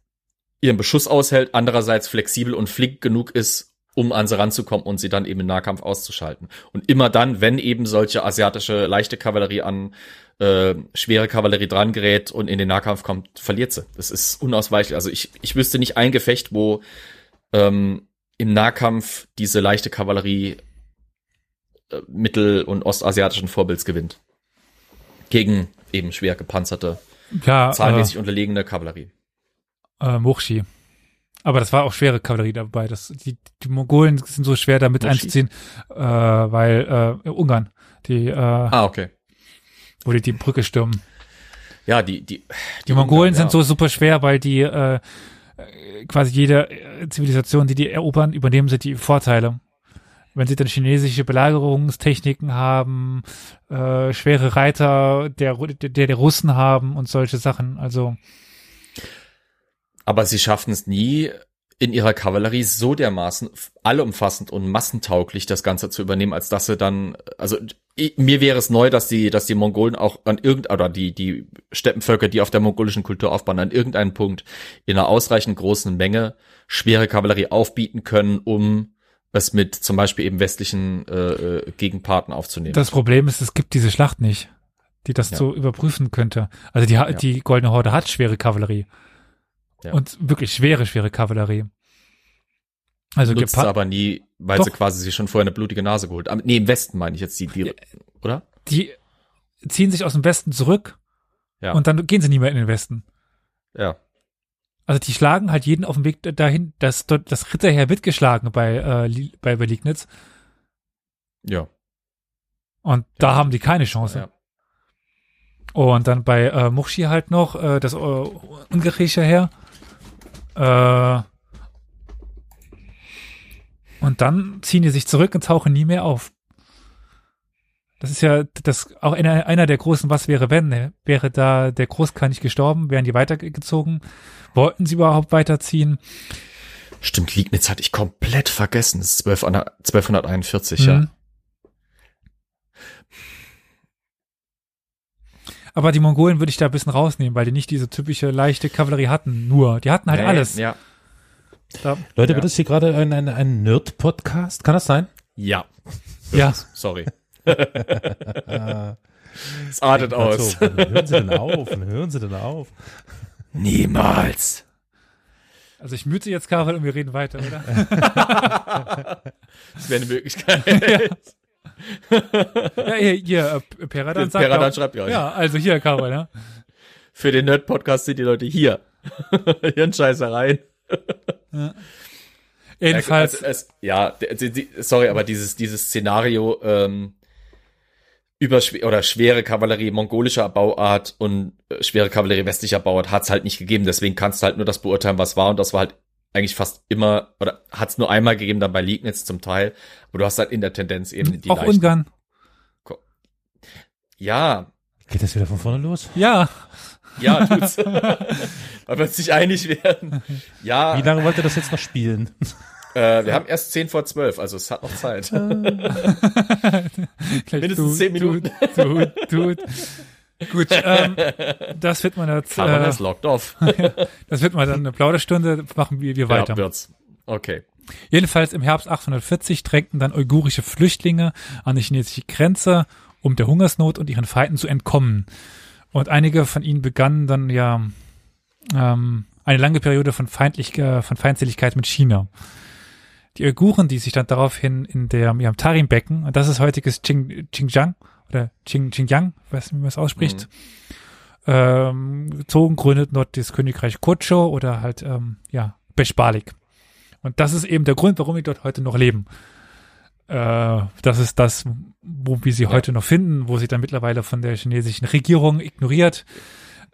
ihren Beschuss aushält, andererseits flexibel und flink genug ist, um an sie ranzukommen und sie dann eben im Nahkampf auszuschalten. Und immer dann, wenn eben solche asiatische leichte Kavallerie an äh, schwere Kavallerie dran gerät und in den Nahkampf kommt, verliert sie. Das ist unausweichlich. Also ich, ich wüsste nicht ein Gefecht, wo ähm, im Nahkampf diese leichte Kavallerie äh, mittel- und ostasiatischen Vorbilds gewinnt. Gegen eben schwer gepanzerte, Ja, zahlenmäßig unterlegene Kavallerie. äh, äh, Murchi. Aber das war auch schwere Kavallerie dabei. Das, die, die Mongolen sind so schwer damit Murchi? einzuziehen, äh, weil äh, Ungarn, die, äh, Ah, okay. Wo die die Brücke stürmen. Ja, die, die, Die Mongolen Ungarn, sind ja. so super schwer, weil die äh, quasi jede äh, Zivilisation, die die erobern, übernehmen sie die Vorteile. Wenn sie dann chinesische Belagerungstechniken haben, äh, schwere Reiter der, der, der Russen haben und solche Sachen. Also Aber sie schaffen es nie, in ihrer Kavallerie so dermaßen allumfassend und massentauglich das Ganze zu übernehmen, als dass sie dann, also mir wäre es neu, dass die, dass die Mongolen auch an irgend oder die die Steppenvölker, die auf der mongolischen Kultur aufbauen, an irgendeinem Punkt in einer ausreichend großen Menge schwere Kavallerie aufbieten können, um es mit zum Beispiel eben westlichen äh, äh, Gegenparten aufzunehmen. das Problem ist, es gibt diese Schlacht nicht, die das Ja. so überprüfen könnte. Also die, Ja. die Goldene Horde hat schwere Kavallerie. Ja. Und wirklich schwere, schwere Kavallerie. Also Nutzt aber nie, weil Doch. sie quasi sich schon vorher eine blutige Nase geholt haben. Nee, im Westen meine ich jetzt die, die oder? die ziehen sich aus dem Westen zurück Ja. und dann gehen sie nie mehr in den Westen. Ja. Also die schlagen halt jeden auf dem Weg dahin, dass dort das Ritterheer wird geschlagen bei, äh, bei, bei Liegnitz Ja. und da haben die keine Chance. ja. Und dann bei äh, Muxi halt noch äh, das äh, ungarische Heer. Äh, und dann ziehen die sich zurück und tauchen nie mehr auf. Das ist ja das auch einer, einer der großen Was wäre wenn. ne? Wäre da der Großkönig gestorben, wären die weitergezogen? Wollten sie überhaupt weiterziehen? Stimmt, Liegnitz hatte ich komplett vergessen. Das ist 1200 1241, ja. Aber die Mongolen würde ich da ein bisschen rausnehmen, weil die nicht diese typische leichte Kavallerie hatten. Nur, die hatten halt Nee, alles. Ja. Da, Leute, Ja. wird das hier gerade ein, ein, ein Nerd-Podcast? Kann das sein? Ja. ja. Sorry. <laughs> Es artet aus. Wann hören Sie denn auf? Hören Sie denn auf? Niemals. Also ich müte jetzt Karel und wir reden weiter, oder? <laughs> Das wäre eine Möglichkeit. ja, <laughs> hier, hier äh, Peradan sagt Peradan auch- schreibt ja. Ja, also hier, Karel, ne? <laughs> Für den Nerd-Podcast sind die Leute hier. <laughs> Hirnscheißereien. Jedenfalls, Ja, es, es, ja sorry, aber dieses, dieses Szenario ähm, über oder schwere Kavallerie mongolischer Bauart und äh, schwere Kavallerie westlicher Bauart hat's halt nicht gegeben. Deswegen kannst du halt nur das beurteilen, was war. Und das war halt eigentlich fast immer, oder hat's nur einmal gegeben, dann bei Liegnitz zum Teil. Aber du hast halt in der Tendenz eben die auch leichten- Ungarn. Ja, Geht das wieder von vorne los? Ja, ja, tut's. <laughs> Weil wir uns nicht einig werden. Ja, Wie lange wollt ihr das jetzt noch spielen? äh, wir haben erst 10 vor 12, also es hat noch Zeit. <laughs> Mindestens zehn Minuten. Tut, tut, tut. Gut, ähm, das wird eine, Kamera äh, ist locked off. <laughs> das wird mal dann eine Plauderstunde, machen wir, wir weiter. Ja, wird's. Okay. Jedenfalls im Herbst 840 drängten dann uigurische Flüchtlinge an die chinesische Grenze, um der Hungersnot und ihren Feinden zu entkommen. Und einige von ihnen begannen dann ja ähm, eine lange Periode von, feindlich, äh, von Feindseligkeit mit China. Die Uiguren, die sich dann daraufhin in der, im Tarim-Becken, und das ist heutiges Xing, Xinjiang oder Xing, Xinjiang, weiß nicht, wie man es ausspricht, ähm, zogen, gründeten dort das Königreich Kocho oder halt, ähm, ja, Beshbalik. Und das ist eben der Grund, warum die dort heute noch leben. Äh, das ist das, wo wir sie heute noch finden, wo sie dann mittlerweile von der chinesischen Regierung ignoriert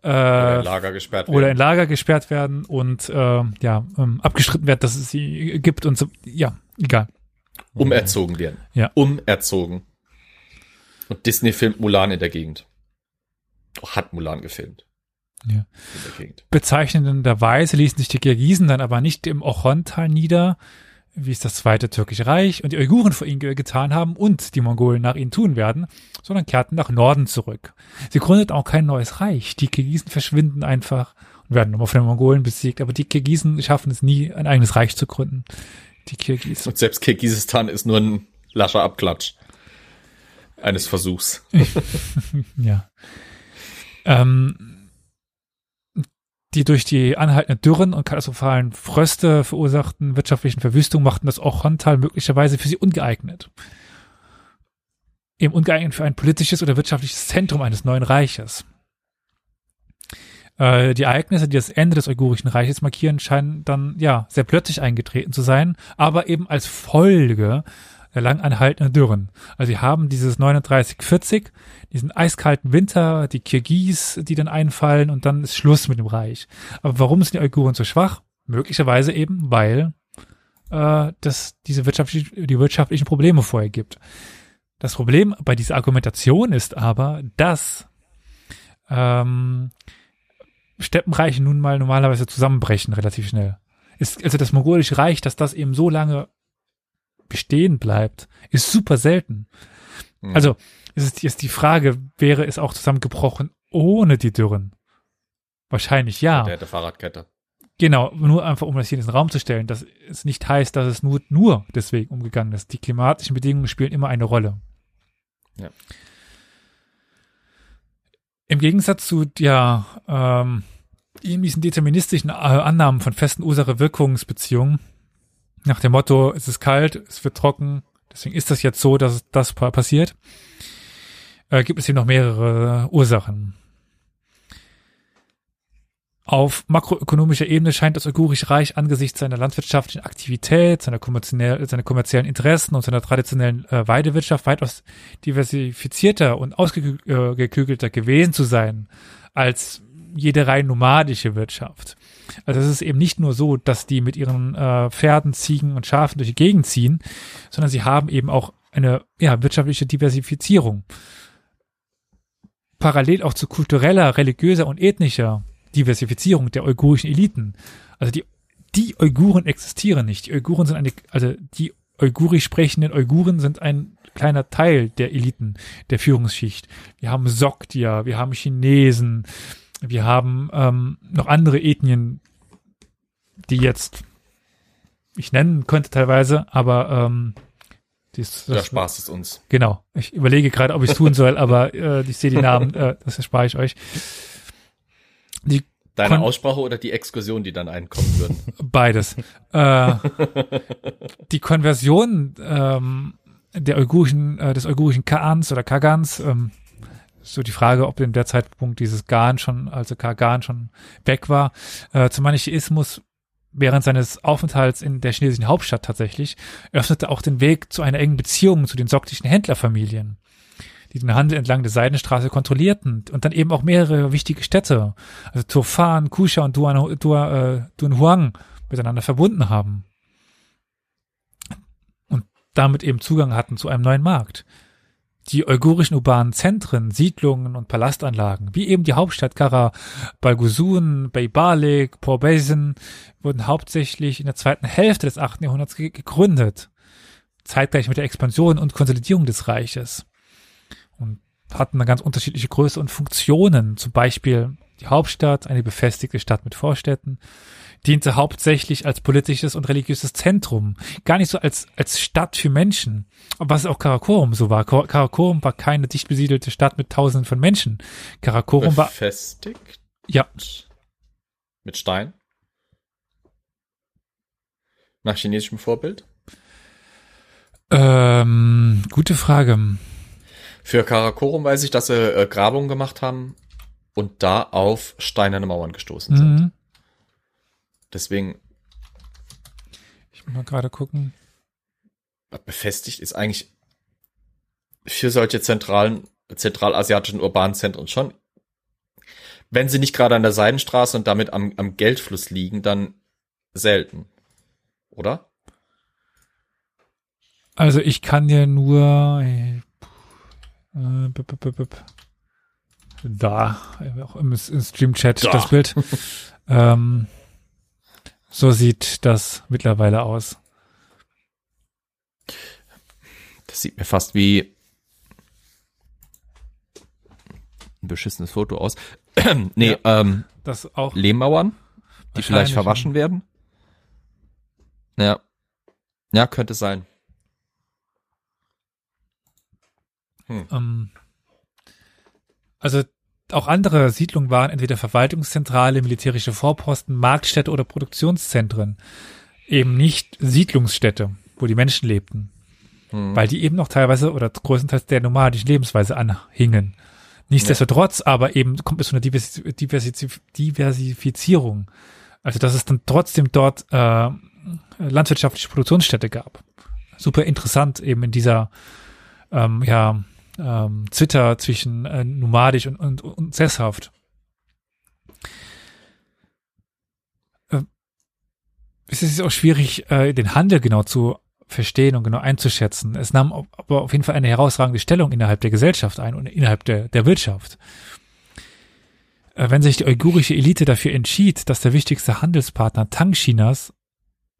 Oder äh, in Lager gesperrt oder in werden. Lager gesperrt werden und äh, ja ähm, abgestritten wird, dass es sie gibt und so. Ja, egal. Umerzogen werden. Ja. Umerzogen. Und Disney filmt Mulan in der Gegend. Hat Mulan gefilmt. Ja. Bezeichnenderweise ließen sich die Kirgisen dann aber nicht im Ochontal nieder, wie es das Zweite Türkische Reich und die Uiguren vor ihnen ge- getan haben und die Mongolen nach ihnen tun werden, sondern kehrten nach Norden zurück. Sie gründeten auch kein neues Reich. Die Kirgisen verschwinden einfach und werden nochmal von den Mongolen besiegt, aber die Kirgisen schaffen es nie, ein eigenes Reich zu gründen. Die Kirgisen. Und selbst Kirgisistan ist nur ein lascher Abklatsch. Eines Versuchs. <laughs> Ja. Ähm, die durch die anhaltenden Dürren und katastrophalen Fröste verursachten wirtschaftlichen Verwüstungen machten das Ochontal möglicherweise für sie ungeeignet. Eben ungeeignet für ein politisches oder wirtschaftliches Zentrum eines neuen Reiches. Äh, die Ereignisse, die das Ende des Uigurischen Reiches markieren, scheinen dann ja sehr plötzlich eingetreten zu sein, aber eben als Folge der lang anhaltenden Dürren. Also sie haben dieses 39-40, diesen eiskalten Winter, die Kirgis, die dann einfallen und dann ist Schluss mit dem Reich. Aber warum sind die Uiguren so schwach? Möglicherweise eben, weil äh, das diese wirtschaftlich, die wirtschaftlichen Probleme vorher gibt. Das Problem bei dieser Argumentation ist aber, dass ähm, Steppenreiche nun mal normalerweise zusammenbrechen relativ schnell. Ist, also das mongolische Reich, dass das eben so lange bestehen bleibt, ist super selten. Mhm. Also es ist jetzt die Frage, wäre es auch zusammengebrochen ohne die Dürren? Wahrscheinlich ja. Der hätte Fahrradkette. Genau, nur einfach, um das hier in den Raum zu stellen, dass es nicht heißt, dass es nur, nur deswegen umgegangen ist. Die klimatischen Bedingungen spielen immer eine Rolle. Ja. Im Gegensatz zu ja, ähm, eben diesen deterministischen äh, Annahmen von festen Ursache-Wirkungsbeziehungen, nach dem Motto, es ist kalt, es wird trocken, deswegen ist das jetzt so, dass das pa passiert, äh, gibt es hier noch mehrere Ursachen. Auf makroökonomischer Ebene scheint das Uigurische Reich angesichts seiner landwirtschaftlichen Aktivität, seiner, kommerziell, seiner kommerziellen Interessen und seiner traditionellen äh, Weidewirtschaft weitaus diversifizierter und ausgeklügelter gewesen zu sein als jede rein nomadische Wirtschaft. Also es ist eben nicht nur so, dass die mit ihren äh, Pferden, Ziegen und Schafen durch die Gegend ziehen, sondern sie haben eben auch eine ja, wirtschaftliche Diversifizierung. Parallel auch zu kultureller, religiöser und ethnischer Diversifizierung der uigurischen Eliten. Also die, die Uiguren existieren nicht. Die Uiguren sind eine, also die uigurisch sprechenden Uiguren sind ein kleiner Teil der Eliten, der Führungsschicht. Wir haben Sogdier, wir haben Chinesen, wir haben ähm, noch andere Ethnien, die jetzt ich nennen könnte teilweise, aber ähm, dies, das, Spaß ist uns. Genau. Ich überlege gerade, ob ich es tun soll, aber äh, ich sehe die Namen, äh, das erspare ich euch. Die Deine Aussprache oder die Exkursion, die dann einkommen würden? Beides. äh, die Konversion ähm, der uigurischen, äh, des uigurischen Kaans oder Kagans, ähm, so die Frage, ob in der Zeitpunkt dieses Gan schon, also Kagan schon weg war, äh, zum Manichäismus während seines Aufenthalts in der chinesischen Hauptstadt tatsächlich, öffnete auch den Weg zu einer engen Beziehung zu den soktischen Händlerfamilien, die den Handel entlang der Seidenstraße kontrollierten und dann eben auch mehrere wichtige Städte, also Turfan, Kusha und Duan, Duan, äh, Dunhuang miteinander verbunden haben und damit eben Zugang hatten zu einem neuen Markt die uigurischen urbanen Zentren, Siedlungen und Palastanlagen, wie eben die Hauptstadt Kara, Balgusun, Beybalik, Port Basin, wurden hauptsächlich in der zweiten Hälfte des 8. Jahrhunderts gegründet, zeitgleich mit der Expansion und Konsolidierung des Reiches. Und hatten eine ganz unterschiedliche Größe und Funktionen, zum Beispiel die Hauptstadt, eine befestigte Stadt mit Vorstädten, diente hauptsächlich als politisches und religiöses Zentrum, gar nicht so als, als Stadt für Menschen, was auch Karakorum so war. Karakorum war keine dicht besiedelte Stadt mit tausenden von Menschen. Karakorum war. Befestigt? Ja. Mit Stein? Nach chinesischem Vorbild? Ähm, gute Frage. Für Karakorum weiß ich, dass sie äh, Grabungen gemacht haben und da auf steinerne Mauern gestoßen sind. Mhm. Deswegen. Ich muss mal gerade gucken. Befestigt ist eigentlich für solche zentralen, zentralasiatischen urbanen Zentren schon. Wenn sie nicht gerade an der Seidenstraße und damit am, am Geldfluss liegen, dann selten. Oder? Also ich kann dir nur äh, bip, bip, bip, da, auch im, im Stream-Chat das Bild. <laughs> ähm, so sieht das mittlerweile aus. Das sieht mir fast wie ein beschissenes Foto aus. <clears throat> nee, ja, ähm, das auch Lehmmauern, die vielleicht verwaschen werden. Ja. Ja, könnte sein. Hm. Ähm, also auch andere Siedlungen waren entweder Verwaltungszentrale, militärische Vorposten, Marktstädte oder Produktionszentren. Eben nicht Siedlungsstädte, wo die Menschen lebten. Mhm. Weil die eben noch teilweise oder größtenteils der nomadischen Lebensweise anhingen. Nichtsdestotrotz ja. aber eben kommt es zu einer Divers Divers Diversifizierung. Also dass es dann trotzdem dort äh, landwirtschaftliche Produktionsstätte gab. Super interessant eben in dieser ähm, ja ähm, Zwitter zwischen äh, nomadisch und, und, und sesshaft. Äh, es ist auch schwierig, äh, den Handel genau zu verstehen und genau einzuschätzen. Es nahm aber auf jeden Fall eine herausragende Stellung innerhalb der Gesellschaft ein und innerhalb der, der Wirtschaft. Äh, wenn sich die uigurische Elite dafür entschied, dass der wichtigste Handelspartner Tang Chinas,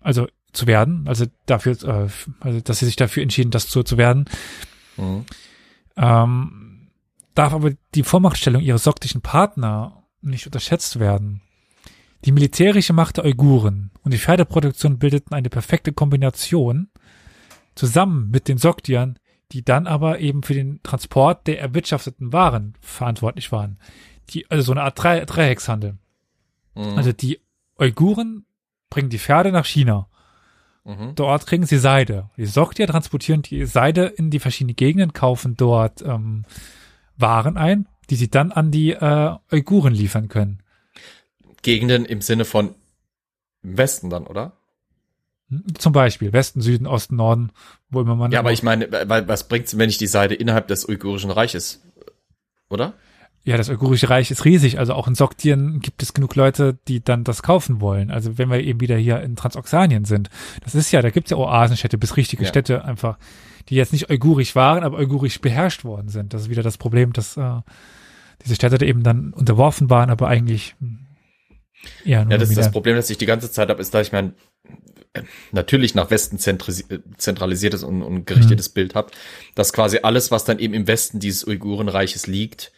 also zu werden, also dafür, äh, also dass sie sich dafür entschieden, das zu, zu werden, mhm ähm, darf aber die Vormachtstellung ihrer soktischen Partner nicht unterschätzt werden. Die militärische Macht der Uiguren und die Pferdeproduktion bildeten eine perfekte Kombination zusammen mit den Sogdiern, die dann aber eben für den Transport der erwirtschafteten Waren verantwortlich waren. Die, also so eine Art Drei Dreieckshandel. Mhm. Also die Uiguren bringen die Pferde nach China. Mhm. Dort kriegen sie Seide. Die Sogdier transportieren die Seide in die verschiedenen Gegenden, kaufen dort ähm, Waren ein, die sie dann an die äh, Uiguren liefern können. Gegenden im Sinne von Westen dann, oder? Hm, zum Beispiel Westen, Süden, Osten, Norden, wo immer man. Ja, aber ich meine, was bringt's, wenn ich die Seide innerhalb des uigurischen Reiches, oder? Ja, das uigurische Reich ist riesig. Also auch in Soktien gibt es genug Leute, die dann das kaufen wollen. Also wenn wir eben wieder hier in Transoxanien sind. Das ist ja, da gibt's ja Oasenstädte bis richtige Ja. Städte einfach, die jetzt nicht uigurisch waren, aber uigurisch beherrscht worden sind. Das ist wieder das Problem, dass äh, diese Städte eben dann unterworfen waren, aber eigentlich hm, eher nur Ja, das ist das. Problem, das ich die ganze Zeit habe, ist, dass ich mein äh, natürlich nach Westen äh, zentralisiertes und, und gerichtetes Bild habe, dass quasi alles, was dann eben im Westen dieses Uigurenreiches liegt,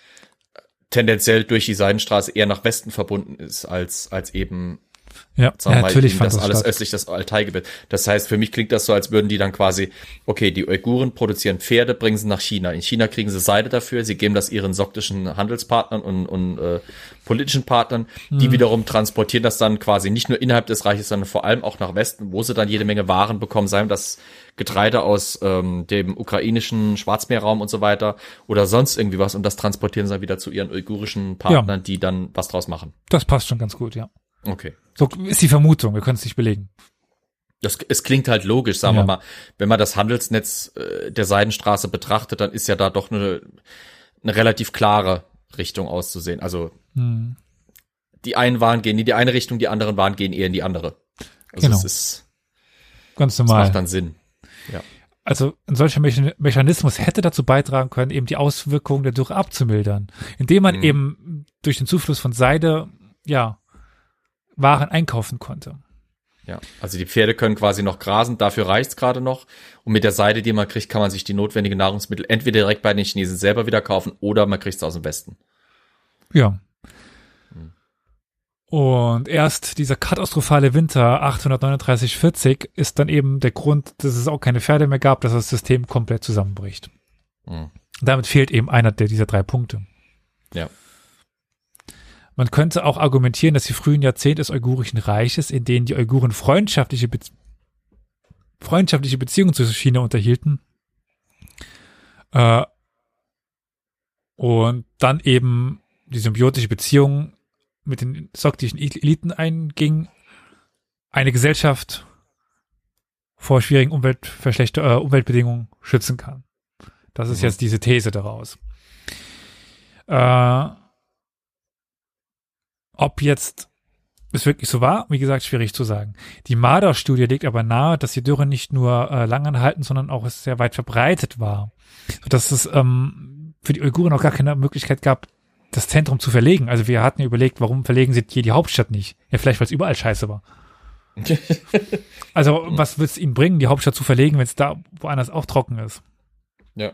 tendenziell durch die Seidenstraße eher nach Westen verbunden ist, als, als eben Ja, ja natürlich fand das das alles statt. östlich des Altai-Gebiet. Das heißt, für mich klingt das so, als würden die dann quasi, okay, die Uiguren produzieren Pferde, bringen sie nach China. In China kriegen sie Seide dafür, sie geben das ihren soktischen Handelspartnern und, und äh, politischen Partnern, die Mhm. wiederum transportieren das dann quasi nicht nur innerhalb des Reiches, sondern vor allem auch nach Westen, wo sie dann jede Menge Waren bekommen, sei das Getreide aus ähm, dem ukrainischen Schwarzmeerraum und so weiter oder sonst irgendwie was und das transportieren sie dann wieder zu ihren uigurischen Partnern, die dann was draus machen. Das passt schon ganz gut, ja. Okay. So ist die Vermutung, wir können es nicht belegen. Das, es klingt halt logisch, sagen Ja. wir mal. Wenn man das Handelsnetz äh, der Seidenstraße betrachtet, dann ist ja da doch eine, eine relativ klare Richtung auszusehen. Also Hm. die einen Waren gehen in die eine Richtung, die anderen Waren gehen eher in die andere. Also Genau. es ist, Ganz das normal. macht dann Sinn. also ein solcher Mechan- Mechanismus hätte dazu beitragen können, eben die Auswirkungen der Dürre abzumildern, indem man Mhm. eben durch den Zufluss von Seide, ja, Waren einkaufen konnte. Ja, also die Pferde können quasi noch grasen, dafür reicht's gerade noch. Und mit der Seide, die man kriegt, kann man sich die notwendigen Nahrungsmittel entweder direkt bei den Chinesen selber wieder kaufen oder man kriegt's aus dem Westen. Ja. Hm. Und erst dieser katastrophale Winter 839-40 ist dann eben der Grund, dass es auch keine Pferde mehr gab, dass das System komplett zusammenbricht. Mhm. Damit fehlt eben einer der dieser drei Punkte. Ja. Man könnte auch argumentieren, dass die frühen Jahrzehnte des Uigurischen Reiches, in denen die Uiguren freundschaftliche, Be freundschaftliche Beziehungen zu China unterhielten, äh, und dann eben die symbiotische Beziehung mit den soktischen Eliten einging, eine Gesellschaft vor schwierigen Umweltverschlechter äh, Umweltbedingungen schützen kann. Das ist Mhm. jetzt diese These daraus. Äh, ob jetzt es wirklich so war, wie gesagt, schwierig zu sagen. Die Marder-Studie legt aber nahe, dass die Dürre nicht nur äh, langanhaltend, sondern auch sehr weit verbreitet war. Sodass es ähm, für die Uiguren auch gar keine Möglichkeit gab, das Zentrum zu verlegen. Also wir hatten ja überlegt, warum verlegen sie hier die Hauptstadt nicht? Ja, vielleicht, weil es überall scheiße war. <laughs> Also, was wird es ihnen bringen, die Hauptstadt zu verlegen, wenn es da woanders auch trocken ist? ja.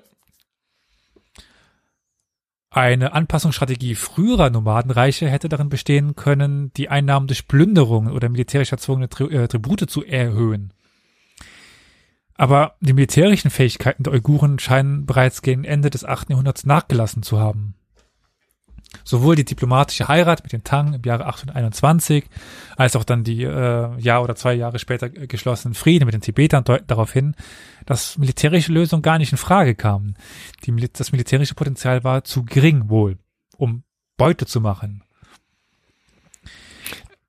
Eine Anpassungsstrategie früherer Nomadenreiche hätte darin bestehen können, die Einnahmen durch Plünderungen oder militärisch erzwungene Tri äh, Tribute zu erhöhen. Aber die militärischen Fähigkeiten der Uiguren scheinen bereits gegen Ende des 8. Jahrhunderts nachgelassen zu haben. Sowohl die diplomatische Heirat mit den Tang im Jahre 821, als auch dann die äh, Jahr oder zwei Jahre später geschlossenen Frieden mit den Tibetern deuten darauf hin, dass militärische Lösungen gar nicht in Frage kamen. Die, das militärische Potenzial war zu gering wohl, um Beute zu machen.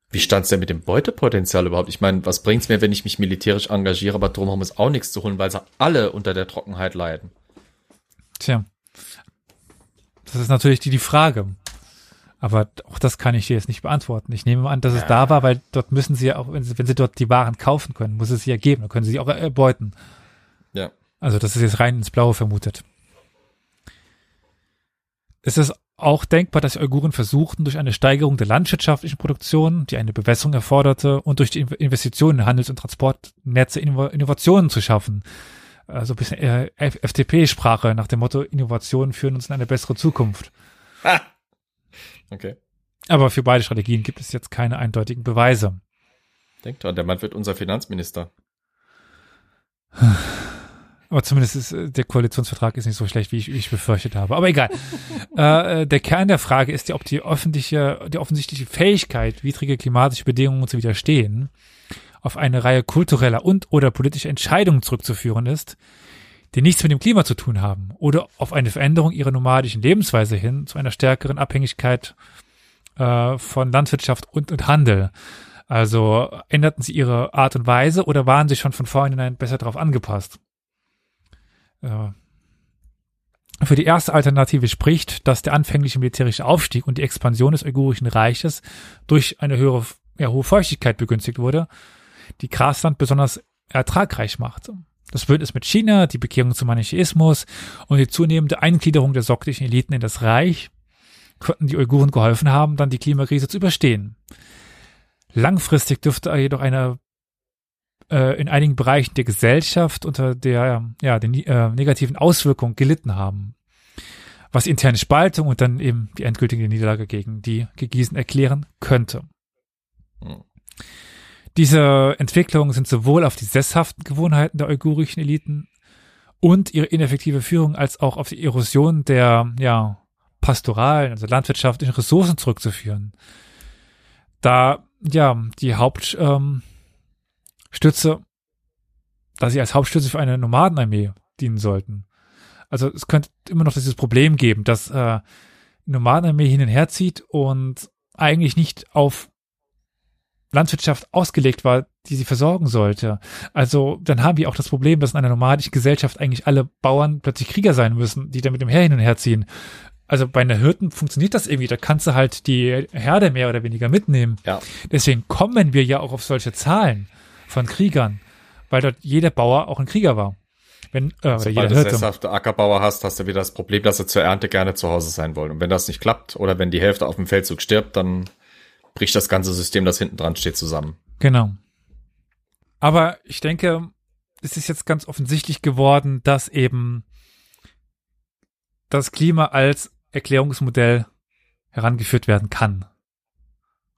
Wie stand's denn mit dem Beutepotenzial überhaupt? Ich meine, was bringt's mir, wenn ich mich militärisch engagiere, aber drumherum ist auch nichts zu holen, weil sie alle unter der Trockenheit leiden. Tja, das ist natürlich die, die Frage. Aber auch das kann ich dir jetzt nicht beantworten. Ich nehme an, dass es da war, weil dort müssen sie ja auch, wenn sie, wenn sie dort die Waren kaufen können, muss es sie ja geben. Dann können sie sie auch erbeuten. Ja. Also das ist jetzt rein ins Blaue vermutet. Es ist auch denkbar, dass die Uiguren versuchten, durch eine Steigerung der landwirtschaftlichen Produktion, die eine Bewässerung erforderte, und durch die In- Investitionen in Handels- und Transportnetze Inno- Innovationen zu schaffen. Also ein bisschen F- FDP-Sprache nach dem Motto, Innovationen führen uns in eine bessere Zukunft. Okay. Aber für beide Strategien gibt es jetzt keine eindeutigen Beweise. Denkt dran, der Mann wird unser Finanzminister. <sighs> Aber zumindest ist äh, der Koalitionsvertrag ist nicht so schlecht, wie ich, wie ich befürchtet habe. Aber egal. <laughs> äh, äh, der Kern der Frage ist ja, ob die öffentliche, die offensichtliche Fähigkeit, widrige klimatische Bedingungen zu widerstehen, auf eine Reihe kultureller und oder politischer Entscheidungen zurückzuführen ist, die nichts mit dem Klima zu tun haben, oder auf eine Veränderung ihrer nomadischen Lebensweise hin zu einer stärkeren Abhängigkeit äh, von Landwirtschaft und, und Handel. Also änderten sie ihre Art und Weise oder waren sie schon von vornherein besser darauf angepasst? Äh, Für die erste Alternative spricht, dass der anfängliche militärische Aufstieg und die Expansion des Uigurischen Reiches durch eine höhere, ja, hohe Feuchtigkeit begünstigt wurde, die Grasland besonders ertragreich macht. Das Bündnis mit China, die Bekehrung zum Manichäismus und die zunehmende Eingliederung der soktischen Eliten in das Reich könnten die Uiguren geholfen haben, dann die Klimakrise zu überstehen. Langfristig dürfte jedoch eine äh, in einigen Bereichen der Gesellschaft unter der ja den äh, negativen Auswirkungen gelitten haben, was interne Spaltung und dann eben die endgültige Niederlage gegen die Gegisen erklären könnte. Hm. Diese Entwicklungen sind sowohl auf die sesshaften Gewohnheiten der uigurischen Eliten und ihre ineffektive Führung als auch auf die Erosion der ja, pastoralen, also landwirtschaftlichen Ressourcen zurückzuführen. Da ja die Hauptstütze, ähm, da sie als Hauptstütze für eine Nomadenarmee dienen sollten. Also es könnte immer noch dieses Problem geben, dass äh, Nomadenarmee hin und her zieht und eigentlich nicht auf Landwirtschaft ausgelegt war, die sie versorgen sollte. Also dann haben wir auch das Problem, dass in einer nomadischen Gesellschaft eigentlich alle Bauern plötzlich Krieger sein müssen, die dann mit dem Heer hin und her ziehen. Also bei einer Hirten funktioniert das irgendwie, da kannst du halt die Herde mehr oder weniger mitnehmen. Ja. Deswegen kommen wir ja auch auf solche Zahlen von Kriegern, weil dort jeder Bauer auch ein Krieger war. Wenn, äh, Sobald du sesshafte Ackerbauer hast, hast du wieder das Problem, dass sie zur Ernte gerne zu Hause sein wollen. Und wenn das nicht klappt oder wenn die Hälfte auf dem Feldzug stirbt, dann bricht das ganze System, das hinten dran steht, zusammen. Genau. Aber ich denke, es ist jetzt ganz offensichtlich geworden, dass eben das Klima als Erklärungsmodell herangeführt werden kann.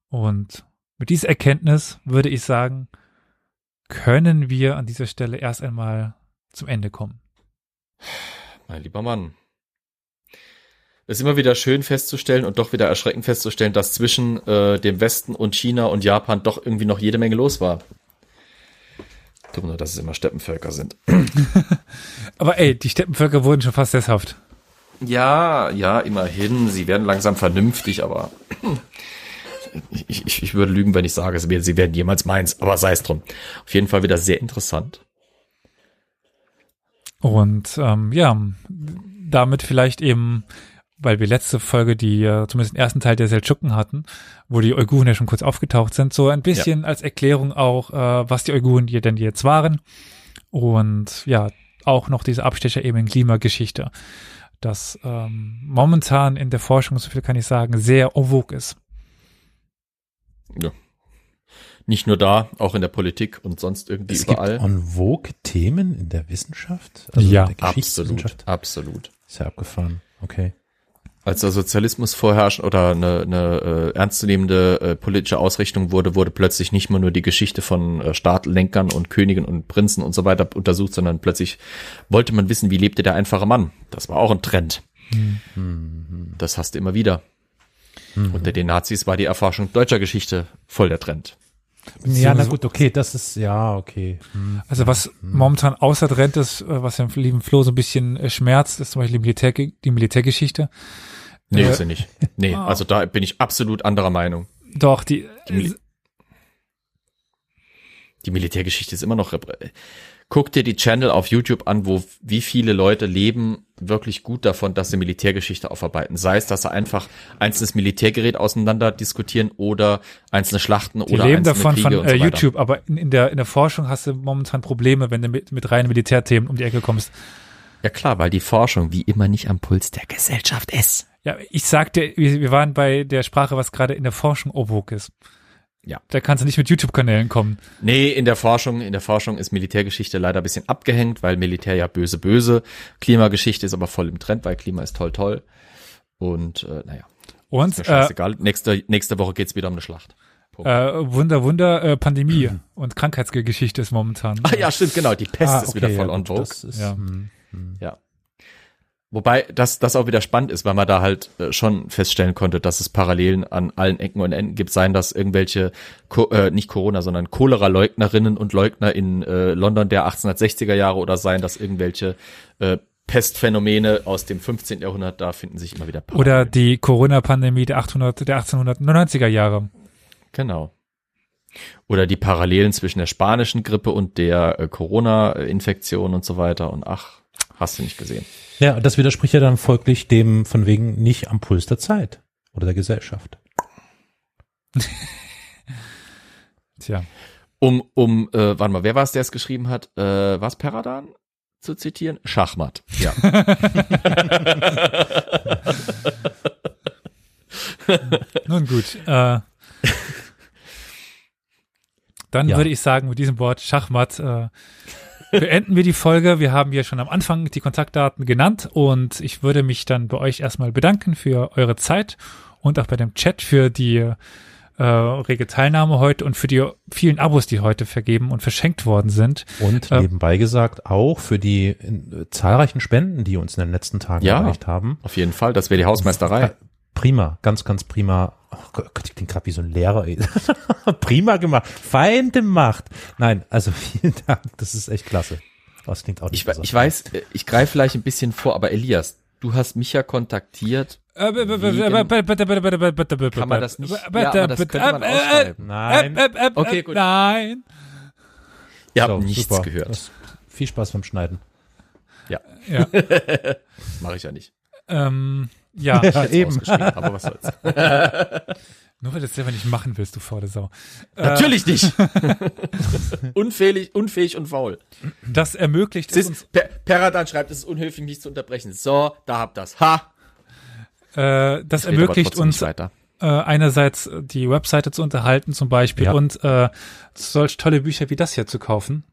Und mit dieser Erkenntnis würde ich sagen, können wir an dieser Stelle erst einmal zum Ende kommen. Mein lieber Mann, ist immer wieder schön festzustellen und doch wieder erschreckend festzustellen, dass zwischen äh, dem Westen und China und Japan doch irgendwie noch jede Menge los war. Dumm nur, dass es immer Steppenvölker sind. <laughs> Aber ey, die Steppenvölker wurden schon fast sesshaft. Ja, ja, immerhin. Sie werden langsam vernünftig, aber <clears throat> ich, ich, ich würde lügen, wenn ich sage, sie werden jemals meins, aber sei es drum. Auf jeden Fall wieder sehr interessant. Und ähm, ja, damit vielleicht eben weil wir letzte Folge die zumindest den ersten Teil der Seldschuken hatten, wo die Uiguren ja schon kurz aufgetaucht sind, so ein bisschen ja. als Erklärung auch, äh, was die Uiguren hier denn jetzt waren und ja, auch noch diese Abstecher eben in Klimageschichte, das ähm, momentan in der Forschung, so viel kann ich sagen, sehr en vogue ist. Ja. Nicht nur da, auch in der Politik und sonst irgendwie es überall. Gibt en vogue Themen in der Wissenschaft? Also ja, absolut, absolut. Ist ja abgefahren. Okay als der Sozialismus vorherrscht oder eine, eine äh, ernstzunehmende äh, politische Ausrichtung wurde, wurde plötzlich nicht mehr nur die Geschichte von äh, Staatlenkern und Königen und Prinzen und so weiter untersucht, sondern plötzlich wollte man wissen, wie lebte der einfache Mann. Das war auch ein Trend. Mhm. Das hast du immer wieder. Mhm. Unter den Nazis war die Erforschung deutscher Geschichte voll der Trend. Ja, na gut, okay, das ist, ja, okay. Hm. Also was hm. momentan außer Trend ist, äh, was dem lieben Flo so ein bisschen äh, schmerzt, ist zum Beispiel die, Militär, die Militärgeschichte. Nee, äh, ist sie nicht. Nee, ah. also da bin ich absolut anderer Meinung. Doch, die, die, Mil die Militärgeschichte ist immer noch, guck dir die Channel auf YouTube an, wo wie viele Leute leben wirklich gut davon, dass sie Militärgeschichte aufarbeiten. Sei es, dass sie einfach einzelnes Militärgerät auseinander diskutieren oder einzelne Schlachten die oder leben einzelne davon Kriege von äh, so YouTube, aber in, in, der in der Forschung hast du momentan Probleme, wenn du mit, mit reinen Militärthemen um die Ecke kommst. Ja klar, weil die Forschung wie immer nicht am Puls der Gesellschaft ist. Ja, ich sagte, wir, wir waren bei der Sprache, was gerade in der Forschung obwohl ist. Ja. Da kannst du nicht mit YouTube-Kanälen kommen. Nee, in der Forschung, in der Forschung ist Militärgeschichte leider ein bisschen abgehängt, weil Militär ja böse, böse. Klimageschichte ist aber voll im Trend, weil Klima ist toll, toll. Und äh, naja. Und ist äh, nächste, nächste Woche geht's wieder um eine Schlacht. Äh, Wunder, Wunder, äh, Pandemie und Krankheitsgeschichte ist momentan. Ah ja, stimmt, genau. Die Pest ah, okay, ist wieder voll ja, on vogue. Ja. Hm, hm. ja. Wobei das, das auch wieder spannend ist, weil man da halt äh, schon feststellen konnte, dass es Parallelen an allen Ecken und Enden gibt, seien das irgendwelche, Co äh, nicht Corona, sondern Cholera-Leugnerinnen und Leugner in äh, London der 1860er Jahre oder seien das irgendwelche äh, Pestphänomene aus dem 15. Jahrhundert, da finden sich immer wieder Parallelen. Oder die Corona-Pandemie der, 800, der 1890er Jahre. Genau. Oder die Parallelen zwischen der spanischen Grippe und der äh, Corona-Infektion und so weiter und ach, hast du nicht gesehen. Ja, und das widerspricht ja dann folglich dem von wegen nicht am Puls der Zeit oder der Gesellschaft. <laughs> Tja. Um, um, äh, warte mal, wer war es, der es geschrieben hat? Äh, was Peradan zu zitieren? Schachmatt. Ja. <laughs> Nun gut. Äh, dann Ja. würde ich sagen, mit diesem Wort Schachmatt äh, beenden wir die Folge. Wir haben ja schon am Anfang die Kontaktdaten genannt und ich würde mich dann bei euch erstmal bedanken für eure Zeit und auch bei dem Chat für die äh, rege Teilnahme heute und für die vielen Abos, die heute vergeben und verschenkt worden sind. Und Ja. nebenbei gesagt auch für die äh, zahlreichen Spenden, die uns in den letzten Tagen Ja. erreicht haben. Auf jeden Fall, das wäre die Hausmeisterei. Äh, Prima, ganz, ganz prima. Oh Gott, ich klinge gerade wie so ein Lehrer. Ey. prima gemacht. Feinde Macht. Nein, also vielen Dank. Das ist echt klasse. Oh, Das klingt auch nicht Ich, besonders. ich weiß, äh, ich greife vielleicht ein bisschen vor, aber Elias, du hast mich ja kontaktiert. Kann man das nicht- ja, aber das könnte man ausschreiben. Nein. Okay, gut. Nein. Ihr So, habt nichts super. gehört. Das, viel Spaß beim Schneiden. Ja, Ja. mache ich ja nicht. ähm, ja. Ja, eben. aber was soll's. <laughs> Nur weil du es selber nicht machen willst, du faule Sau. Natürlich nicht. <laughs> unfähig, unfähig und faul. Das ermöglicht Es uns, per Peradan schreibt, es ist unhöflich, mich zu unterbrechen. So, da habt das. Ha! äh, das aber ermöglicht uns weiter. äh, einerseits die Webseite zu unterhalten zum Beispiel Ja. und äh, solch tolle Bücher wie das hier zu kaufen,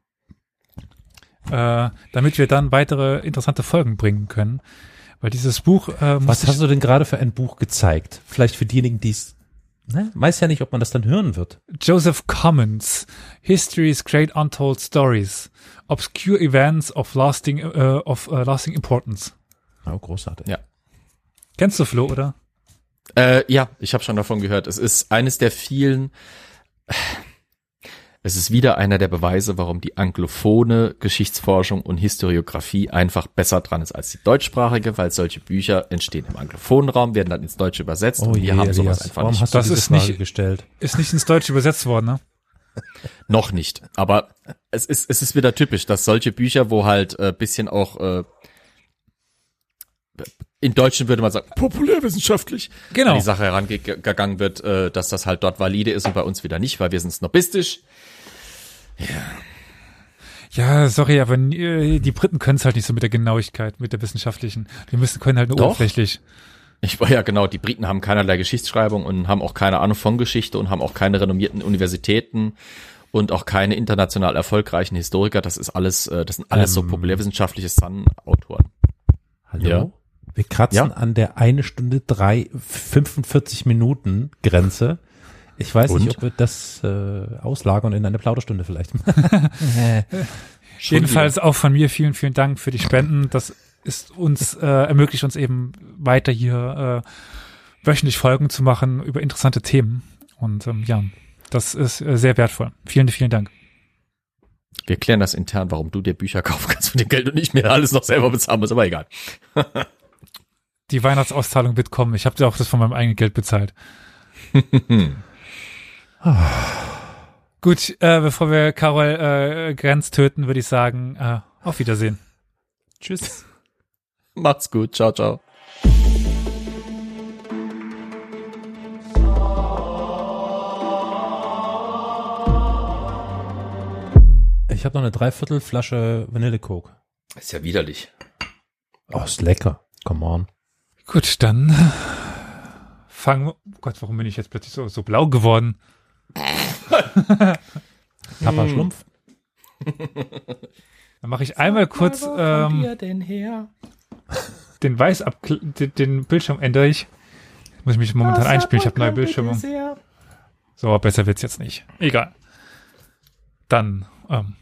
äh, damit wir dann weitere interessante Folgen bringen können. Weil dieses Buch äh, Was hast du denn gerade für ein Buch gezeigt? Vielleicht für diejenigen, die es, ne? Weiß ja nicht, ob man das dann hören wird. Joseph Commons, History's Great Untold Stories, Obscure Events of Lasting, äh, of äh, Lasting Importance. Oh, großartig. Ja. Kennst du Flo, oder? Äh, ja, ich habe schon davon gehört. Es ist eines der vielen. Es ist wieder einer der Beweise, warum die anglophone Geschichtsforschung und Historiographie einfach besser dran ist als die deutschsprachige, weil solche Bücher entstehen im anglophonen Raum, werden dann ins Deutsche übersetzt Oh und je, wir haben sowas Elias, einfach warum nicht. hast du Das ist Frage nicht- gestellt? Ist nicht ins Deutsche übersetzt worden, ne? <laughs> Noch nicht. Aber es ist, es ist wieder typisch, dass solche Bücher, wo halt äh, bisschen auch äh, in Deutschen würde man sagen, populärwissenschaftlich, Genau. an die Sache herangegangen wird, äh, dass das halt dort valide ist und bei uns wieder nicht, weil wir sind snobistisch. Ja, sorry, aber äh, die Briten können es halt nicht so mit der Genauigkeit, mit der wissenschaftlichen. Die müssen können halt nur Doch. oberflächlich. Ich war ja genau, die Briten haben keinerlei Geschichtsschreibung und haben auch keine Ahnung von Geschichte und haben auch keine renommierten Universitäten und auch keine international erfolgreichen Historiker. Das ist alles, äh, das sind alles so Ähm. populärwissenschaftliche Sun-Autoren. Hallo? Ja. Wir kratzen Ja. an der eine Stunde drei 45 Minuten Grenze. Ich weiß Und? nicht, ob wir das äh, auslagern in eine Plauderstunde vielleicht. <laughs> <laughs> Jedenfalls auch von mir vielen, vielen Dank für die Spenden. Das ist uns, äh, ermöglicht uns eben weiter hier äh, wöchentlich Folgen zu machen über interessante Themen. Und ähm, ja, das ist äh, sehr wertvoll. Vielen, vielen Dank. Wir klären das intern, warum du dir Bücher kaufen kannst von dem Geld und nicht mehr alles noch selber bezahlen musst, aber egal. Die Weihnachtsauszahlung wird kommen. Ich habe ja auch das von meinem eigenen Geld bezahlt. <laughs> <sighs> Gut, äh, bevor wir Carol äh, Grenz töten, würde ich sagen, äh, auf Wiedersehen. Tschüss. <laughs> Macht's gut. Ciao, ciao. Ich habe noch eine Dreiviertelflasche Vanillecoke. Ist ja widerlich. Oh, ist lecker. Come on. Gut, dann fangen wir. Oh Gott, warum bin ich jetzt plötzlich so, so blau geworden? Papa Hm. Schlumpf. Dann mache ich einmal kurz ähm, denn her? den Weiß ab den, den Bildschirm ändere ich. Muss ich mich momentan einspielen. Ich habe neue Bildschirme. So, besser wird's jetzt nicht. Egal. Dann ähm,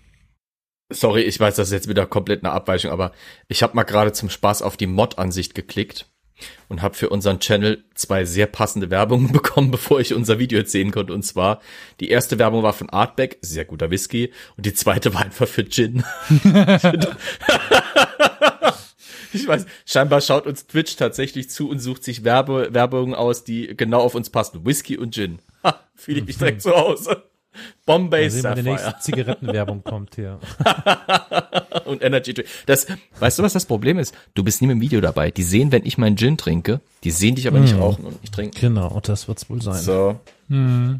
Sorry, ich weiß, das ist jetzt wieder komplett eine Abweichung, aber ich habe mal gerade zum Spaß auf die Mod-Ansicht geklickt und habe für unseren Channel zwei sehr passende Werbungen <laughs> bekommen, bevor ich unser Video jetzt sehen konnte. Und zwar, die erste Werbung war von Artback, sehr guter Whisky, und die zweite war einfach für Gin. <laughs> ich weiß, scheinbar schaut uns Twitch tatsächlich zu und sucht sich Werbe Werbungen aus, die genau auf uns passen. Whisky und Gin. Ha, <laughs> fühle ich mich direkt zu Hause. Bombay sehen, wann die nächste Sapphire Zigarettenwerbung kommt hier. <laughs> und Energy Drink. Das, weißt du, was das Problem ist? Du bist nie im Video dabei. Die sehen, wenn ich meinen Gin trinke, die sehen dich aber nicht rauchen und nicht trinken. Genau, das wird's wohl sein. So. Hm.